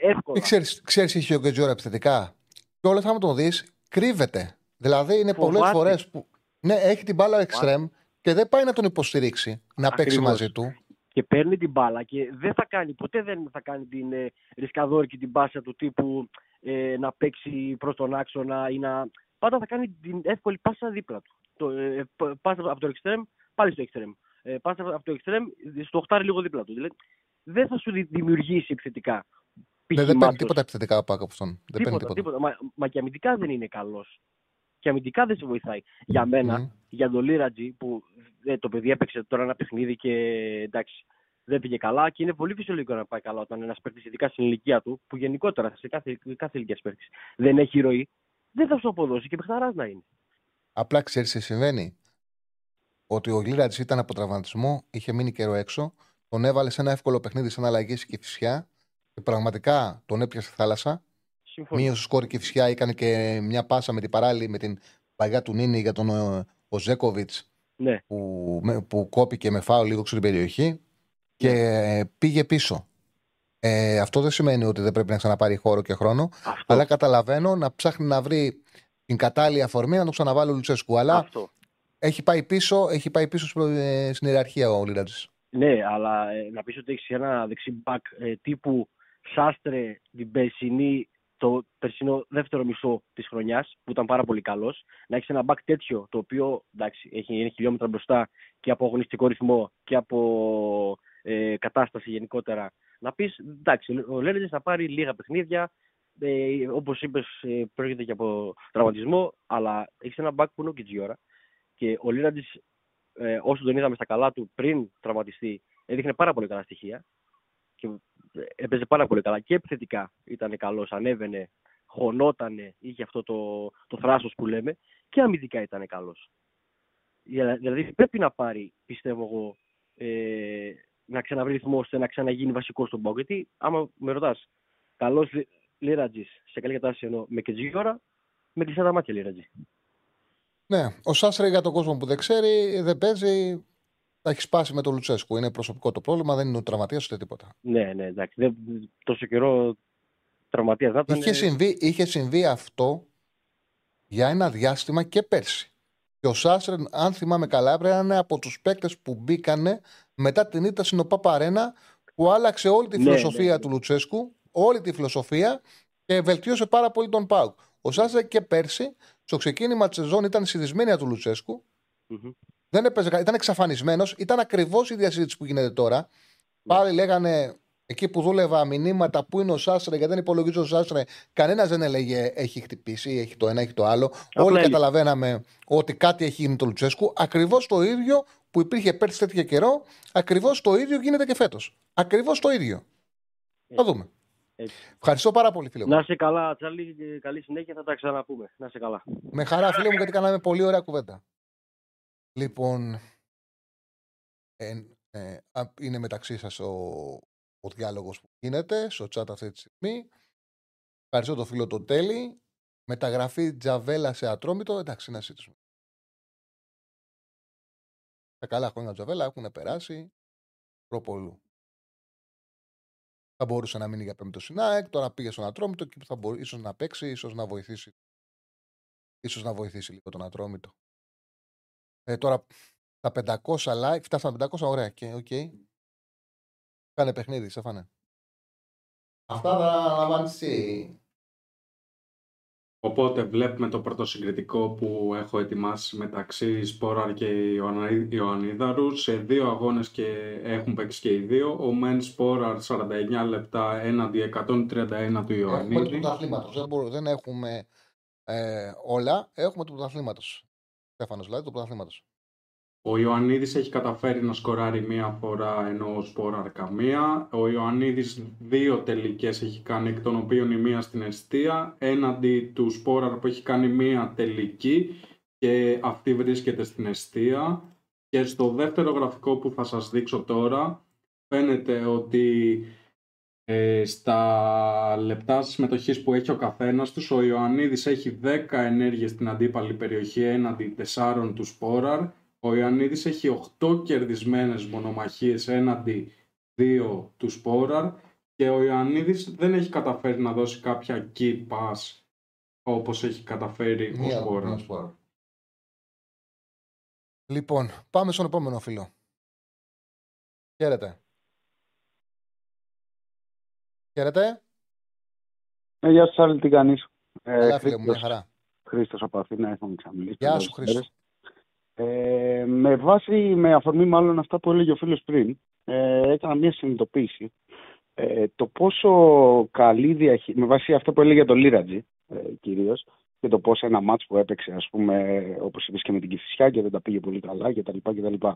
εύκολα. Ξέρεις, ξέρεις είχε ο Γκετζόρα επιθετικά; Και όλα θα μου το δεις, κρύβεται. Δηλαδή είναι πολλές φορές που. Ναι, έχει την μπάλα εξτρεμ και δεν πάει να τον υποστηρίξει, να Ακριβώς. παίξει μαζί του και παίρνει την μπάλα και δεν θα κάνει, ποτέ δεν θα κάνει την ε, ρισκαδόρικη την πάσα του τύπου ε, να παίξει προς τον άξονα ή να... Πάντα θα κάνει την εύκολη πάσα δίπλα του. Το, ε, πάσα από το εξτρέμ, πάλι στο εξτρέμ. Ε, πάσα από το εξτρέμ, στο οχτάρι λίγο δίπλα του. Δηλαδή, δεν θα σου δημιουργήσει επιθετικά. Ναι, δεν παίρνει τίποτα επιθετικά από αυτόν. Δεν τίποτα, τίποτα. τίποτα. Μα, μα και αμυντικά δεν είναι καλός. Και αμυντικά δεν σε βοηθάει. Για μένα, mm. για τον Λίρατζι, που ε, το παιδί έπαιξε τώρα ένα παιχνίδι και εντάξει, δεν πήγε καλά και είναι πολύ φυσιολογικό να πάει καλά όταν ένας παίκτης, ειδικά στην ηλικία του, που γενικότερα σε κάθε, κάθε ηλικία παίκτης δεν έχει ροή, δεν θα σου αποδώσει και παιχταράς να είναι. Απλά ξέρεις τι συμβαίνει; Ότι ο Λίρατζ ήταν από τραυματισμό, είχε μείνει καιρό έξω, τον έβαλε σε ένα εύκολο παιχνίδι σαν αλλαγή και φυσιά και πραγματικά τον έπιασε στη θάλασσα. Μείωσε σκόρ και φυσιά, έκανε και μια πάσα με την παράλληλη με την παγιά του Νίνη για τον Οζέκοβιτ ναι. που, που κόπηκε με φάου λίγο στην περιοχή και ναι. πήγε πίσω. Ε, αυτό δεν σημαίνει ότι δεν πρέπει να ξαναπάρει χώρο και χρόνο, αυτό. αλλά καταλαβαίνω να ψάχνει να βρει την κατάλληλη αφορμή να το ξαναβάλει ο Λουτσέσκου. Αλλά αυτό. έχει πάει πίσω, έχει πάει πίσω ε, στην ιεραρχία ο Λίρατζη. Ναι, αλλά ε, να πεις ότι έχεις ένα δεξί μπακ ε, τύπου Σάστρε την περσινή το περσινό δεύτερο μισό της χρονιάς, που ήταν πάρα πολύ καλός, να έχεις ένα back τέτοιο, το οποίο εντάξει, έχει, είναι χιλιόμετρα μπροστά και από αγωνιστικό ρυθμό και από ε, κατάσταση γενικότερα. Να πεις, εντάξει, ο Λένετζε θα πάρει λίγα παιχνίδια, ε, όπως είπες, ε, πρόκειται και από τραυματισμό, αλλά έχεις ένα back που είναι ο Κιτζιόρα. Και ο Λένετζε, ε, όσο τον είδαμε στα καλά του πριν τραυματιστεί, έδειχνε πάρα πολύ καλά στοιχεία και έπαιζε πάρα πολύ καλά και επιθετικά ήταν καλός, ανέβαινε, χωνότανε, είχε αυτό το, το θράσος που λέμε και αμυντικά ήταν καλός. Δηλαδή πρέπει να πάρει, πιστεύω εγώ, ε, να ξαναβρει ρυθμό ώστε να ξαναγίνει βασικός στον πάγκο. Γιατί άμα με ρωτάς, καλός Λίρατζη σε καλή κατάσταση ενώ με και ώρα, με κλειστά τα μάτια Λίρατζη. Ναι, ο Σάστρε για τον κόσμο που δεν ξέρει, δεν παίζει, θα έχεις σπάσει με τον Λουτσέσκου. Είναι προσωπικό το πρόβλημα, δεν είναι ο τραυματίας ούτε τίποτα. Ναι, ναι, εντάξει. Δεν, τόσο καιρό τραυματίας να ήταν. Είχε συμβεί, είχε συμβεί αυτό για ένα διάστημα και πέρσι. Και ο Σάστρε, αν θυμάμαι καλά, πρέπει να είναι από τους παίκτες που μπήκανε μετά την ήττα στην ΟΠΑ που άλλαξε όλη τη ναι, φιλοσοφία ναι, ναι. του Λουτσέσκου, όλη τη φιλοσοφία και βελτίωσε πάρα πολύ τον Πάουκ. Ο Σάστρε και πέρσι, στο ξεκίνημα της σεζόν, ήταν συνδυσμένη του Λουτσέσκου. Mm-hmm. Δεν έπαιζε, ήταν εξαφανισμένος. Ήταν ακριβώς η διασύζηση που γίνεται τώρα. Ναι. Πάλι λέγανε εκεί που δούλευα μηνύματα που είναι ο Σάστρε, γιατί δεν υπολογίζει ο Σάστρε. Κανένας δεν έλεγε έχει χτυπήσει, έχει το ένα, έχει το άλλο. Όλοι καταλαβαίναμε ότι κάτι έχει γίνει το Λουτσέσκου. Ακριβώς το ίδιο που υπήρχε πέρσι τέτοιο καιρό, ακριβώς το ίδιο γίνεται και φέτος. Ακριβώς το ίδιο. Θα δούμε. Έτσι. Ευχαριστώ πάρα πολύ, φίλε μου. Να είσαι καλά, Τσάλι, καλή συνέχεια, θα τα ξαναπούμε. Να είσαι καλά. Με χαρά, φίλε μου, γιατί κάναμε πολύ ωραία κουβέντα. Λοιπόν, ε, ε, είναι μεταξύ σας ο, ο διάλογος που γίνεται στο chat αυτή τη στιγμή. Ευχαριστώ το φίλο το τέλει. Μεταγραφή Τζαβέλα σε ατρόμητο. Εντάξει, να συζητήσουμε. Τα καλά χρόνια Τζαβέλα έχουν περάσει προ πολλού. Θα μπορούσε να μείνει για πέμπτο στην ΑΕΚ, τώρα πήγε στον Ατρόμητο και θα μπορεί ίσως να παίξει, ίσως να βοηθήσει. Ίσως να βοηθήσει λίγο τον Ατρόμητο. Ε, τώρα τα 500 like, φτάσαμε 500, ωραία και ok. Okay. Κάνε παιχνίδι, Στέφανε. Αυτά θα λαμβάνεις εσύ. Οπότε βλέπουμε το πρώτο συγκριτικό που έχω ετοιμάσει μεταξύ Σπόραρ και Ιωαννίδαρους. Σε δύο αγώνες και έχουν παίξει και οι δύο. Ο Μεν Σπόραρ 49 λεπτά έναντι 131 του Ιωαννίδη. Έχουμε του πρωταθλήματος. Δεν, δεν έχουμε ε, όλα. Έχουμε του πρωταθλήματος. Στέφανος δηλαδή, τους πρωταθλήματος. Ο Ιωαννίδης έχει καταφέρει να σκοράρει μία φορά ενώ ο Σπόραρ καμία. Ο Ιωαννίδης δύο τελικές έχει κάνει εκ των οποίων η μία στην αιστεία έναντι του Σπόραρ που έχει κάνει μία τελική και αυτή βρίσκεται στην αιστεία. Και στο δεύτερο γραφικό που θα σας δείξω τώρα φαίνεται ότι ε, στα λεπτά συμμετοχής που έχει ο καθένας τους ο Ιωαννίδης έχει 10 ενέργειες στην αντίπαλη περιοχή έναντι 4 του Σπόραρ ο Ιωαννίδης έχει 8 κερδισμένες μονομαχίες έναντι 2 του Σπόραρ και ο Ιωαννίδης δεν έχει καταφέρει να δώσει κάποια key pass όπως έχει καταφέρει ο Σπόραρ. Λοιπόν, πάμε στον επόμενο φίλο. Χαίρετε. Χαίρετε. Ε, γεια σου, Άλλη, τι κάνεις; Καλά, ε, φίλε μου, μια χαρά. Χρήστος από Αθήνα, έχουμε ξαμιλήσει. Γεια σου, Χρήστος. Ε, με βάση, με αφορμή μάλλον αυτά που έλεγε ο φίλος πριν, ε, έκανα μια συνειδητοποίηση. Ε, το πόσο καλή διαχείριση, με βάση αυτό που έλεγε για τον Λίρατζι ε, κυρίως, και το πόσο ένα μάτς που έπαιξε, ας πούμε, όπως είπες και με την Κηφισιά και δεν τα πήγε πολύ καλά κτλ. κτλ.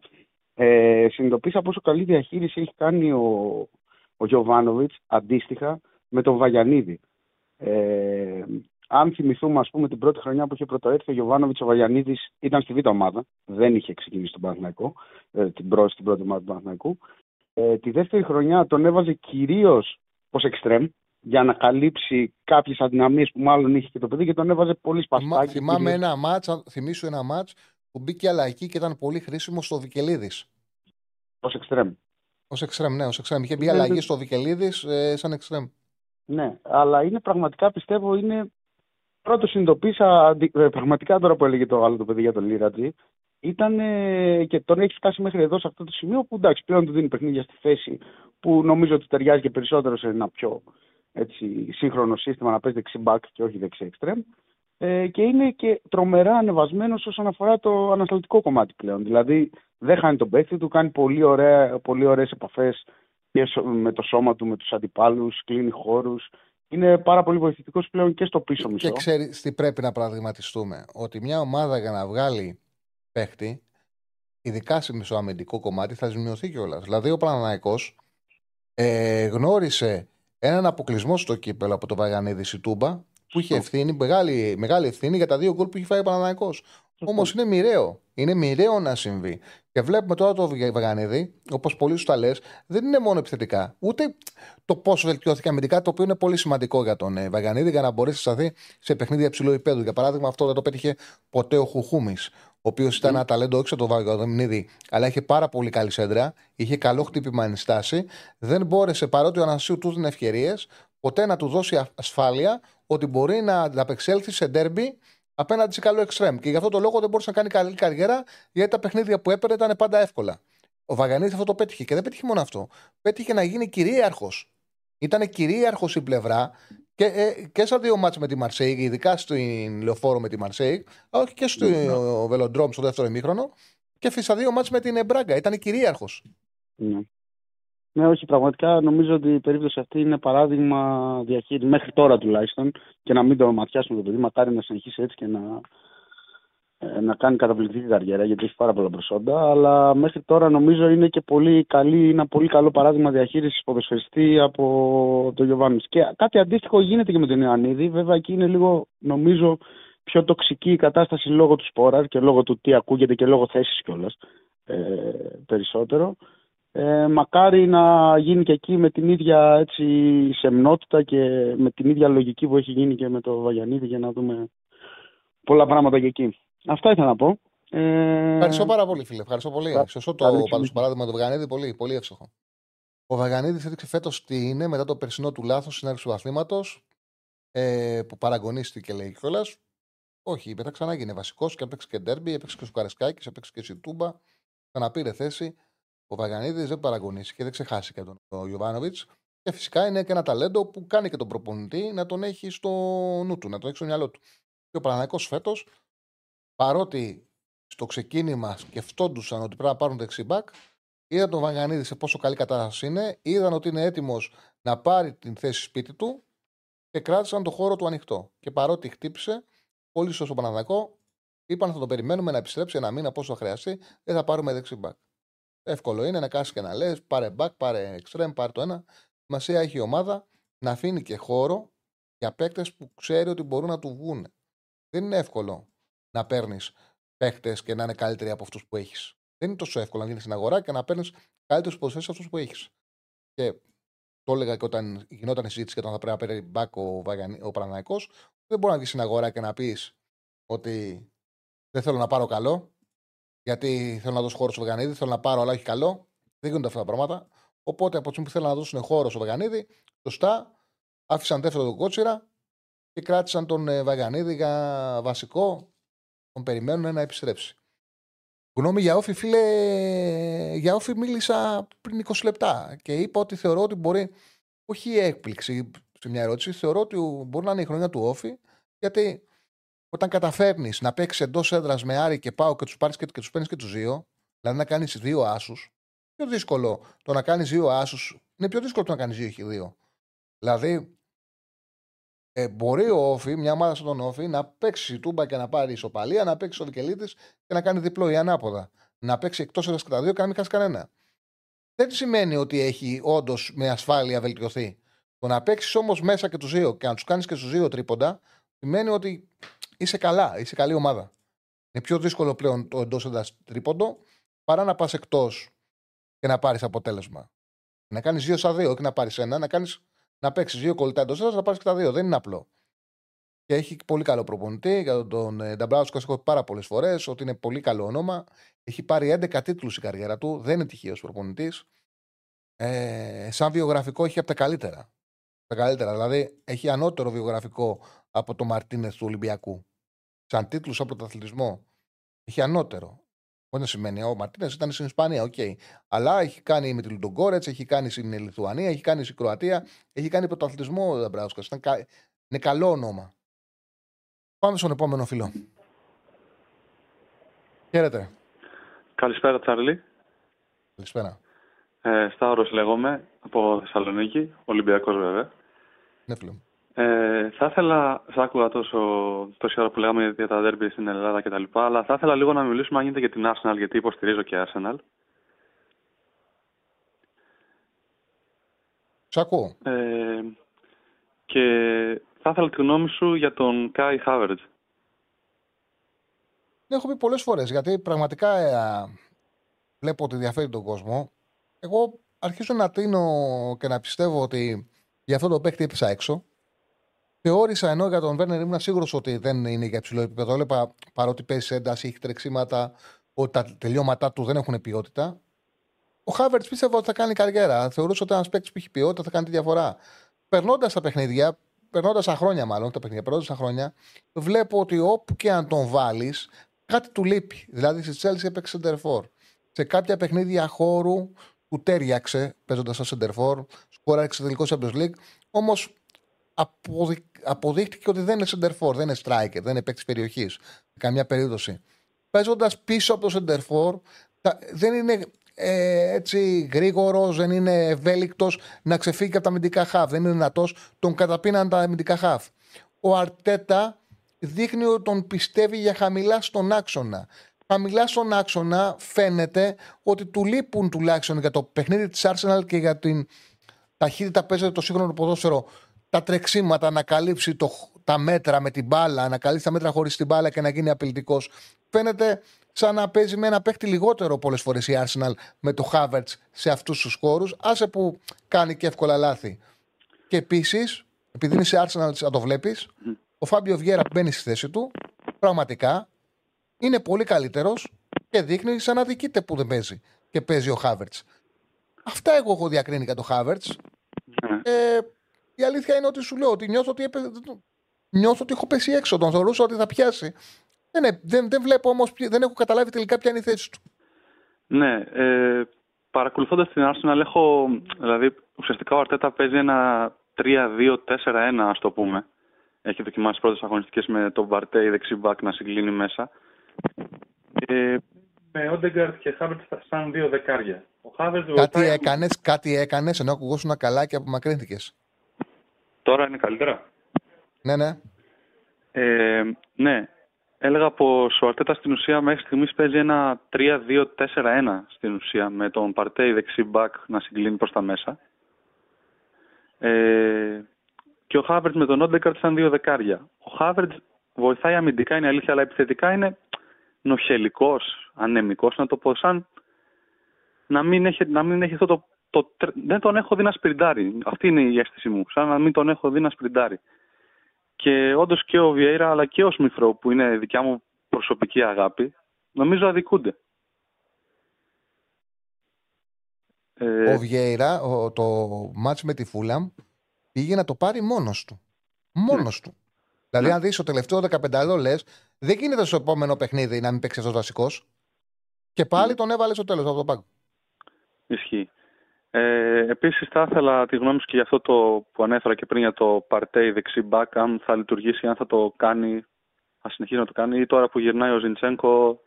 Ε, συνειδητοποίησα πόσο καλή διαχείριση έχει κάνει ο, ο Γιωβάνοβιτς αντίστοιχα με τον Βαγιανίδη. Ε, αν θυμηθούμε, ας πούμε, την πρώτη χρονιά που είχε πρωτοέρθει ο Γιωβάνοβιτς, ο Βαγιανίδης ήταν στη β' ομάδα. Δεν είχε ξεκινήσει τον Παναθηναϊκό, ε, την, πρώτη, την πρώτη ομάδα του Παναθηναϊκού. Ε, τη δεύτερη χρονιά τον έβαζε κυρίως ως εξτρέμ για να καλύψει κάποιες αδυναμίες που μάλλον είχε και το παιδί και τον έβαζε πολύ σπαστάκι. Θυμάμαι ένα μάτς, θυμίσου ένα μάτς που μπήκε αλλαγή και ήταν πολύ χρήσιμο στο Βικελίδης. Ω εξτρέμ. Ω εξτρέμ, ναι, ως εξτρέμ. Είχε μπει ναι, αλλαγή ναι. στο Βικελίδης ε, σαν εξτρέμ. Ναι, αλλά είναι πραγματικά πιστεύω είναι. Πρώτος συνειδητοποίησα ε, πραγματικά τώρα που έλεγε το άλλο το παιδί για τον Λίρατζη. Ήταν και τον έχει φτάσει μέχρι εδώ σε αυτό το σημείο που εντάξει πλέον του δίνει παιχνίδια στη θέση που νομίζω ότι ταιριάζει και περισσότερο σε ένα πιο έτσι, σύγχρονο σύστημα να παίζει δεξί back και όχι δεξί extreme. Ε, και είναι και τρομερά ανεβασμένος όσον αφορά το ανασταλτικό κομμάτι πλέον. Δηλαδή δεν χάνει τον παίκτη του, κάνει πολύ, ωραία, πολύ ωραίες επαφές και με το σώμα του, με τους αντιπάλους, κλείνει χώρους. Είναι πάρα πολύ βοηθητικός πλέον και στο πίσω μισό. Και ξέρει τι πρέπει να πραγματιστούμε. Ότι μια ομάδα για να βγάλει παίχτη, ειδικά σε μισοαμυντικό κομμάτι, θα ζημιωθεί κιόλας. Δηλαδή ο Παναναναϊκός ε, γνώρισε έναν αποκλεισμό στο κύπελο από το Βαγανίδη Σιτούμπα που είχε ευθύνη, μεγάλη, μεγάλη ευθύνη για τα δύο γκολ που είχε φάει ο Παναναναϊκό. Όμως είναι μοιραίο. Είναι μοιραίο να συμβεί. Και βλέπουμε τώρα το Βαγανίδη, όπως πολύ σου τα λες, δεν είναι μόνο επιθετικά. Ούτε το πώς βελτιώθηκε αμυντικά, το οποίο είναι πολύ σημαντικό για τον ε, Βαγανίδη για να μπορέσει να σταθεί σε παιχνίδια υψηλού επίπεδου. Για παράδειγμα, αυτό δεν το πέτυχε ποτέ ο Χουχούμης, ο οποίος ήταν ένα ταλέντο όχι σαν τον Βαγανίδη, αλλά είχε πάρα πολύ καλή σέντρα, είχε καλό χτύπημα ενστάση. Δεν μπόρεσε παρότι ο Ανασίου του δίνει ευκαιρίες, ποτέ να του δώσει ασφάλεια ότι μπορεί να ανταπεξέλθει σε ντέρμπι απέναντι σε καλό εξτρέμ. Και γι' αυτό το λόγο δεν μπορούσε να κάνει καλή καριέρα, γιατί τα παιχνίδια που έπαιρνε ήταν πάντα εύκολα. Ο Βαγανίδης αυτό το πέτυχε και δεν πέτυχε μόνο αυτό. Πέτυχε να γίνει κυρίαρχος. Ήταν κυρίαρχος η πλευρά και, ε, και στα δύο μάτς με τη Μαρσέη, ειδικά στην λεωφόρο με τη Μαρσέη, αλλά όχι και στο ναι. Βελοντρόμ στο δεύτερο ημίχρονο, και στα δύο μάτς με την Μπράγκα. Ήταν κυρίαρχος. Ναι. Ναι, όχι, πραγματικά νομίζω ότι η περίπτωση αυτή είναι παράδειγμα διαχείριση μέχρι τώρα τουλάχιστον και να μην το ματιάσουμε το παιδί. Μακάρι να συνεχίσει έτσι και να, ε, να κάνει καταπληκτική καριέρα γιατί έχει πάρα πολλά προσόντα. Αλλά μέχρι τώρα νομίζω είναι και πολύ καλή, ένα πολύ καλό παράδειγμα διαχείρισης ποδοσφαιριστή από τον Γιωβάνη. Και κάτι αντίστοιχο γίνεται και με τον Ιωαννίδη. Βέβαια εκεί είναι λίγο νομίζω πιο τοξική η κατάσταση λόγω του σπόρα και λόγω του τι ακούγεται και λόγω θέσης κιόλας ε, περισσότερο. Ε, μακάρι να γίνει και εκεί με την ίδια έτσι, σεμνότητα και με την ίδια λογική που έχει γίνει και με το Βαγιανίδη για να δούμε πολλά πράγματα και εκεί. Αυτά ήθελα να πω. Ε... Ευχαριστώ πάρα πολύ, φίλε. Ευχαριστώ πολύ. Θα... Σωστό το πάντως, παράδειγμα του Βαγιανίδη. Πολύ, πολύ εύστοχο. Ο Βαγιανίδης έδειξε φέτος τι είναι μετά το περσινό του λάθος στην άρχιση του αθλήματο ε, που παραγωνίστηκε, λέει κιόλας. Όχι, μετά ξανά έγινε βασικός και έπαιξε και ντέρμπι, έπαιξε και ο Καρεσκάκη, έπαιξε και Σιτούμπα. Ξαναπήρε θέση. Ο Βαγανίδη δεν παραγωνίσει και δεν ξεχάσει και τον Ιωβάνοβιτ. Και φυσικά είναι και ένα ταλέντο που κάνει και τον προπονητή να τον έχει στο νου του, να τον έχει στο μυαλό του. Και ο Παναναναϊκό φέτος, παρότι στο ξεκίνημα σκεφτόντουσαν ότι πρέπει να πάρουν δεξιμπάκ, είδαν τον Βαγανίδη σε πόσο καλή κατάσταση είναι, είδαν ότι είναι έτοιμος να πάρει την θέση σπίτι του και κράτησαν το χώρο του ανοιχτό. Και παρότι χτύπησε, πολύ σωστό Παναναναϊκό, είπαν θα τον περιμένουμε να επιστρέψει ένα μήνα πόσο θα χρειαστεί, δεν θα πάρουμε δεξιμπάκ. Εύκολο είναι να κάσει και να λες: Πάρε back, πάρε extreme, πάρε το ένα. Σημασία έχει η ομάδα να αφήνει και χώρο για παίκτες που ξέρει ότι μπορούν να του βγουν. Δεν είναι εύκολο να παίρνεις παίκτες και να είναι καλύτεροι από αυτούς που έχεις. Δεν είναι τόσο εύκολο να γίνει στην αγορά και να παίρνεις καλύτερους από αυτούς που έχεις. Και το έλεγα και όταν γινόταν η συζήτηση για το αν θα πρέπει να παίρνει back ο, Βαγανί, ο δεν μπορεί να βγεις στην αγορά και να πεις ότι δεν θέλω να πάρω καλό, γιατί θέλω να δώσω χώρο στο Βεγανίδη, θέλω να πάρω, αλλά όχι καλό. Δεν γίνονται αυτά τα πράγματα. Οπότε από τη που θέλουν να δώσουν χώρο στο Βεγανίδη, σωστά άφησαν δεύτερο τον Κότσιρα και κράτησαν τον ε, Βαγανίδη για βασικό. Τον περιμένουν να επιστρέψει. Γνώμη για όφη, φίλε, για όφη μίλησα πριν 20 λεπτά και είπα ότι θεωρώ ότι μπορεί, όχι έκπληξη σε μια ερώτηση, θεωρώ ότι μπορεί να είναι η χρονιά του όφη, γιατί όταν καταφέρνεις να παίξεις εντός έδρας με Άρη και Πάω και τους πάρεις και, και τους παίρνεις και τους δύο, δηλαδή να κάνεις δύο άσους, πιο δύσκολο το να κάνεις δύο άσους. Είναι πιο δύσκολο το να κάνεις δύο και δύο. Δηλαδή, ε, μπορεί ο Όφη, μια ομάδα σαν τον Όφη, να παίξει τούμπα και να πάρει ισοπαλία, να παίξει ο Βικελίδη και να κάνει διπλό ή ανάποδα. να παίξει εκτός έδρας κατά δύο και να μην χάσει κανένα. Δεν σημαίνει ότι έχει όντως με ασφάλεια βελτιωθεί. Το να παίξεις όμως μέσα και τους δύο και να τους κάνεις και στου δύο τρίποντα σημαίνει ότι είσαι καλά, είσαι καλή ομάδα. Είναι πιο δύσκολο πλέον το εντός έδρα τρίποντο παρά να πας εκτός και να πάρεις αποτέλεσμα. Να κάνεις δύο στα δύο, όχι να πάρεις ένα, να, κάνεις, να παίξεις δύο κολλητά εντός έδρας, να πάρεις και τα δύο. Δεν είναι απλό. Και έχει πολύ καλό προπονητή. Για τον ε, Νταμπράουσκα έχω πάρα πολλές φορές ότι είναι πολύ καλό όνομα. Έχει πάρει 11 τίτλους η καριέρα του. Δεν είναι τυχαίος προπονητής. Ε, σαν βιογραφικό έχει από τα καλύτερα. Τα καλύτερα. Δηλαδή έχει ανώτερο βιογραφικό από το Μαρτίνες του Ολυμπιακού. Σαν τίτλους από τον αθλητισμό. Έχει ανώτερο. Όχι σημαίνει, ο Μαρτίνες ήταν στην Ισπανία, ok. Okay. Αλλά έχει κάνει με τη Λουντογκόρετς, έχει κάνει στην Λιθουανία, έχει κάνει στην Κροατία, έχει κάνει πρωτοαθλητισμό ο Νταμπράουσκα. Είναι καλό όνομα. Πάμε στον επόμενο φίλο. Χαίρετε. Καλησπέρα, Τσάρλι. Καλησπέρα. Ε, Σταύρος λέγομαι, από Θεσσαλονίκη, Ολυμπιακός βέβαια. Ναι, φίλο. Ε, θα ήθελα, θα άκουγα τόσο, τόση ώρα που λέγαμε για τα δέρμπι στην Ελλάδα και τα λοιπά, αλλά θα ήθελα λίγο να μιλήσουμε αν γίνεται για την Arsenal, γιατί υποστηρίζω και Arsenal. Σ' ακούω. Ε, και θα ήθελα τη γνώμη σου για τον Κάι Χάβερτ. Έχω πει πολλές φορές γιατί πραγματικά ε, βλέπω ότι ενδιαφέρει τον κόσμο. Εγώ αρχίζω να τίνω και να πιστεύω ότι για αυτό το παίκτη έπεσα έξω. Θεώρησα ενώ για τον Βέρνερ ήμουν σίγουρος ότι δεν είναι για υψηλό επίπεδο. Έβλεπα παρότι παίζει ένταση, έχει τρεξίματα, ότι τα τελειώματά του δεν έχουν ποιότητα. Ο Χάβερτς πίστευα ότι θα κάνει καριέρα. Θεωρούσα ότι ένας παίκτης που έχει ποιότητα θα κάνει τη διαφορά. Περνώντας τα παιχνίδια, περνώντας τα χρόνια μάλλον, τα παιχνίδια, περνώντας τα χρόνια, βλέπω ότι όπου και αν τον βάλεις, κάτι του λείπει. Δηλαδή στη Τσέλση έπαιξε Σεντερφόρ. Σε κάποια παιχνίδια χώρου του τέριαξε παίζοντας σαν Σεντερφόρ, σκόραξε τελικό Champions League. Όμως αποδει... αποδείχτηκε ότι δεν είναι Σεντερφόρ, δεν είναι striker, δεν είναι παίκτης περιοχής. Καμιά περίπτωση. Παίζοντας πίσω από το Σεντερφόρ, δεν είναι ε, έτσι γρήγορος, δεν είναι ευέλικτος να ξεφύγει από τα αμυντικά χαφ. Δεν είναι δυνατός, τον καταπίναν τα αμυντικά χαφ. Ο Αρτέτα δείχνει ότι τον πιστεύει για χαμηλά στον άξονα. Χαμηλά στον άξονα φαίνεται ότι του λείπουν τουλάχιστον για το παιχνίδι της Arsenal και για την ταχύτητα παίζεται το σύγχρονο ποδόσφαιρο τα τρεξίματα, να καλύψει το, τα μέτρα με την μπάλα, να καλύψει τα μέτρα χωρίς την μπάλα και να γίνει απειλητικός. Φαίνεται σαν να παίζει με ένα παίχτη λιγότερο πολλές φορές η Arsenal με το Havertz σε αυτούς τους χώρου. Άσε που κάνει και εύκολα λάθη. Και επίσης, επειδή είναι σε Arsenal να το βλέπεις, ο Φάμπιο Βιέρα που μπαίνει στη θέση του, πραγματικά είναι πολύ καλύτερος και δείχνει σαν να δικείται που δεν παίζει και παίζει ο Havertz. Αυτά εγώ έχω διακρίνει για το Havertz. Ναι. Ε, η αλήθεια είναι ότι σου λέω ότι νιώθω ότι, έπαι... νιώθω ότι έχω πέσει έξω. Τον θεωρούσα ότι θα πιάσει. Δεν, δεν, δεν βλέπω όμως, δεν έχω καταλάβει τελικά ποια είναι η θέση του. Ναι, ε, παρακολουθώντας την Arsenal, έχω. Δηλαδή, ουσιαστικά ο Αρτέτα παίζει ένα 3-2-4-1, ας το πούμε. Έχει δοκιμάσει πρώτες αγωνιστικές με τον Βαρτέι δεξί μπακ να συγκλίνει μέσα. Ε, με Όντεγκαρτ και Χάβερτ σαν δύο δεκάρια. Ο κάτι βοηθάει... έκανες, κάτι έκανες, ενώ ακουγόσουν καλά και απομακρύνθηκες. Τώρα είναι καλύτερα; Ναι, ναι. Ε, ναι, έλεγα πως ο Αρτέτα στην ουσία μέχρι στιγμής παίζει ένα 3-2-4-1 στην ουσία με τον Παρτέι δεξί μπακ να συγκλίνει προς τα μέσα. Ε, και ο Χάβερτς με τον Όντεκαρτ σαν δύο δεκάρια. Ο Χάβερτς βοηθάει αμυντικά είναι αλήθεια, αλλά επιθετικά είναι νοχελικός, ανεμικός, να το πω σαν να μην έχει, να μην έχει αυτό το, το, Δεν τον έχω δει να σπριντάρει. Αυτή είναι η αίσθηση μου, σαν να μην τον έχω δει να σπριντάρει. Και όντως και ο Βιέιρα αλλά και ο Σμιθρό που είναι δικιά μου προσωπική αγάπη, νομίζω αδικούνται. Ε, ο Βιέιρα, το μάτς με τη Φούλαμ, πήγε να το πάρει μόνος του. Μόνος ναι. του. Δηλαδή, ναι. αν δεις το τελευταίο 15 λες, δεν γίνεται στο επόμενο παιχνίδι να μην παίξει αυτός βασικός. Και πάλι ναι. τον έβαλε στο τέλος από το πάγκο. Ισχύει. Ε, Επίσης, θα ήθελα τη γνώμη σου και για αυτό το που ανέφερα και πριν για το Παρτέι δεξί μπακ, αν θα λειτουργήσει, αν θα το κάνει, θα συνεχίσει να το κάνει, ή τώρα που γυρνάει ο Ζιντσέγκο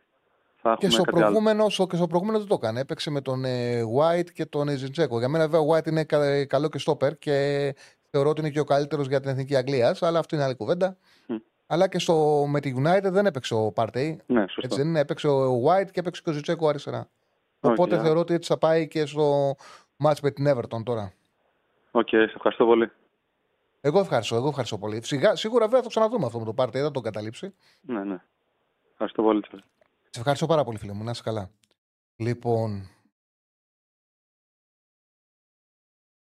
θα έχουμε και στο, προηγούμενο, και στο προηγούμενο δεν το έκανε. Έπαιξε με τον ε, White και τον ε, Ζιντσέγκο. Για μένα, βέβαια, ο White είναι καλό και στόπερ και θεωρώ ότι είναι και ο καλύτερος για την εθνική Αγγλίας, αλλά αυτό είναι άλλη κουβέντα. Αλλά και στο, με τη United δεν έπαιξε ο Πάρτεϊ. Ναι, σωστό. Έτσι δεν είναι. Έπαιξε ο White και έπαιξε και ο Ζιντσένκο αριστερά. Οπότε Okay. θεωρώ ότι έτσι θα πάει και στο ματς με την Everton τώρα. Οκ, σε ευχαριστώ πολύ. Εγώ ευχαριστώ, εγώ ευχαριστώ πολύ. Σιγά, σίγουρα βέβαια θα το ξαναδούμε αυτό με το Πάρτεϊ, δεν το καταλήψει. Ναι, ναι. Ευχαριστώ πολύ. Τσάρλι. Σε ευχαριστώ πάρα πολύ, φίλε μου. Να είσαι καλά. Λοιπόν.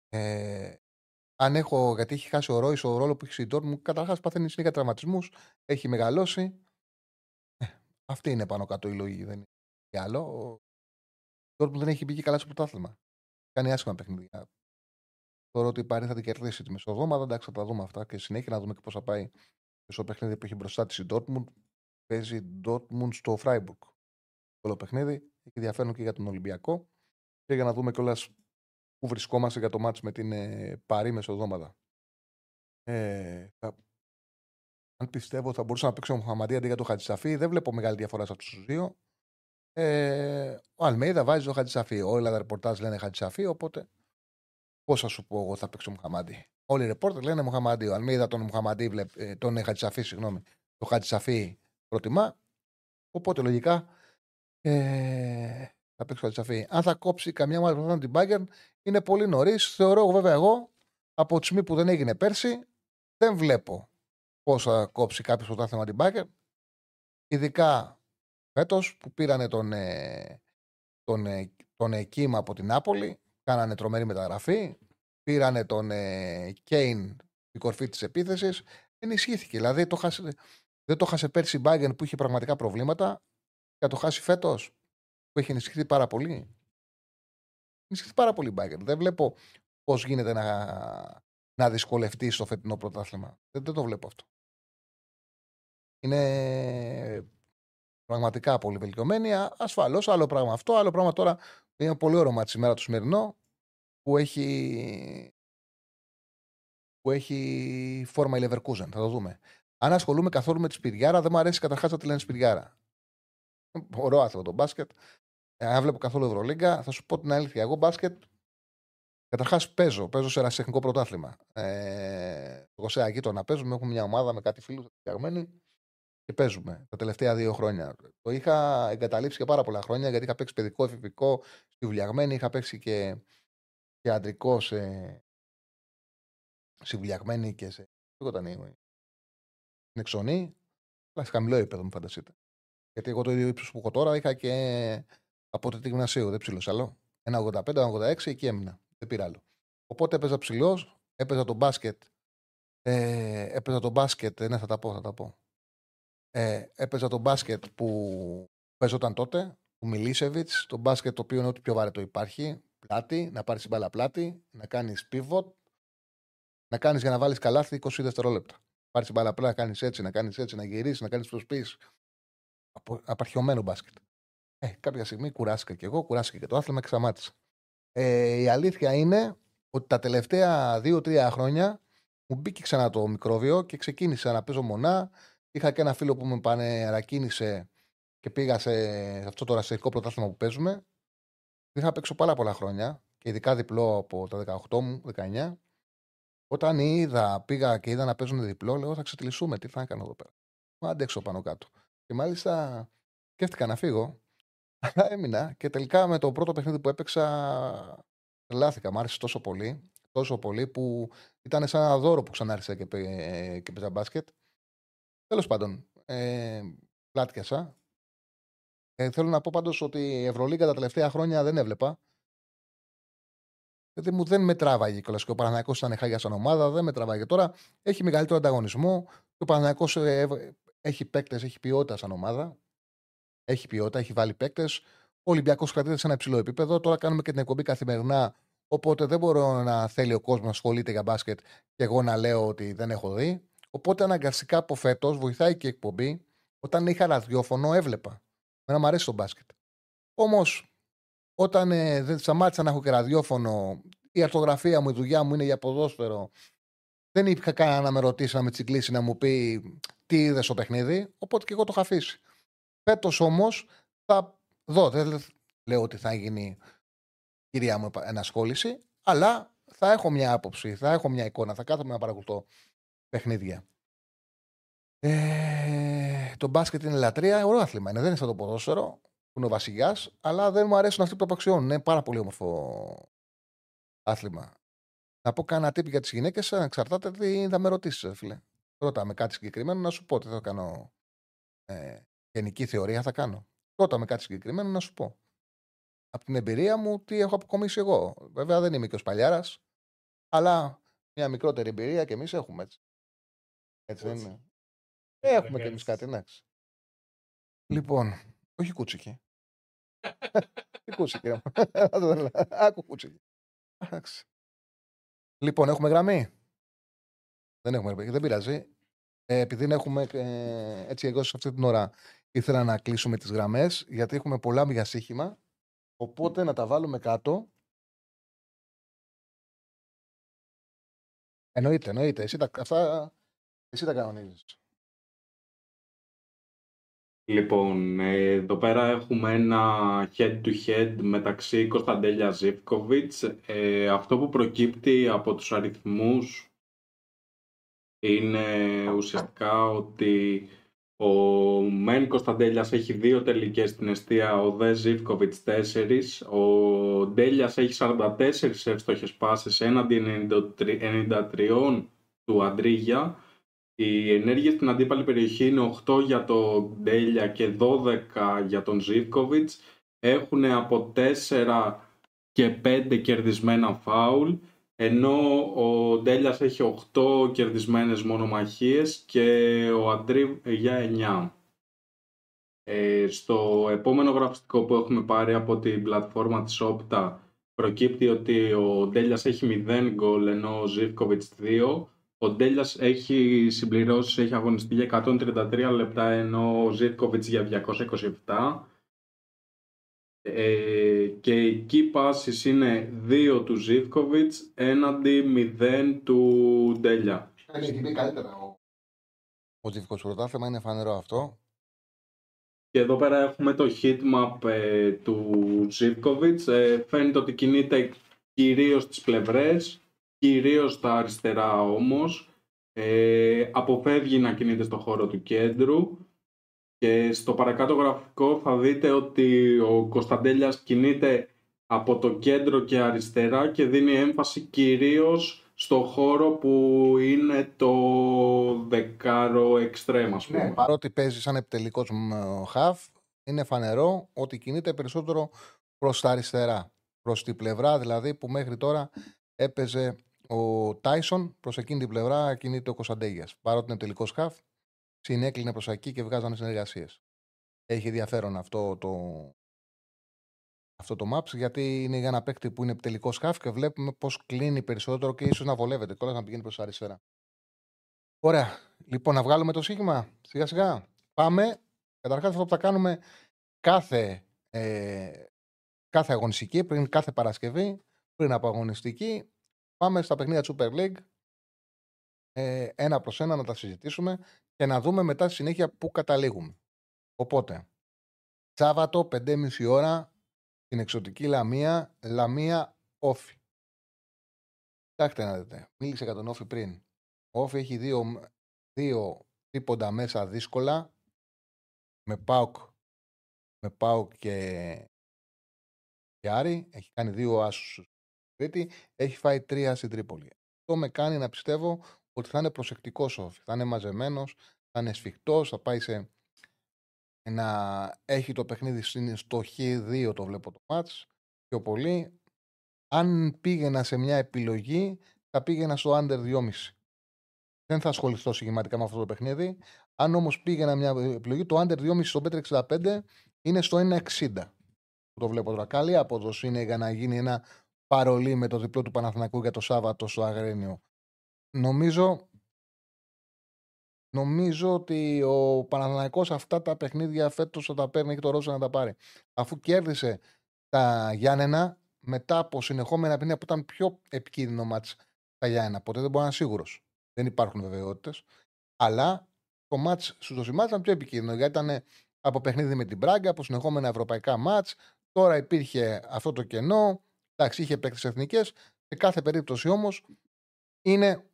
Ε, αν έχω, γιατί έχει χάσει ο Ρόις ο ρόλο που έχει η Dortmund, καταρχάς παθαίνει συνέχεια τραυματισμούς, έχει μεγαλώσει. Ε, αυτή είναι πάνω κάτω η λογική, δεν είναι τι άλλο. Ο Dortmund δεν έχει μπει και καλά στο πρωτάθλημα. Κάνει άσχημα παιχνίδια. Θεωρώ ότι η Παρή θα την κερδίσει τη μεσοδόματα. Εντάξει, θα τα δούμε αυτά και συνέχεια να δούμε και πώς θα πάει και στο παιχνίδι που έχει μπροστά της η Dortmund. Παίζει Dortmund στο Freiburg. Όλο παιχνίδι. Έχει ενδιαφέρον και για τον Ολυμπιακό. Και για να δούμε κιόλας πού βρισκόμαστε για το μάτς με την ε, Παρή μεσοδόματα. Ε, θα... Αν πιστεύω θα μπορούσα να παίξω ο Μοχαμαντή αντί για το Χατζησαφή, δεν βλέπω μεγάλη διαφορά σε αυτούς τους δύο. Ε, ο Αλμέιδα βάζει το Χατζησαφή. Όλα τα ρεπορτάζ λένε Χατζησαφή, οπότε πώς θα σου πω εγώ θα παίξω Μοχαμαντή. Όλοι οι ρεπόρτερ λένε Μοχαμαντή. Ο Αλμέιδα τον Μοχαμαντή, βλέπ, ε, τον Χατζησαφή, συγγνώμη. Το Χατζησαφή προτιμά. Οπότε λογικά ε, θα παίξω Χατζησαφή. Αν θα κόψει καμιά ομάδα πρωτάθλημα την Bayern, είναι πολύ νωρίς. Θεωρώ εγώ βέβαια εγώ από τη στιγμή που δεν έγινε πέρσι, δεν βλέπω πώς θα κόψει κάποιος πρωτάθλημα την Bayern. Ειδικά φέτος που πήρανε τον, ε, τον, ε, τον ε, Κίμα από την Νάπολη, κάνανε τρομερή μεταγραφή, πήρανε τον ε, Κέιν την κορφή της επίθεσης, ενισχύθηκε. Δηλαδή το χάσε, δεν το χάσε πέρσι η Bayern που είχε πραγματικά προβλήματα και θα το χάσει φέτος που έχει ενισχυθεί πάρα πολύ. Ενισχυθεί πάρα πολύ η Bayern. Δεν βλέπω πώς γίνεται να, να δυσκολευτεί στο φετινό πρωτάθλημα. Δεν, δεν το βλέπω αυτό. Είναι πραγματικά πολύ βελτιωμένη. Ασφαλώς, άλλο πράγμα αυτό. Άλλο πράγμα τώρα είναι πολύ όρομα τη ημέρα του σημερινό που έχει, που έχει φόρμα η Leverkusen. Θα το δούμε. Αν ασχολούμαι καθόλου με τη Σπυριάρα, δεν μου αρέσει καταρχάς να τη λένε Σπυριάρα. Ωραίο άθλο το μπάσκετ. Ε, Αν βλέπω καθόλου Ευρωλίγκα, θα σου πω την αλήθεια. Εγώ μπάσκετ Καταρχάς παίζω, παίζω σε ερασιτεχνικό πρωτάθλημα. Ε, εγώ σε αγίτονα παίζουμε, έχουμε μια ομάδα με κάτι φίλους φτιαγμένοι και παίζουμε τα τελευταία δύο χρόνια. Το είχα εγκαταλείψει και πάρα πολλά χρόνια γιατί είχα παίξει παιδικό, εφηβικό, στη βουλιαγμένη, είχα παίξει και, και αντρικό σε, στη βουλιαγμένη και σε. Ποιο ήταν η. Στην εξονή, αλλά σε χαμηλό επίπεδο, μου φανταστείτε. Γιατί εγώ το ίδιο ύψος που έχω τώρα είχα και από το γυμνασίου, δεν ψήλωσα άλλο. Ένα 85, ένα 86, εκεί έμεινα. Δεν πήρα άλλο. Οπότε έπαιζα ψηλός, έπαιζα το μπάσκετ. Ε, έπαιζα το μπάσκετ, ναι, θα τα πω, θα τα πω. Ε, έπαιζα το μπάσκετ που παίζονταν τότε, του Μιλίσεβιτς, το μπάσκετ το οποίο είναι ό,τι πιο βαρετό υπάρχει. Πλάτη, να πάρεις την μπάλα πλάτη, να κάνεις pivot, να κάνεις για να βάλεις καλάθι 20 δευτερόλεπτα. Πάρεις την μπάλα πλάτη, να κάνεις έτσι, να κάνεις έτσι, να γυρίσεις, να κάνεις προσπίσει. Απαρχιωμένο μπάσκετ. Ε, κάποια στιγμή κουράστηκα κι εγώ, κουράστηκα και το άθλημα και σταμάτησα. Ε, η αλήθεια είναι ότι τα τελευταία δύο-τρία χρόνια μου μπήκε ξανά το μικρόβιο και ξεκίνησα να παίζω μονά. Είχα και ένα φίλο που με παρακίνησε και πήγα σε αυτό το ρασιτεχνικό πρωτάθλημα που παίζουμε. Είχα παίξω πάρα πολλά χρόνια και ειδικά διπλό από τα 18 μου, 19. Όταν είδα, πήγα και είδα να παίζουν διπλό, λέω θα ξετυλισούμε. Τι θα κάνω εδώ πέρα. Μου αντέξω πάνω κάτω. Και μάλιστα σκέφτηκα να φύγω. Αλλά έμεινα και τελικά με το πρώτο παιχνίδι που έπαιξα τρελάθηκα. Μ' άρεσε τόσο πολύ. Τόσο πολύ που ήταν σαν ένα δώρο που ξανάρχισα και, παι- και παίζα μπάσκετ. Τέλος πάντων, ε, πλάτιασα. Ε, θέλω να πω πάντως ότι η Ευρωλίγκα τα τελευταία χρόνια δεν έβλεπα. Γιατί μου δεν με τράβαγε κιόλας και ο Παναναναϊκό ήταν χάγια σαν ομάδα, δεν με τράβαγε. Τώρα έχει μεγαλύτερο ανταγωνισμό και ο Παναναναϊκό έχει παίκτες, έχει ποιότητα σαν ομάδα. Έχει ποιότητα, έχει βάλει παίκτες. Ο Ολυμπιακός κρατείται σε ένα υψηλό επίπεδο. Τώρα κάνουμε και την εκπομπή καθημερινά. Οπότε δεν μπορώ να θέλει ο κόσμος να ασχολείται για μπάσκετ και εγώ να λέω ότι δεν έχω δει. Οπότε αναγκαστικά από φέτος βοηθάει και η εκπομπή. Όταν είχα ραδιόφωνο, έβλεπα. Μένα μου αρέσει το μπάσκετ. Όμως, όταν ε, δεν σταμάτησα να έχω και ραδιόφωνο, η αρτογραφία μου, η δουλειά μου είναι για ποδόσφαιρο. Δεν είχα κανένα να με ρωτήσει, να με τσιγκλίσει, να μου πει τι είδες στο παιχνίδι. Οπότε και εγώ το είχα αφήσει. Φέτος όμως θα δω. Δεν λέω ότι θα γίνει κυρία μου ενασχόληση, αλλά θα έχω μια άποψη, θα έχω μια εικόνα, θα κάθομαι να παρακολουθώ παιχνίδια. Ε, το μπάσκετ είναι λατρεία, ωραίο άθλημα είναι. Δεν είναι σαν το ποδόσφαιρο που είναι ο βασιλιάς, αλλά δεν μου αρέσουν αυτοί που το απαξιώνουν. Είναι πάρα πολύ όμορφο άθλημα. Να πω κανένα τύπη για τις γυναίκες, εξαρτάται τι θα με ρωτήσεις, φίλε. Ρώτα με κάτι συγκεκριμένο να σου πω τι θα κάνω. Ε, γενική θεωρία θα κάνω. Ρώτα με κάτι συγκεκριμένο να σου πω. Από την εμπειρία μου, τι έχω αποκομίσει εγώ. Βέβαια δεν είμαι και ο Σπαλιάρας, αλλά μια μικρότερη εμπειρία και εμείς έχουμε έτσι. Έτσι δεν είναι. Έχουμε κι εμείς κάτι, εντάξει. Λοιπόν, όχι κούτσικη. Τι κούτσικη, Άκου κούτσικη. Λοιπόν, έχουμε γραμμή; Δεν έχουμε γραμμή, δεν πειράζει. Ε, επειδή έχουμε, ε, έτσι εγώ σε αυτή την ώρα ήθελα να κλείσουμε τις γραμμές, γιατί έχουμε πολλά για σύγχυμα, οπότε να τα βάλουμε κάτω. Εννοείται, εννοείται. Εσύ τα, αυτά, εσύ τα κανονίζεις. Λοιπόν, εδώ πέρα έχουμε ένα head-to-head μεταξύ Κωνσταντέλια Ζίβκοβιτς. Ε, αυτό που προκύπτει από τους αριθμούς είναι ουσιαστικά ότι ο Μεν Κωνσταντέλιας έχει δύο τελικές στην αιστεία, ο Δε Ζίβκοβιτς τέσσερις. Ο Ντέλιας έχει 44 εύστοχες πάσες έναντι 93 του Αντρίγια η ενέργεια στην αντίπαλη περιοχή είναι 8 για τον Ντέλια και 12 για τον Ζίβκοβιτ. Έχουν από 4 και 5 κερδισμένα φάουλ, ενώ ο Ντέλιας έχει 8 κερδισμένες μονομαχίες και ο Αντρί για 9. Ε, στο επόμενο γραφιστικό που έχουμε πάρει από την πλατφόρμα της Opta προκύπτει ότι ο Ντέλιας έχει 0 γκολ ενώ ο Ζίβκοβιτς 2 ο Ντέλιας έχει συμπληρώσει, έχει αγωνιστεί για 133 λεπτά ενώ ο Ζίρκοβιτς για 227 ε, και οι key passes είναι 2 του Ζίβκοβιτς έναντι 0 του Ντέλια. Έχει μπει καλύτερα ο, ο Ζίβκοβιτς πρωτάθλημα, είναι φανερό αυτό. Και εδώ πέρα έχουμε το heatmap ε, του Ζίβκοβιτς. Ε, φαίνεται ότι κινείται κυρίως στις πλευρές κυρίως στα αριστερά όμως, ε, αποφεύγει να κινείται στο χώρο του κέντρου και στο παρακάτω γραφικό θα δείτε ότι ο Κωνσταντέλιας κινείται από το κέντρο και αριστερά και δίνει έμφαση κυρίως στο χώρο που είναι το δεκάρο εξτρέμα. Ναι, παρότι παίζει σαν επιτελικός χαφ, είναι φανερό ότι κινείται περισσότερο προς τα αριστερά. Προς τη πλευρά δηλαδή που μέχρι τώρα έπαιζε ο Τάισον προς εκείνη την πλευρά κινείται ο Κωνσταντέγιας. Παρότι είναι τελικός χαφ, συνέκλεινε προς εκεί και βγάζανε συνεργασίες. Έχει ενδιαφέρον αυτό το, αυτό το maps γιατί είναι για ένα παίκτη που είναι τελικός χαφ και βλέπουμε πώς κλείνει περισσότερο και ίσως να βολεύεται κιόλας να πηγαίνει προς αριστερά. Ωραία. Λοιπόν, να βγάλουμε το σύγχυμα σιγά σιγά. Πάμε. Καταρχάς, αυτό που θα κάνουμε κάθε, ε, κάθε αγωνιστική, πριν κάθε Παρασκευή, πριν από αγωνιστική, Πάμε στα παιχνίδια του Super League ε, ένα προς ένα να τα συζητήσουμε και να δούμε μετά στη συνέχεια πού καταλήγουμε. Οπότε, Σάββατο 5.30 ώρα στην εξωτική Λαμία, Λαμία Όφη. Κοιτάξτε να δείτε, μίλησε για τον Όφη πριν. Ο Όφη έχει δύο, δύο τρίποντα μέσα δύσκολα με Πάουκ με Πάουκ και, και Άρη. Έχει κάνει δύο άσους Κρήτη, έχει φάει τρία στην Τρίπολη. Αυτό με κάνει να πιστεύω ότι θα είναι προσεκτικός όφη. Θα είναι μαζεμένος, θα είναι σφιχτός, θα πάει σε να έχει το παιχνίδι στο Χ2 το βλέπω το μάτς πιο πολύ. Αν πήγαινα σε μια επιλογή θα πήγαινα στο under 2,5. Δεν θα ασχοληθώ συγκεκριμένα με αυτό το παιχνίδι. Αν όμως πήγαινα μια επιλογή, το under 2,5 στο 565 είναι στο 1,60. Το βλέπω τώρα. Καλή απόδοση είναι για να γίνει ένα παρολί με το διπλό του Παναθηνακού για το Σάββατο στο Αγρένιο. Νομίζω, νομίζω ότι ο Παναθηναϊκός αυτά τα παιχνίδια φέτος θα τα παίρνει και το Ρόζα να τα πάρει. Αφού κέρδισε τα Γιάννενα μετά από συνεχόμενα παιχνίδια που ήταν πιο επικίνδυνο μάτς τα Γιάννενα. Ποτέ δεν μπορεί να είναι σίγουρος. Δεν υπάρχουν βεβαιότητες. Αλλά το μάτς στους Δοσημάτς ήταν πιο επικίνδυνο γιατί ήταν από παιχνίδι με την Μπράγκα, από συνεχόμενα ευρωπαϊκά μάτς. Τώρα υπήρχε αυτό το κενό. Εντάξει, είχε παίκτες εθνικές. Σε κάθε περίπτωση όμως είναι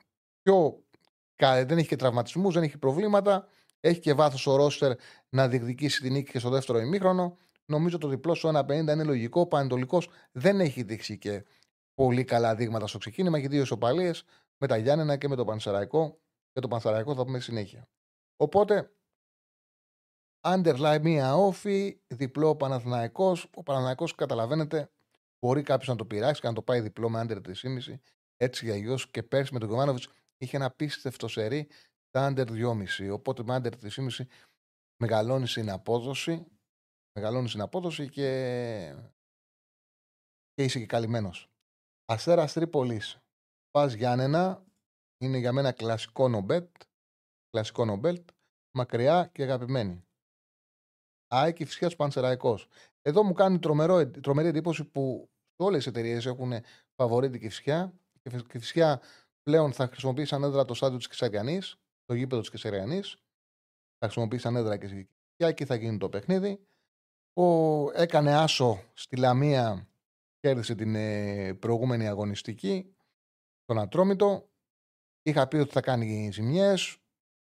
πιο. Δεν έχει και τραυματισμούς, δεν έχει προβλήματα. Έχει και βάθος ο Ρόστερ να διεκδικήσει την νίκη και στο δεύτερο ημίχρονο. Νομίζω το διπλό στο 1,50 είναι λογικό. Ο Πανετολικός δεν έχει δείξει και πολύ καλά δείγματα στο ξεκίνημα. Έχει δύο ισοπαλίες με τα Γιάννενα και με το Πανσεραϊκό. Και το Πανσεραϊκό θα πούμε συνέχεια. Οπότε, underline μία όφη, διπλό Παναθηναϊκός. Ο Παναθηναϊκός καταλαβαίνετε, μπορεί κάποιος να το πειράξει και να το πάει διπλό με under 3,5. Έτσι για αλλιώς και πέρσι με τον Κομάνοβιτ είχε ένα πίστευτο σερί τα under 2,5. Οπότε με under 3,5 μεγαλώνει στην απόδοση. Μεγαλώνει στην απόδοση και, και είσαι και καλυμμένος. Αστέρας Τρίπολης. Πας Γιάννενα. Είναι για μένα κλασικό νομπέτ. Κλασικό νομπέλτ. Μακριά και αγαπημένη. Άκη φυσικά του Πανσεραϊκός. Εδώ μου κάνει τρομερό, τρομερή εντύπωση που όλες οι εταιρείες έχουν φαβορήτη και φυσικά. Και φυσικά πλέον θα χρησιμοποιήσει σαν έδρα το στάδιο της Κεσαριανή, το γήπεδο της Κεσαριανή. Θα χρησιμοποιήσει σαν έδρα και εκεί θα γίνει το παιχνίδι. Ο, έκανε άσο στη Λαμία, κέρδισε την ε, προηγούμενη αγωνιστική, τον Ατρόμητο. Είχα πει ότι θα κάνει ζημιές,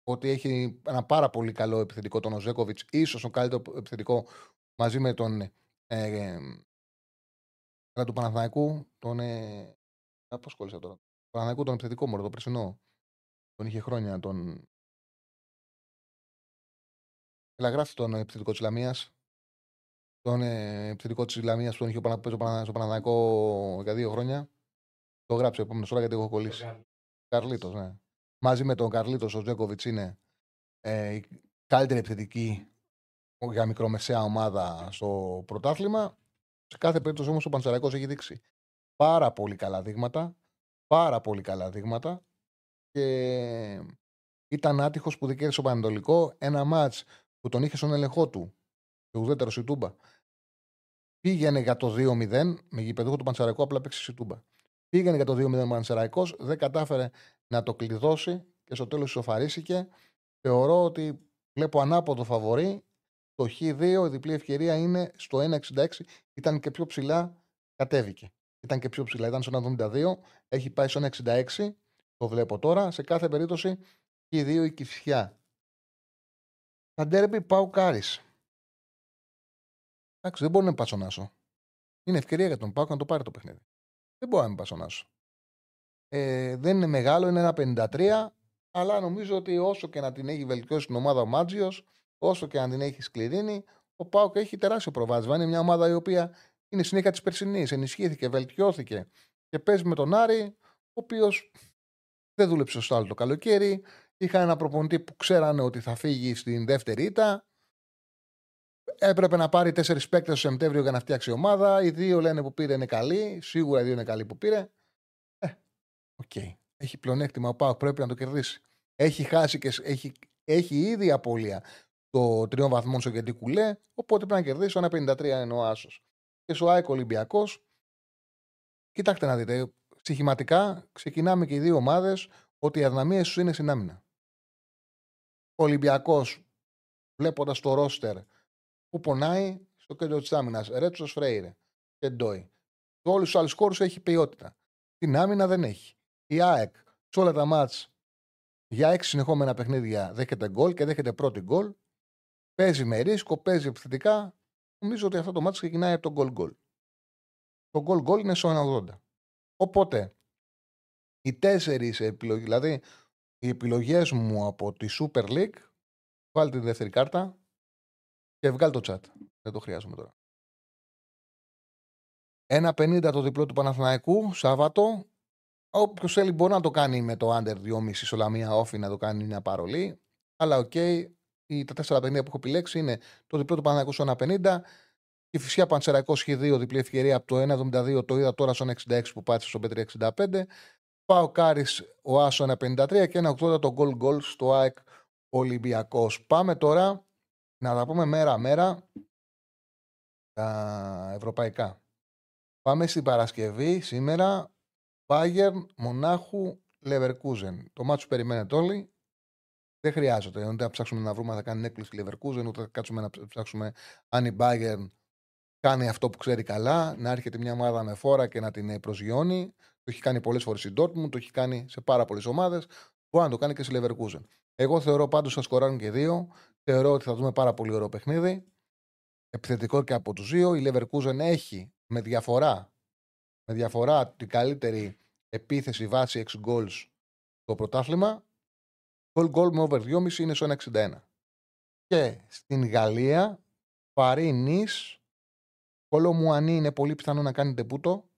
ότι έχει ένα πάρα πολύ καλό επιθετικό τον Οζέκοβιτς, ίσως τον καλύτερο επιθετικό μαζί με τον. Ε, ε, του Παναθηναϊκού, τον. Ε, Πώ κόλλησα τώρα. Τον Παναθηναϊκού, τον επιθετικό μωρό, το περσινό. Τον είχε χρόνια. Τον. Έλα, γράφει τον επιθετικό της Λαμίας. Τον ε, επιθετικό της Λαμίας που τον είχε παίζει στο Παναθηναϊκό για δύο χρόνια. Το γράψε επόμενος ώρα γιατί έχω κολλήσει. Καρλίτος, ναι. Μαζί με τον Καρλίτος, ο Τζέκοβιτς είναι ε, η καλύτερη επιθετική για μικρομεσαία ομάδα στο πρωτάθλημα. Σε κάθε περίπτωση όμως ο Πανσεραϊκός έχει δείξει πάρα πολύ καλά δείγματα. Πάρα πολύ καλά δείγματα. Και ήταν άτυχος που δικαίωσε ο Πανετολικό ένα μάτς που τον είχε στον έλεγχό του. Το ουδέτερο Σιτούμπα. Πήγαινε για το 2-0 με γηπεδούχο του Πανσεραϊκού, απλά παίξει Σιτούμπα. Πήγαινε για το 2-0 ο Πανσεραϊκός, δεν κατάφερε να το κλειδώσει και στο τέλος ισοφαρίστηκε. Θεωρώ ότι βλέπω ανάποδο φαβορή. Το Χ2, η διπλή ευκαιρία είναι στο 1,66. Ήταν και πιο ψηλά, κατέβηκε. Ήταν και πιο ψηλά, ήταν στο 1,72. Έχει πάει στο 1,66. Το βλέπω τώρα. Σε κάθε περίπτωση, Χ2 η κυφσιά. Τα ντέρμπι πάω κάρις. Εντάξει, δεν μπορεί να πασονάσω. Είναι ευκαιρία για τον Πάουκ να το πάρει το παιχνίδι. Δεν μπορεί να μην πασονάσω. Ε, δεν είναι μεγάλο, είναι ένα 53, αλλά νομίζω ότι όσο και να την έχει βελτιώσει την ομάδα ο Μάτζιος, όσο και να την έχεις σκληρίνει, ο ΠΑΟΚ έχει τεράστιο προβάδισμα. Είναι μια ομάδα η οποία είναι συνέχεια της περσινής. Ενισχύθηκε, βελτιώθηκε και παίζει με τον Άρη, ο οποίος δεν δούλεψε σωστά όλο το καλοκαίρι. Είχαν ένα προπονητή που ξέρανε ότι θα φύγει στην δεύτερη ήττα. Έπρεπε να πάρει τέσσερις παίκτες το Σεπτέμβριο για να φτιάξει ομάδα. Οι δύο λένε που πήρε είναι καλοί. Σίγουρα οι δύο είναι καλοί που πήρε. Ε, ok. Okay. Έχει πλεονέκτημα ο ΠΑΟΚ, πρέπει να το κερδίσει. Έχει χάσει και έχει, έχει ήδη απώλεια το τριών βαθμών στο γιατί κουλέ. Οπότε πρέπει να κερδίσει. Ένα 53 είναι ο Άσος. Και στο ΑΕΚ Ολυμπιακός. Κοιτάξτε να δείτε. Στοιχηματικά ξεκινάμε και οι δύο ομάδες ότι οι αδυναμίες σου είναι στην άμυνα. Ο Ολυμπιακός, βλέποντας το ρόστερ που πονάει στο κέντρο της άμυνας, Ρέτσος Φρέιρε και Ντόι. Σε όλους τους άλλους χώρους έχει ποιότητα. Την άμυνα δεν έχει. Η ΑΕΚ σε όλα τα μάτς για έξι συνεχόμενα παιχνίδια δέχεται γκολ και δέχεται πρώτη γκολ. Παίζει με ρίσκο, παίζει επιθετικά. Νομίζω ότι αυτό το μάτι ξεκινάει από το γκολ γκολ. Το γκολ γκολ είναι στο 1,80. Οπότε οι τέσσερις επιλογές, δηλαδή οι επιλογές μου από τη Super League, βάλτε τη δεύτερη κάρτα και βγάλει το chat. Δεν το χρειάζομαι τώρα. 1,50 το διπλό του Παναθηναϊκού, Σάββατο. Όποιος θέλει μπορεί να το κάνει με το under 2,5 στο Λαμία ΟΦΗ να το κάνει μια παρολή. Αλλά ok, okay, τα 4,50 που έχω επιλέξει είναι το διπλό του Παναθηναϊκού στο 1,50. Ή φυσικά Πανσερραϊκό σχεδίο διπλή ευκαιρία από το 1,72 το είδα τώρα στο 1,66 που πάτησε στο 5,65. ΠΑΟΚ Άρης ο άσος 1,53 και 1,80 το goal goal στο ΑΕΚ Ολυμπιακός. Πάμε τώρα να τα πούμε μέρα-μέρα τα ευρωπαϊκά. Πάμε στην Παρασκευή σήμερα Bayern Μονάχου Leverkusen. Το μάτσο περιμένετε όλοι. Δεν χρειάζεται. Ούτε να ψάξουμε να βρούμε αν θα κάνει έκπληξη Leverkusen, ούτε να κάτσουμε να ψάξουμε αν η Bayern κάνει αυτό που ξέρει καλά, να έρχεται μια ομάδα με φόρα και να την προσγειώνει. Το έχει κάνει πολλές φορές η Dortmund, το έχει κάνει σε πάρα πολλές ομάδες. Μπορεί να το κάνει και στη Leverkusen. Εγώ θεωρώ πάντως θα σκοράρουν και δύο. Θεωρώ ότι θα δούμε πάρα πολύ ωραίο παιχνίδι. Επιθετικό και από τους δύο. Η Leverkusen έχει με διαφορά, με διαφορά την καλύτερη επίθεση βάση 6 goals το πρωτάθλημα. Goal goal με over 2,5 είναι στο 1,61. Και στην Γαλλία, Παρί Νης, Μουανί είναι πολύ πιθανό να κάνει τεπούτο.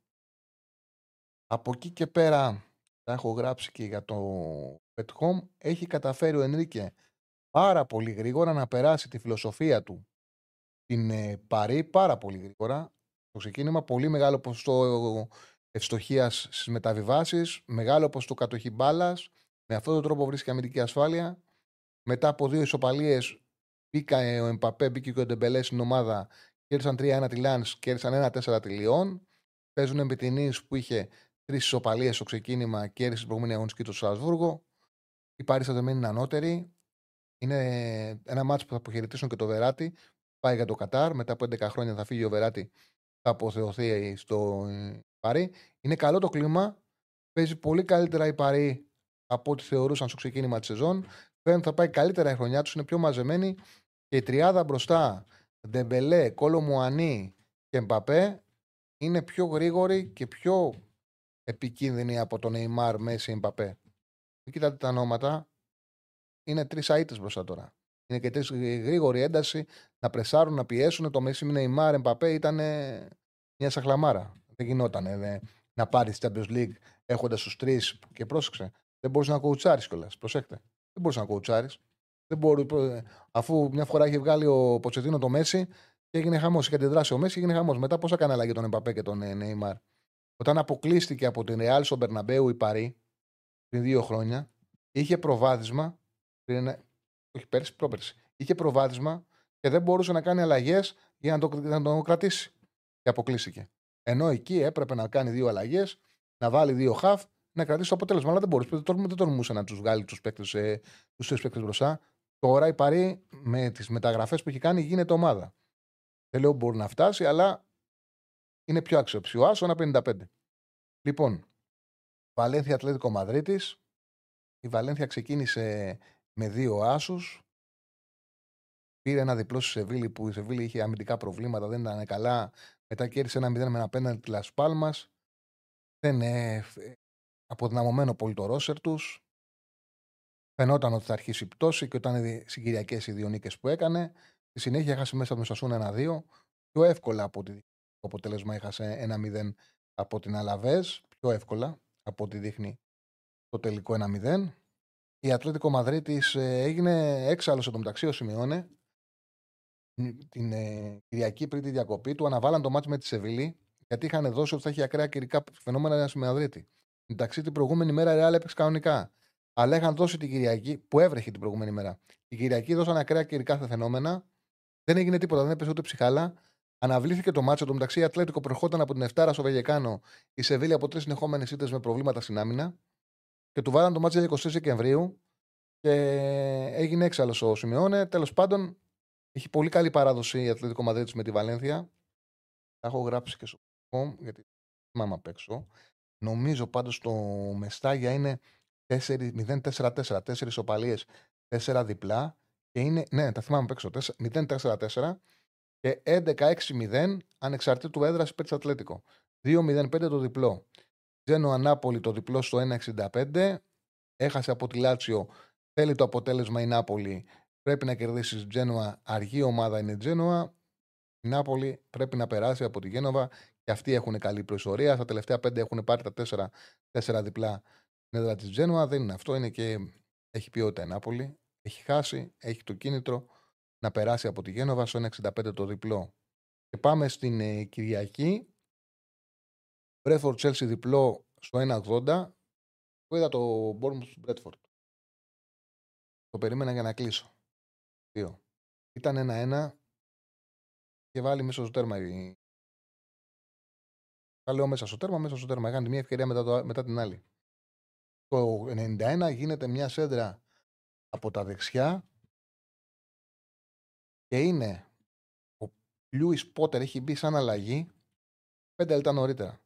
Από εκεί και πέρα, τα έχω γράψει και για το Pet Home, έχει καταφέρει ο Ενρίκε πάρα πολύ γρήγορα να περάσει τη φιλοσοφία του την ε, Παρί πάρα πολύ γρήγορα. Το ξεκίνημα, πολύ μεγάλο ποσοστό ευστοχίας στις μεταβιβάσεις, μεγάλο ποσοστό κατοχή μπάλας. Με αυτόν τον τρόπο βρίσκει αμυντική ασφάλεια. Μετά από δύο ισοπαλίες, μπήκα ο Εμπαπέ, μπήκε και ο Ντεμπελέ στην ομάδα. Κέρδισαν 3-1 τη Λαν, κέρδισαν 1-4 τη Λιόν. Παίζουν με την που είχε τρεις ισοπαλίες στο ξεκίνημα, κέρδισε την προηγούμενη αγωνιστική του Στρασβούργο. Η Πάρη δεν είναι ανώτερη. Είναι ένα μάτσο που θα αποχαιρετήσουν και το Βεράτη. Πάει για το Κατάρ. Μετά από 11 χρόνια θα φύγει ο Βεράτη. Θα αποθεωθεί στο Παρή. Είναι καλό το κλίμα. Παίζει πολύ καλύτερα η Παρή από ό,τι θεωρούσαν στο ξεκίνημα της σεζόν. Φαίνεται θα πάει καλύτερα η χρονιά τους. Είναι πιο μαζεμένη. Και η τριάδα μπροστά, Ντεμπελέ, Κόλο Μουανί και Εμπαπέ, είναι πιο γρήγορη και πιο επικίνδυνη από τον Νεϊμάρ, Μέσι, Εμπαπέ. Κοιτάτε τα ονόματα. Είναι τρεις αίτητε μπροστά τώρα. Είναι και τρεις γρήγοροι ένταση να πρεσάρουν, να πιέσουν. Το Μέσι Νεϊμάρ, Εμπαπέ ήταν μια σαχλαμάρα. Δεν γινόταν να πάρεις τη Champions League έχοντας τους τρεις και πρόσεξε. Δεν μπορούσε να κοουτσάρει κιόλας. Προσέχτε. Δεν μπορούσε να κοουτσάρει. Δεν μπορούσε, αφού μια φορά είχε βγάλει ο Ποτσετίνο το Μέση και έγινε χαμός. Είχε αντιδράσει ο Μέση και έγινε χαμός. Μετά πώς έκανε αλλαγή τον Εμπαπέ και τον Νεϊμάρ. Όταν αποκλείστηκε από την Ρεάλ στον Μπερναμπέου η Παρή πριν δύο χρόνια, είχε προβάδισμα. Πριν, όχι πέρσι, πρόπερσι. Είχε προβάδισμα και δεν μπορούσε να κάνει αλλαγές για να το, να το κρατήσει. Και αποκλείστηκε. Ενώ εκεί έπρεπε να κάνει δύο αλλαγές, να βάλει δύο χαφ, να κρατήσει το αποτέλεσμα. Αλλά δεν μπορούσε. Δεν τολμούσε να τους βγάλει τους παίκτες ε, παίκτες μπροστά. Τώρα η Παρή με τις μεταγραφές που έχει κάνει γίνεται ομάδα. Δεν λέω μπορεί να φτάσει, αλλά είναι πιο αξιοψηφιό. ένα 55. Λοιπόν, Βαλένθια Ατλέτικο Μαδρίτης. Η Βαλένθια ξεκίνησε με δύο άσους. Πήρε ένα διπλό στη Σεβίλη που η Σεβίλη είχε αμυντικά προβλήματα, δεν ήταν καλά. Μετά κέρδισε ένα 0 με ένα πέναντι της Λασπάλμα. Δεν είναι αποδυναμωμένο πολύ το ρόσερ τους. Φαινόταν ότι θα αρχίσει η πτώση και ήταν συγκυριακέ οι δύο νίκες που έκανε. Στη συνέχεια έχασε μέσα από τον Σασούν ένα-δύο. Πιο εύκολα από το αποτέλεσμα έχασε ένα-0 από την Αλαβές. Πιο εύκολα από ό,τι δείχνει το τελικό 1-0. Η Ατλέτικο Μαδρίτης ε, έγινε έξαλλο το μεταξύ ο Σιμεώνε την ε, Κυριακή πριν τη διακοπή του. Αναβάλαν το μάτι με τη Σεβίλη γιατί είχαν δώσει ότι θα έχει ακραία κυρικά φαινόμενα στη Μαδρίτη. Εντάξει, την προηγούμενη μέρα η Ρεάλ έπαιξε κανονικά. Αλλά είχαν δώσει την Κυριακή, που έβρεχε την προηγούμενη μέρα. Την Κυριακή δώσαν ακραία κυρικά φαινόμενα. Δεν έγινε τίποτα, δεν έπεσε ούτε ψυχάλα. Αναβλήθηκε το μάτσο. Το μεταξύ, η Ατλέτικο προχώταν από την Εφτάρα στο Βεγεκάνο, η Σεβίλη από τρεις συνεχόμενες ήττες με προβλήματα στην άμυνα. Και του βάλαν το μάτσο για 23 Δεκεμβρίου. Και έγινε έξαλλος ο Σιμεώνε. Τέλος πάντων, έχει πολύ καλή παράδοση η Ατλέτικο Μαδρίτης με τη Βαλένθια. Τα έχω γράψει και στο γιατί θυμάμαι απ' έξω. Νομίζω πάντως το Μεστάγια είναι 0-4-4. 4 οπαλίες, 4 διπλά. Και είναι, ναι, τα θυμάμαι απ' έξω. 0-4-4 και 11-6-0 ανεξαρτήτου έδρας υπέρ τη Ατλέτικο. 2-0-5 το διπλό. Τζένο Ανάπολη το διπλό στο 1-65. Έχασε από τη Λάτσιο. Θέλει το αποτέλεσμα η Νάπολη. Πρέπει να κερδίσει Τζένοα. Αργή ομάδα είναι Τζένοα. Η Νάπολη πρέπει να περάσει από τη Γένοβα και αυτοί έχουν καλή προσωρία. Στα τελευταία πέντε έχουν πάρει τα τέσσερα, τέσσερα διπλά στην έδρα της Τζένοα. Δεν είναι αυτό. Είναι και έχει ποιότητα η Νάπολη. Έχει χάσει, έχει το κίνητρο να περάσει από τη Γένοβα στο 1,65 το διπλό. Και πάμε στην ε, Κυριακή. Μπρέφορντ Τσέλσι διπλό στο 1,80. Που είδα το Bournemouth Μπρέτφορντ. Το περίμενα για να κλείσω. Δύο. Ήταν ένα-ένα και βάλει μέσα στο τέρμα. Τα λέω μέσα στο τέρμα, μέσα στο τέρμα. Έκανε μια ευκαιρία μετά, το, μετά την άλλη. Το 91 γίνεται μια σέντρα από τα δεξιά και είναι ο Λιούις Πότερ έχει μπει σαν αλλαγή πέντε λεπτά νωρίτερα.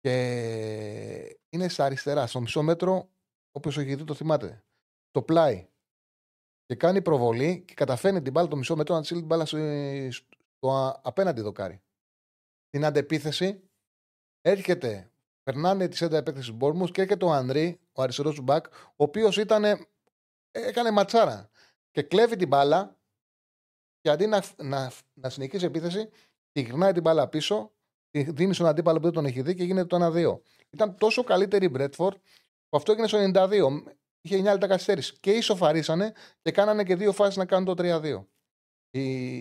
Και είναι στα αριστερά, στο μισό μέτρο, όποιος έχει δει το θυμάται. στο πλάι και κάνει προβολή και καταφέρνει την μπάλα το μισό μέτρο να τη την μπάλα στο απέναντι δοκάρι. Στην αντεπίθεση έρχεται, περνάνε τη σέντα επέκταση του Μπόρμου και έρχεται ο Ανδρή, ο αριστερός του μπακ, ο οποίος ήταν. έκανε ματσάρα και κλέβει την μπάλα και αντί να, να, να συνεχίσει επίθεση, τη γυρνάει την μπάλα πίσω, τη δίνει στον αντίπαλο που δεν τον έχει δει και γίνεται το 1-2. Ήταν τόσο καλύτερη η Μπρέτφορντ που αυτό έγινε στο 92. Είχε 9 λεπτά καθυστέρηση. Και ισοφαρίσανε και κάνανε και δύο φάσεις να κάνουν το 3-2. Η...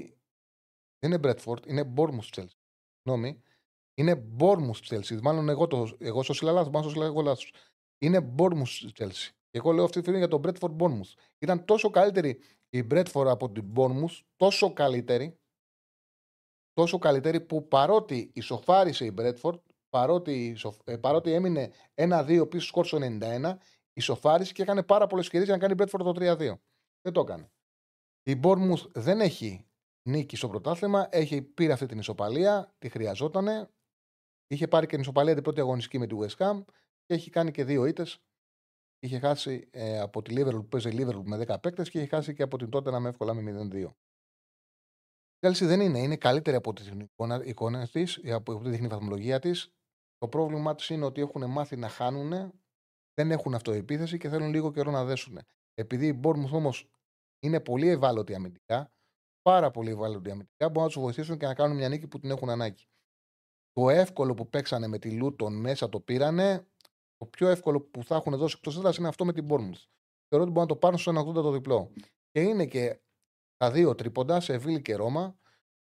Δεν είναι Μπρέτφορντ, είναι Bournemouth Chelsea. Συγγνώμη. Είναι Bournemouth Chelsea. Μάλλον εγώ, το, εγώ στο λάθο, μάλλον στο εγώ λάθος. Είναι Bournemouth Chelsea. Και εγώ λέω αυτή τη στιγμή για τον Bradford Bournemouth. Ήταν τόσο καλύτερη η Bradford από την Bournemouth, τόσο καλύτερη, τόσο καλύτερη που παρότι ισοφάρισε η Bradford, παρότι, ε, παρότι έμεινε 1-2 πίσω σκόρ 91, ισοφάρισε και έκανε πάρα πολλές ευκαιρίε για να κάνει η Bradford το 3-2. Δεν το έκανε. Η Bournemouth δεν έχει νίκη στο πρωτάθλημα, έχει πήρε αυτή την ισοπαλία, τη χρειαζόταν. Είχε πάρει και την ισοπαλία την πρώτη αγωνιστική με τη West Ham και έχει κάνει και δύο ήττες είχε χάσει ε, από τη Liverpool που παίζει Liverpool με 10 παίκτες και είχε χάσει και από την τότε να με εύκολα με 0-2. Η Chelsea δεν είναι, είναι καλύτερη από την εικόνα, εικόνα της, από τη δείχνει η βαθμολογία της. Το πρόβλημά του είναι ότι έχουν μάθει να χάνουν, δεν έχουν αυτοεπίθεση και θέλουν λίγο καιρό να δέσουν. Επειδή η Bournemouth όμως είναι πολύ ευάλωτη αμυντικά, πάρα πολύ ευάλωτη αμυντικά, μπορούν να τους βοηθήσουν και να κάνουν μια νίκη που την έχουν ανάγκη. Το εύκολο που παίξανε με τη Λούτον μέσα το πήρανε, το πιο εύκολο που θα έχουν δώσει εκτός έδρας είναι αυτό με την Bournemouth. Θεωρώ ότι μπορούν να το πάρουν στο 1,80 το διπλό. Και είναι και τα δύο τρίποντα σε Βίλη και Ρώμα,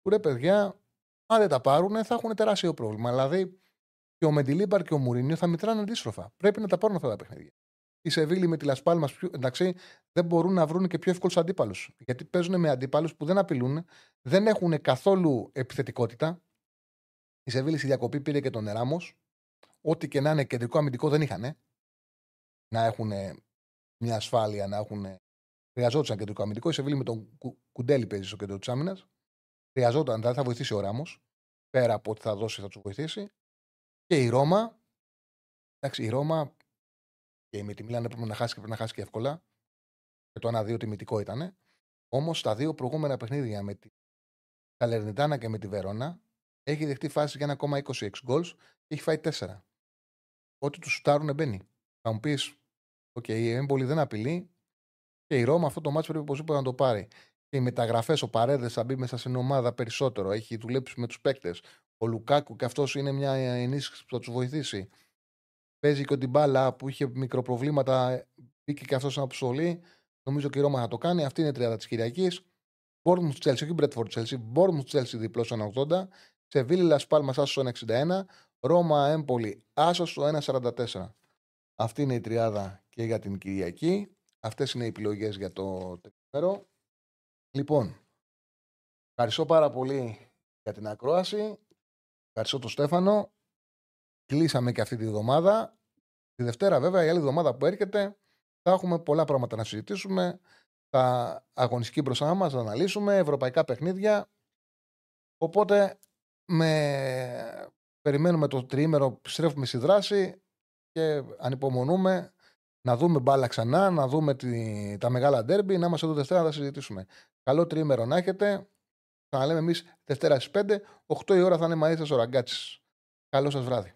που ρε παιδιά, αν δεν τα πάρουν, θα έχουν τεράστιο πρόβλημα. Δηλαδή, και ο Μεντιλίμπαρ και ο Μουρίνιο θα μητράνε αντίστροφα. Πρέπει να τα πάρουν αυτά τα παιχνίδια. Η Σεβίλη με τη Λασπάλμα, εντάξει, δεν μπορούν να βρουν και πιο εύκολους αντίπαλους. Γιατί παίζουν με αντίπαλους που δεν απειλούν, δεν έχουν καθόλου επιθετικότητα. Η Σεβίλη στη διακοπή πήρε και τον Εράμος, ό,τι και να είναι κεντρικό αμυντικό δεν είχαν. Να έχουν μια ασφάλεια, να έχουν. Χρειαζόταν κεντρικό αμυντικό. Η Σεβίλη με τον Κουντέλη παίζει στο κέντρο της άμυνας. Χρειαζόταν, δηλαδή θα βοηθήσει ο Ράμο. Πέρα από ό,τι θα δώσει, θα τους βοηθήσει. Και η Ρώμα. Εντάξει, η Ρώμα και με τη Μίλαν έπρεπε να χάσει και πρέπει να χάσει και εύκολα. Και το 1-2 τιμητικό ήταν. Όμως τα δύο προηγούμενα παιχνίδια με τη Καλερνιτάνα και με τη Βερόνα έχει δεχτεί φάση για 1,26 γκολ και έχει φάει 4. Ό,τι τους σουτάρουν μπαίνει. Θα μου πεις, OK, η έμπολη δεν απειλεί και η Ρώμα αυτό το μάτσο πρέπει οπωσδήποτε να το πάρει. Και οι μεταγραφές, ο Παρέδες θα μπει μέσα στην ομάδα περισσότερο. Έχει δουλέψει με τους παίκτες. Ο Λουκάκου και αυτός είναι μια ενίσχυση που θα τους βοηθήσει. Παίζει και ο Ντιμπάλα που είχε μικροπροβλήματα, μπήκε και αυτός στην αποστολή. Νομίζω και η Ρώμα θα το κάνει. Αυτή είναι η τριάδα της Κυριακής. Μπόρμουθ Τσέλσι, όχι Μπρέτφορντ Τσέλσι. Μπόρμουθ Τσέλσι διπλό 1,80. Σεβίλη Λασπάλμα άσος 1,61. Ρώμα Έμπολη άσος στο 1,44. Αυτή είναι η τριάδα και για την Κυριακή. Αυτές είναι οι επιλογές για το τεκμέρο. Λοιπόν, ευχαριστώ πάρα πολύ για την ακρόαση. Ευχαριστώ τον Στέφανο. Κλείσαμε και αυτή τη βδομάδα. Τη Δευτέρα, βέβαια, η άλλη εβδομάδα που έρχεται, θα έχουμε πολλά πράγματα να συζητήσουμε. Θα αγωνιστική μπροστά μας, θα αναλύσουμε ευρωπαϊκά παιχνίδια. Οπότε με... περιμένουμε το τριήμερο, επιστρέφουμε στη δράση και ανυπομονούμε να δούμε μπάλα ξανά, να δούμε τη... τα μεγάλα ντέρμπι, να είμαστε εδώ Δευτέρα να τα συζητήσουμε. Καλό τριήμερο να έχετε. Θα λέμε εμείς Δευτέρα στις 5, 8 η ώρα θα είναι μαζί σας ο Ραγκάτσης. Καλό σας βράδυ.